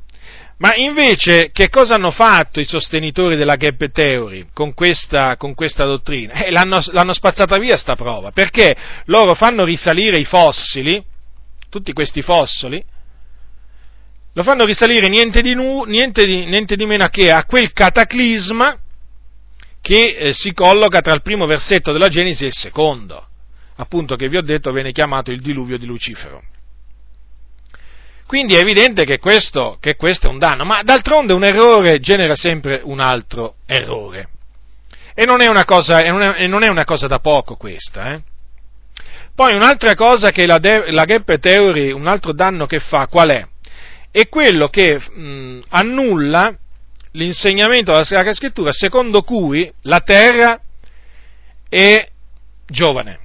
Ma invece che cosa hanno fatto i sostenitori della gap theory con questa, con questa dottrina? Eh, l'hanno, l'hanno, spazzata via sta prova, perché loro fanno risalire i fossili, tutti questi fossili, lo fanno risalire niente di, nu, niente di, niente di meno che a quel cataclisma che eh, si colloca tra il primo versetto della Genesi e il secondo, appunto che vi ho detto viene chiamato il diluvio di Lucifero. Quindi è evidente che questo, che questo è un danno, ma d'altronde un errore genera sempre un altro errore. E non è una cosa, e non è una cosa da poco questa. Eh? Poi un'altra cosa che la, de- la gap theory, un altro danno che fa, qual è? È quello che mh, annulla l'insegnamento della Sacra Scrittura secondo cui la terra è giovane.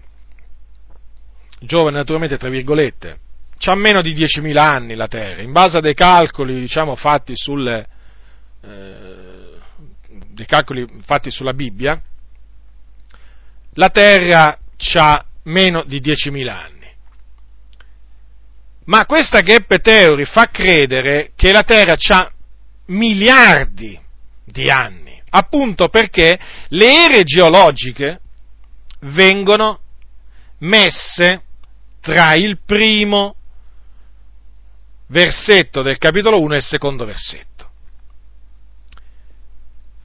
Giovane naturalmente tra virgolette, c'ha meno di 10.000 anni la terra, in base a dei calcoli diciamo, fatti, sulle, eh, dei calcoli fatti sulla Bibbia, la terra ha meno di 10.000 anni. Ma questa gap theory fa credere che la terra ha miliardi di anni, appunto perché le ere geologiche vengono messe tra il primo versetto del capitolo 1 e il secondo versetto.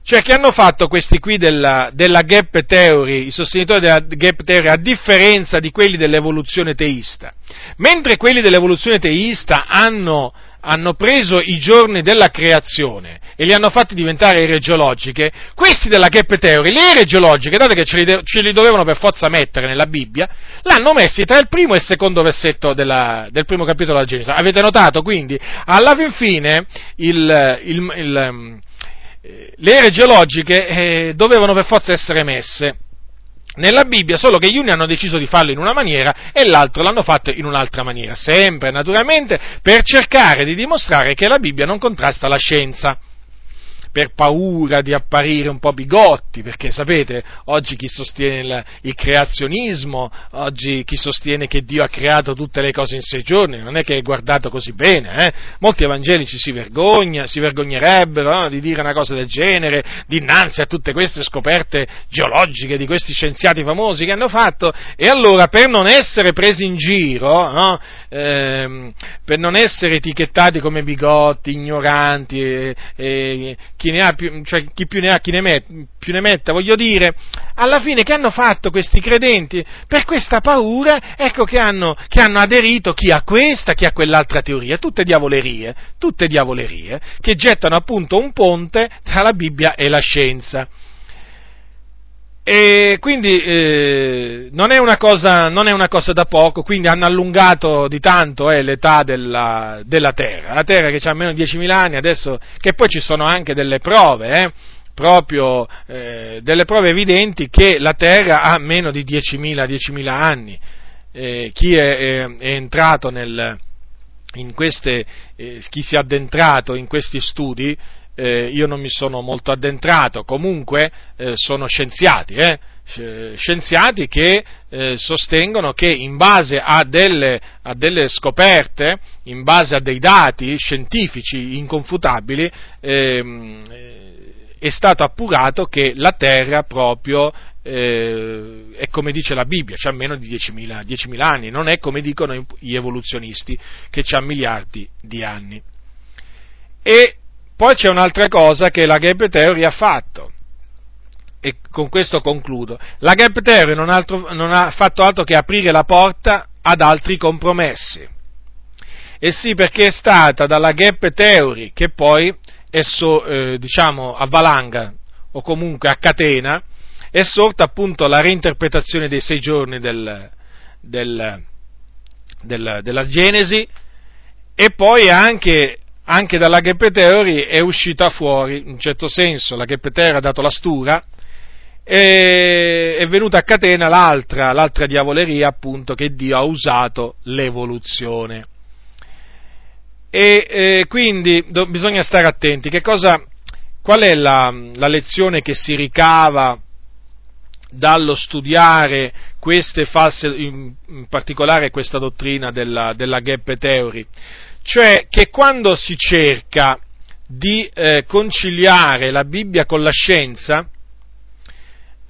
Cioè che hanno fatto questi qui della, della gap theory, i sostenitori della gap theory, a differenza di quelli dell'evoluzione teista. Mentre quelli dell'evoluzione teista hanno hanno preso i giorni della creazione e li hanno fatti diventare ere geologiche, questi della Gap le ere geologiche, dato che ce li, ce li, dovevano per forza mettere nella Bibbia, l'hanno messi tra il primo e il secondo versetto della, del primo capitolo della Genesi. Avete notato? Quindi, alla fin fine, il, il, il, ehm, le ere geologiche eh, dovevano per forza essere messe nella Bibbia, solo che gli uni hanno deciso di farlo in una maniera e l'altro l'hanno fatto in un'altra maniera, sempre naturalmente per cercare di dimostrare che la Bibbia non contrasta la scienza per paura di apparire un po' bigotti, perché sapete, oggi chi sostiene il, il, creazionismo, oggi chi sostiene che Dio ha creato tutte le cose in sei giorni, non è che è guardato così bene, eh? molti evangelici si, vergogna, si vergognerebbero no? di dire una cosa del genere dinanzi a tutte queste scoperte geologiche di questi scienziati famosi che hanno fatto, e allora per non essere presi in giro, no? ehm, per non essere etichettati come bigotti, ignoranti, chi ne ha più, cioè chi più ne ha chi ne, met, più ne metta, voglio dire, alla fine che hanno fatto questi credenti? Per questa paura, ecco che hanno, che hanno aderito chi a questa, chi a quell'altra teoria, tutte diavolerie, tutte diavolerie, che gettano appunto un ponte tra la Bibbia e la scienza. E quindi eh, non, è cosa, non, è una cosa, da poco, quindi hanno allungato di tanto eh, l'età della, della, Terra, la Terra che ha meno di 10.000 anni, adesso che poi ci sono anche delle prove, eh, proprio eh, delle prove evidenti che la Terra ha meno di 10.000, 10.000 anni. Eh, chi è, è, è, entrato nel, in queste, eh, chi si è addentrato in questi studi eh, io non mi sono molto addentrato, comunque eh, sono scienziati, eh, scienziati che eh, sostengono che in base a delle, a delle, scoperte, in base a dei dati scientifici inconfutabili, ehm, è stato appurato che la Terra proprio eh, è come dice la Bibbia, ha meno di 10.000, 10.000 anni, non è come dicono gli evoluzionisti che ha miliardi di anni. E poi c'è un'altra cosa che la gap theory ha fatto, e con questo concludo. La gap theory non, altro, non ha fatto altro che aprire la porta ad altri compromessi. E sì, perché è stata dalla gap theory che poi è so, eh, diciamo, a valanga o comunque a catena è sorta appunto la reinterpretazione dei sei giorni del, del, del, della Genesi e poi anche anche dalla Gap Theory è uscita fuori, in un certo senso, la Gap Theory ha dato la stura, e è venuta a catena l'altra, l'altra diavoleria, appunto, che Dio ha usato l'evoluzione. E eh, quindi do, bisogna stare attenti. Cosa, qual è la, la, lezione che si ricava dallo studiare queste false, in, particolare questa dottrina della, della Gap Theory? Cioè che quando si cerca di eh, conciliare la Bibbia con la scienza,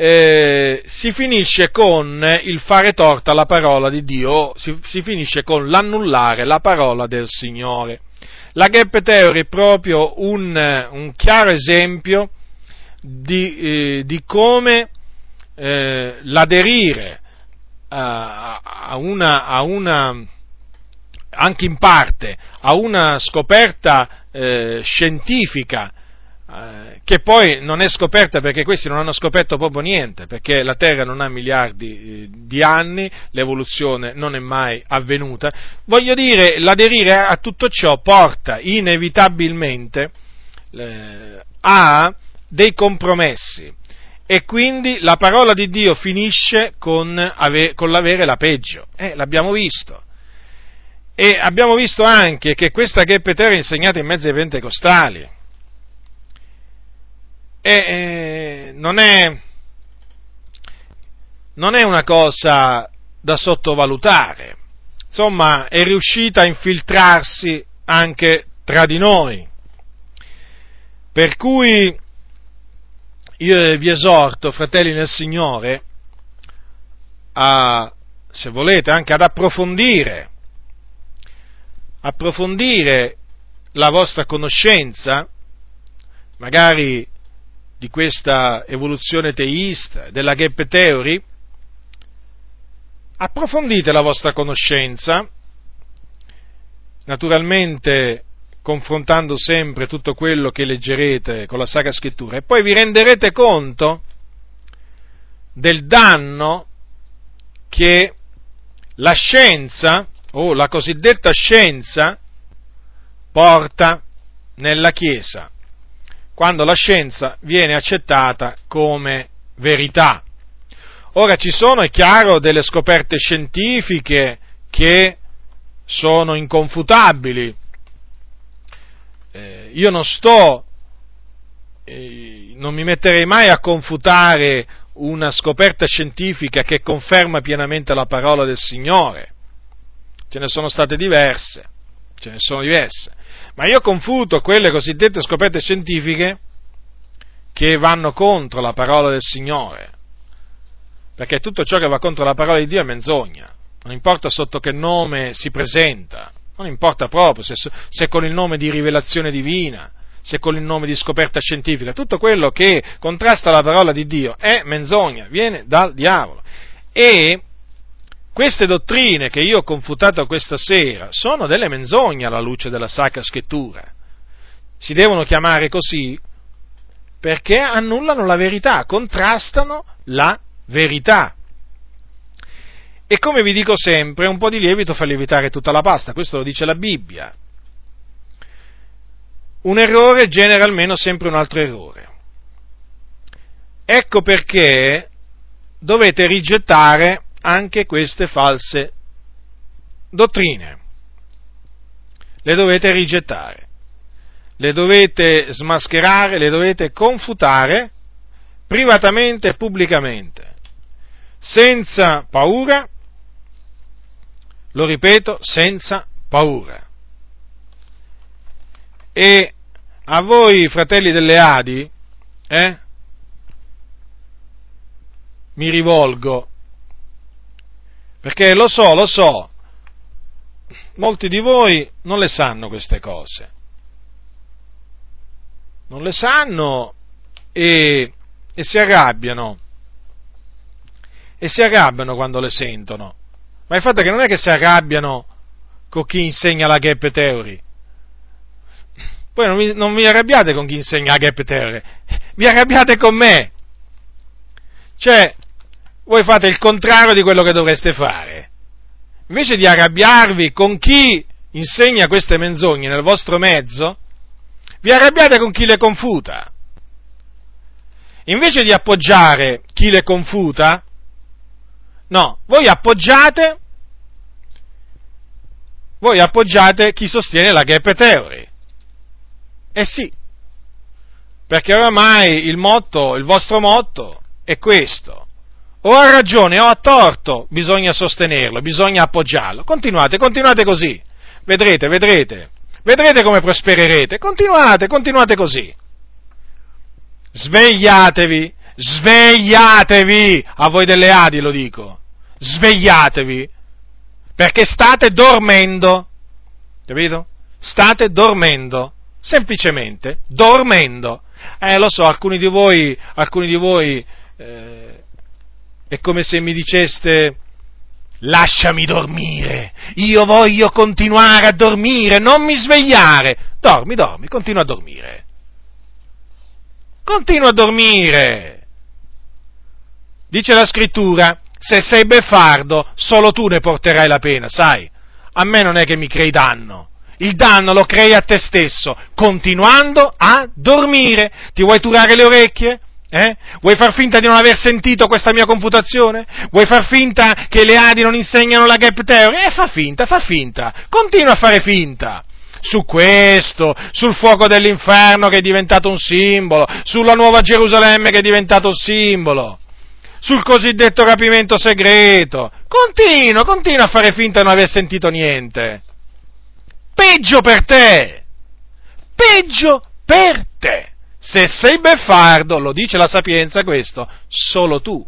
eh, si finisce con il fare torta alla parola di Dio, si, si, finisce con l'annullare la parola del Signore. La Gap Theory è proprio un, un chiaro esempio di, eh, di come eh, l'aderire a, a, una, a una anche in parte a una scoperta eh, scientifica eh, che poi non è scoperta perché questi non hanno scoperto proprio niente, perché la Terra non ha miliardi eh, di anni, l'evoluzione non è mai avvenuta. Voglio dire, l'aderire a tutto ciò porta inevitabilmente eh, a dei compromessi e quindi la parola di Dio finisce con, ave, con l'avere la peggio. L'abbiamo visto. E abbiamo visto anche che questa Geppe Terra è insegnata in mezzo ai pentecostali e eh, non, è, non è una cosa da sottovalutare. Insomma, è riuscita a infiltrarsi anche tra di noi. Per cui io vi esorto, fratelli nel Signore, a, se volete, anche ad approfondire, approfondire la vostra conoscenza, magari di questa evoluzione teista, della gap theory, approfondite la vostra conoscenza, naturalmente confrontando sempre tutto quello che leggerete con la Sacra Scrittura, e poi vi renderete conto del danno che la scienza, o la cosiddetta scienza, porta nella Chiesa quando la scienza viene accettata come verità. Ora ci sono, è chiaro, delle scoperte scientifiche che sono inconfutabili. Eh, io non sto, eh, non mi metterei mai a confutare una scoperta scientifica che conferma pienamente la parola del Signore. Ce ne sono state diverse, ce ne sono diverse. Ma io confuto quelle cosiddette scoperte scientifiche che vanno contro la parola del Signore, perché tutto ciò che va contro la parola di Dio è menzogna, non importa sotto che nome si presenta, non importa proprio se, se con il nome di rivelazione divina, se con il nome di scoperta scientifica, tutto quello che contrasta la parola di Dio è menzogna, viene dal diavolo. E queste dottrine che io ho confutato questa sera sono delle menzogne alla luce della Sacra Scrittura. Si devono chiamare così perché annullano la verità, contrastano la verità. E come vi dico sempre, un po' di lievito fa lievitare tutta la pasta, questo lo dice la Bibbia. Un errore genera almeno sempre un altro errore. Ecco perché dovete rigettare anche queste false dottrine. Le dovete rigettare, le dovete smascherare, le dovete confutare privatamente e pubblicamente, senza paura, lo ripeto, senza paura. E a voi, fratelli delle Adi, eh, mi rivolgo perché lo so, lo so, molti di voi non le sanno queste cose. Non le sanno e, e si arrabbiano. E si arrabbiano quando le sentono. Ma il fatto è che non è che si arrabbiano con chi insegna la gap theory. Poi non vi, non vi arrabbiate con chi insegna la gap theory, vi arrabbiate con me. Cioè, voi fate il contrario di quello che dovreste fare. Invece di arrabbiarvi con chi insegna queste menzogne nel vostro mezzo, vi arrabbiate con chi le confuta. Invece di appoggiare chi le confuta, no, voi appoggiate, voi appoggiate chi sostiene la gap theory. Eh sì, perché oramai il motto, il vostro motto è questo o ha ragione o ha torto, bisogna sostenerlo, bisogna appoggiarlo. Continuate, continuate così. Vedrete, vedrete. Vedrete come prospererete. Continuate, continuate così. Svegliatevi, svegliatevi, a voi delle Adi lo dico. Svegliatevi, perché state dormendo. Capito? State dormendo. Semplicemente dormendo. Eh, lo so, alcuni di voi, alcuni di voi eh, è come se mi diceste, lasciami dormire, io voglio continuare a dormire, non mi svegliare. Dormi, dormi, continua a dormire. Continua a dormire. Dice la scrittura, se sei beffardo, solo tu ne porterai la pena, sai? A me non è che mi crei danno. Il danno lo crei a te stesso, continuando a dormire. Ti vuoi turare le orecchie? Eh? Vuoi far finta di non aver sentito questa mia confutazione? Vuoi far finta che le Adi non insegnano la gap theory? Eh, fa finta, fa finta. Continua a fare finta. Su questo, sul fuoco dell'inferno che è diventato un simbolo, sulla nuova Gerusalemme che è diventato un simbolo, sul cosiddetto rapimento segreto. Continua, continua a fare finta di non aver sentito niente. Peggio per te! Peggio per te! Se sei beffardo, lo dice la sapienza questo, solo tu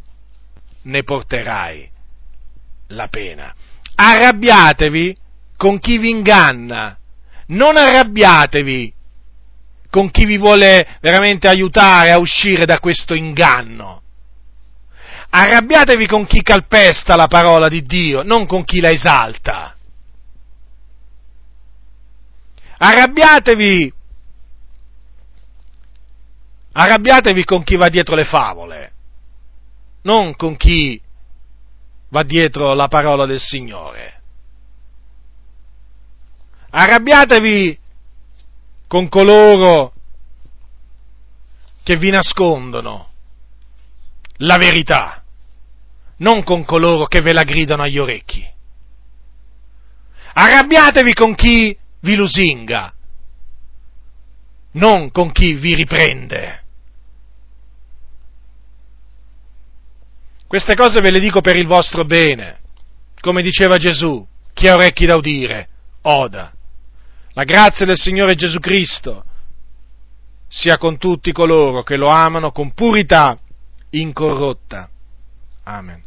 ne porterai la pena. Arrabbiatevi con chi vi inganna, non arrabbiatevi con chi vi vuole veramente aiutare a uscire da questo inganno. Arrabbiatevi con chi calpesta la parola di Dio, non con chi la esalta. Arrabbiatevi Arrabbiatevi con chi va dietro le favole, non con chi va dietro la parola del Signore. Arrabbiatevi con coloro che vi nascondono la verità, non con coloro che ve la gridano agli orecchi. Arrabbiatevi con chi vi lusinga, non con chi vi riprende. Queste cose ve le dico per il vostro bene, come diceva Gesù, chi ha orecchi da udire, oda. La grazia del Signore Gesù Cristo sia con tutti coloro che lo amano con purità incorrotta. Amen.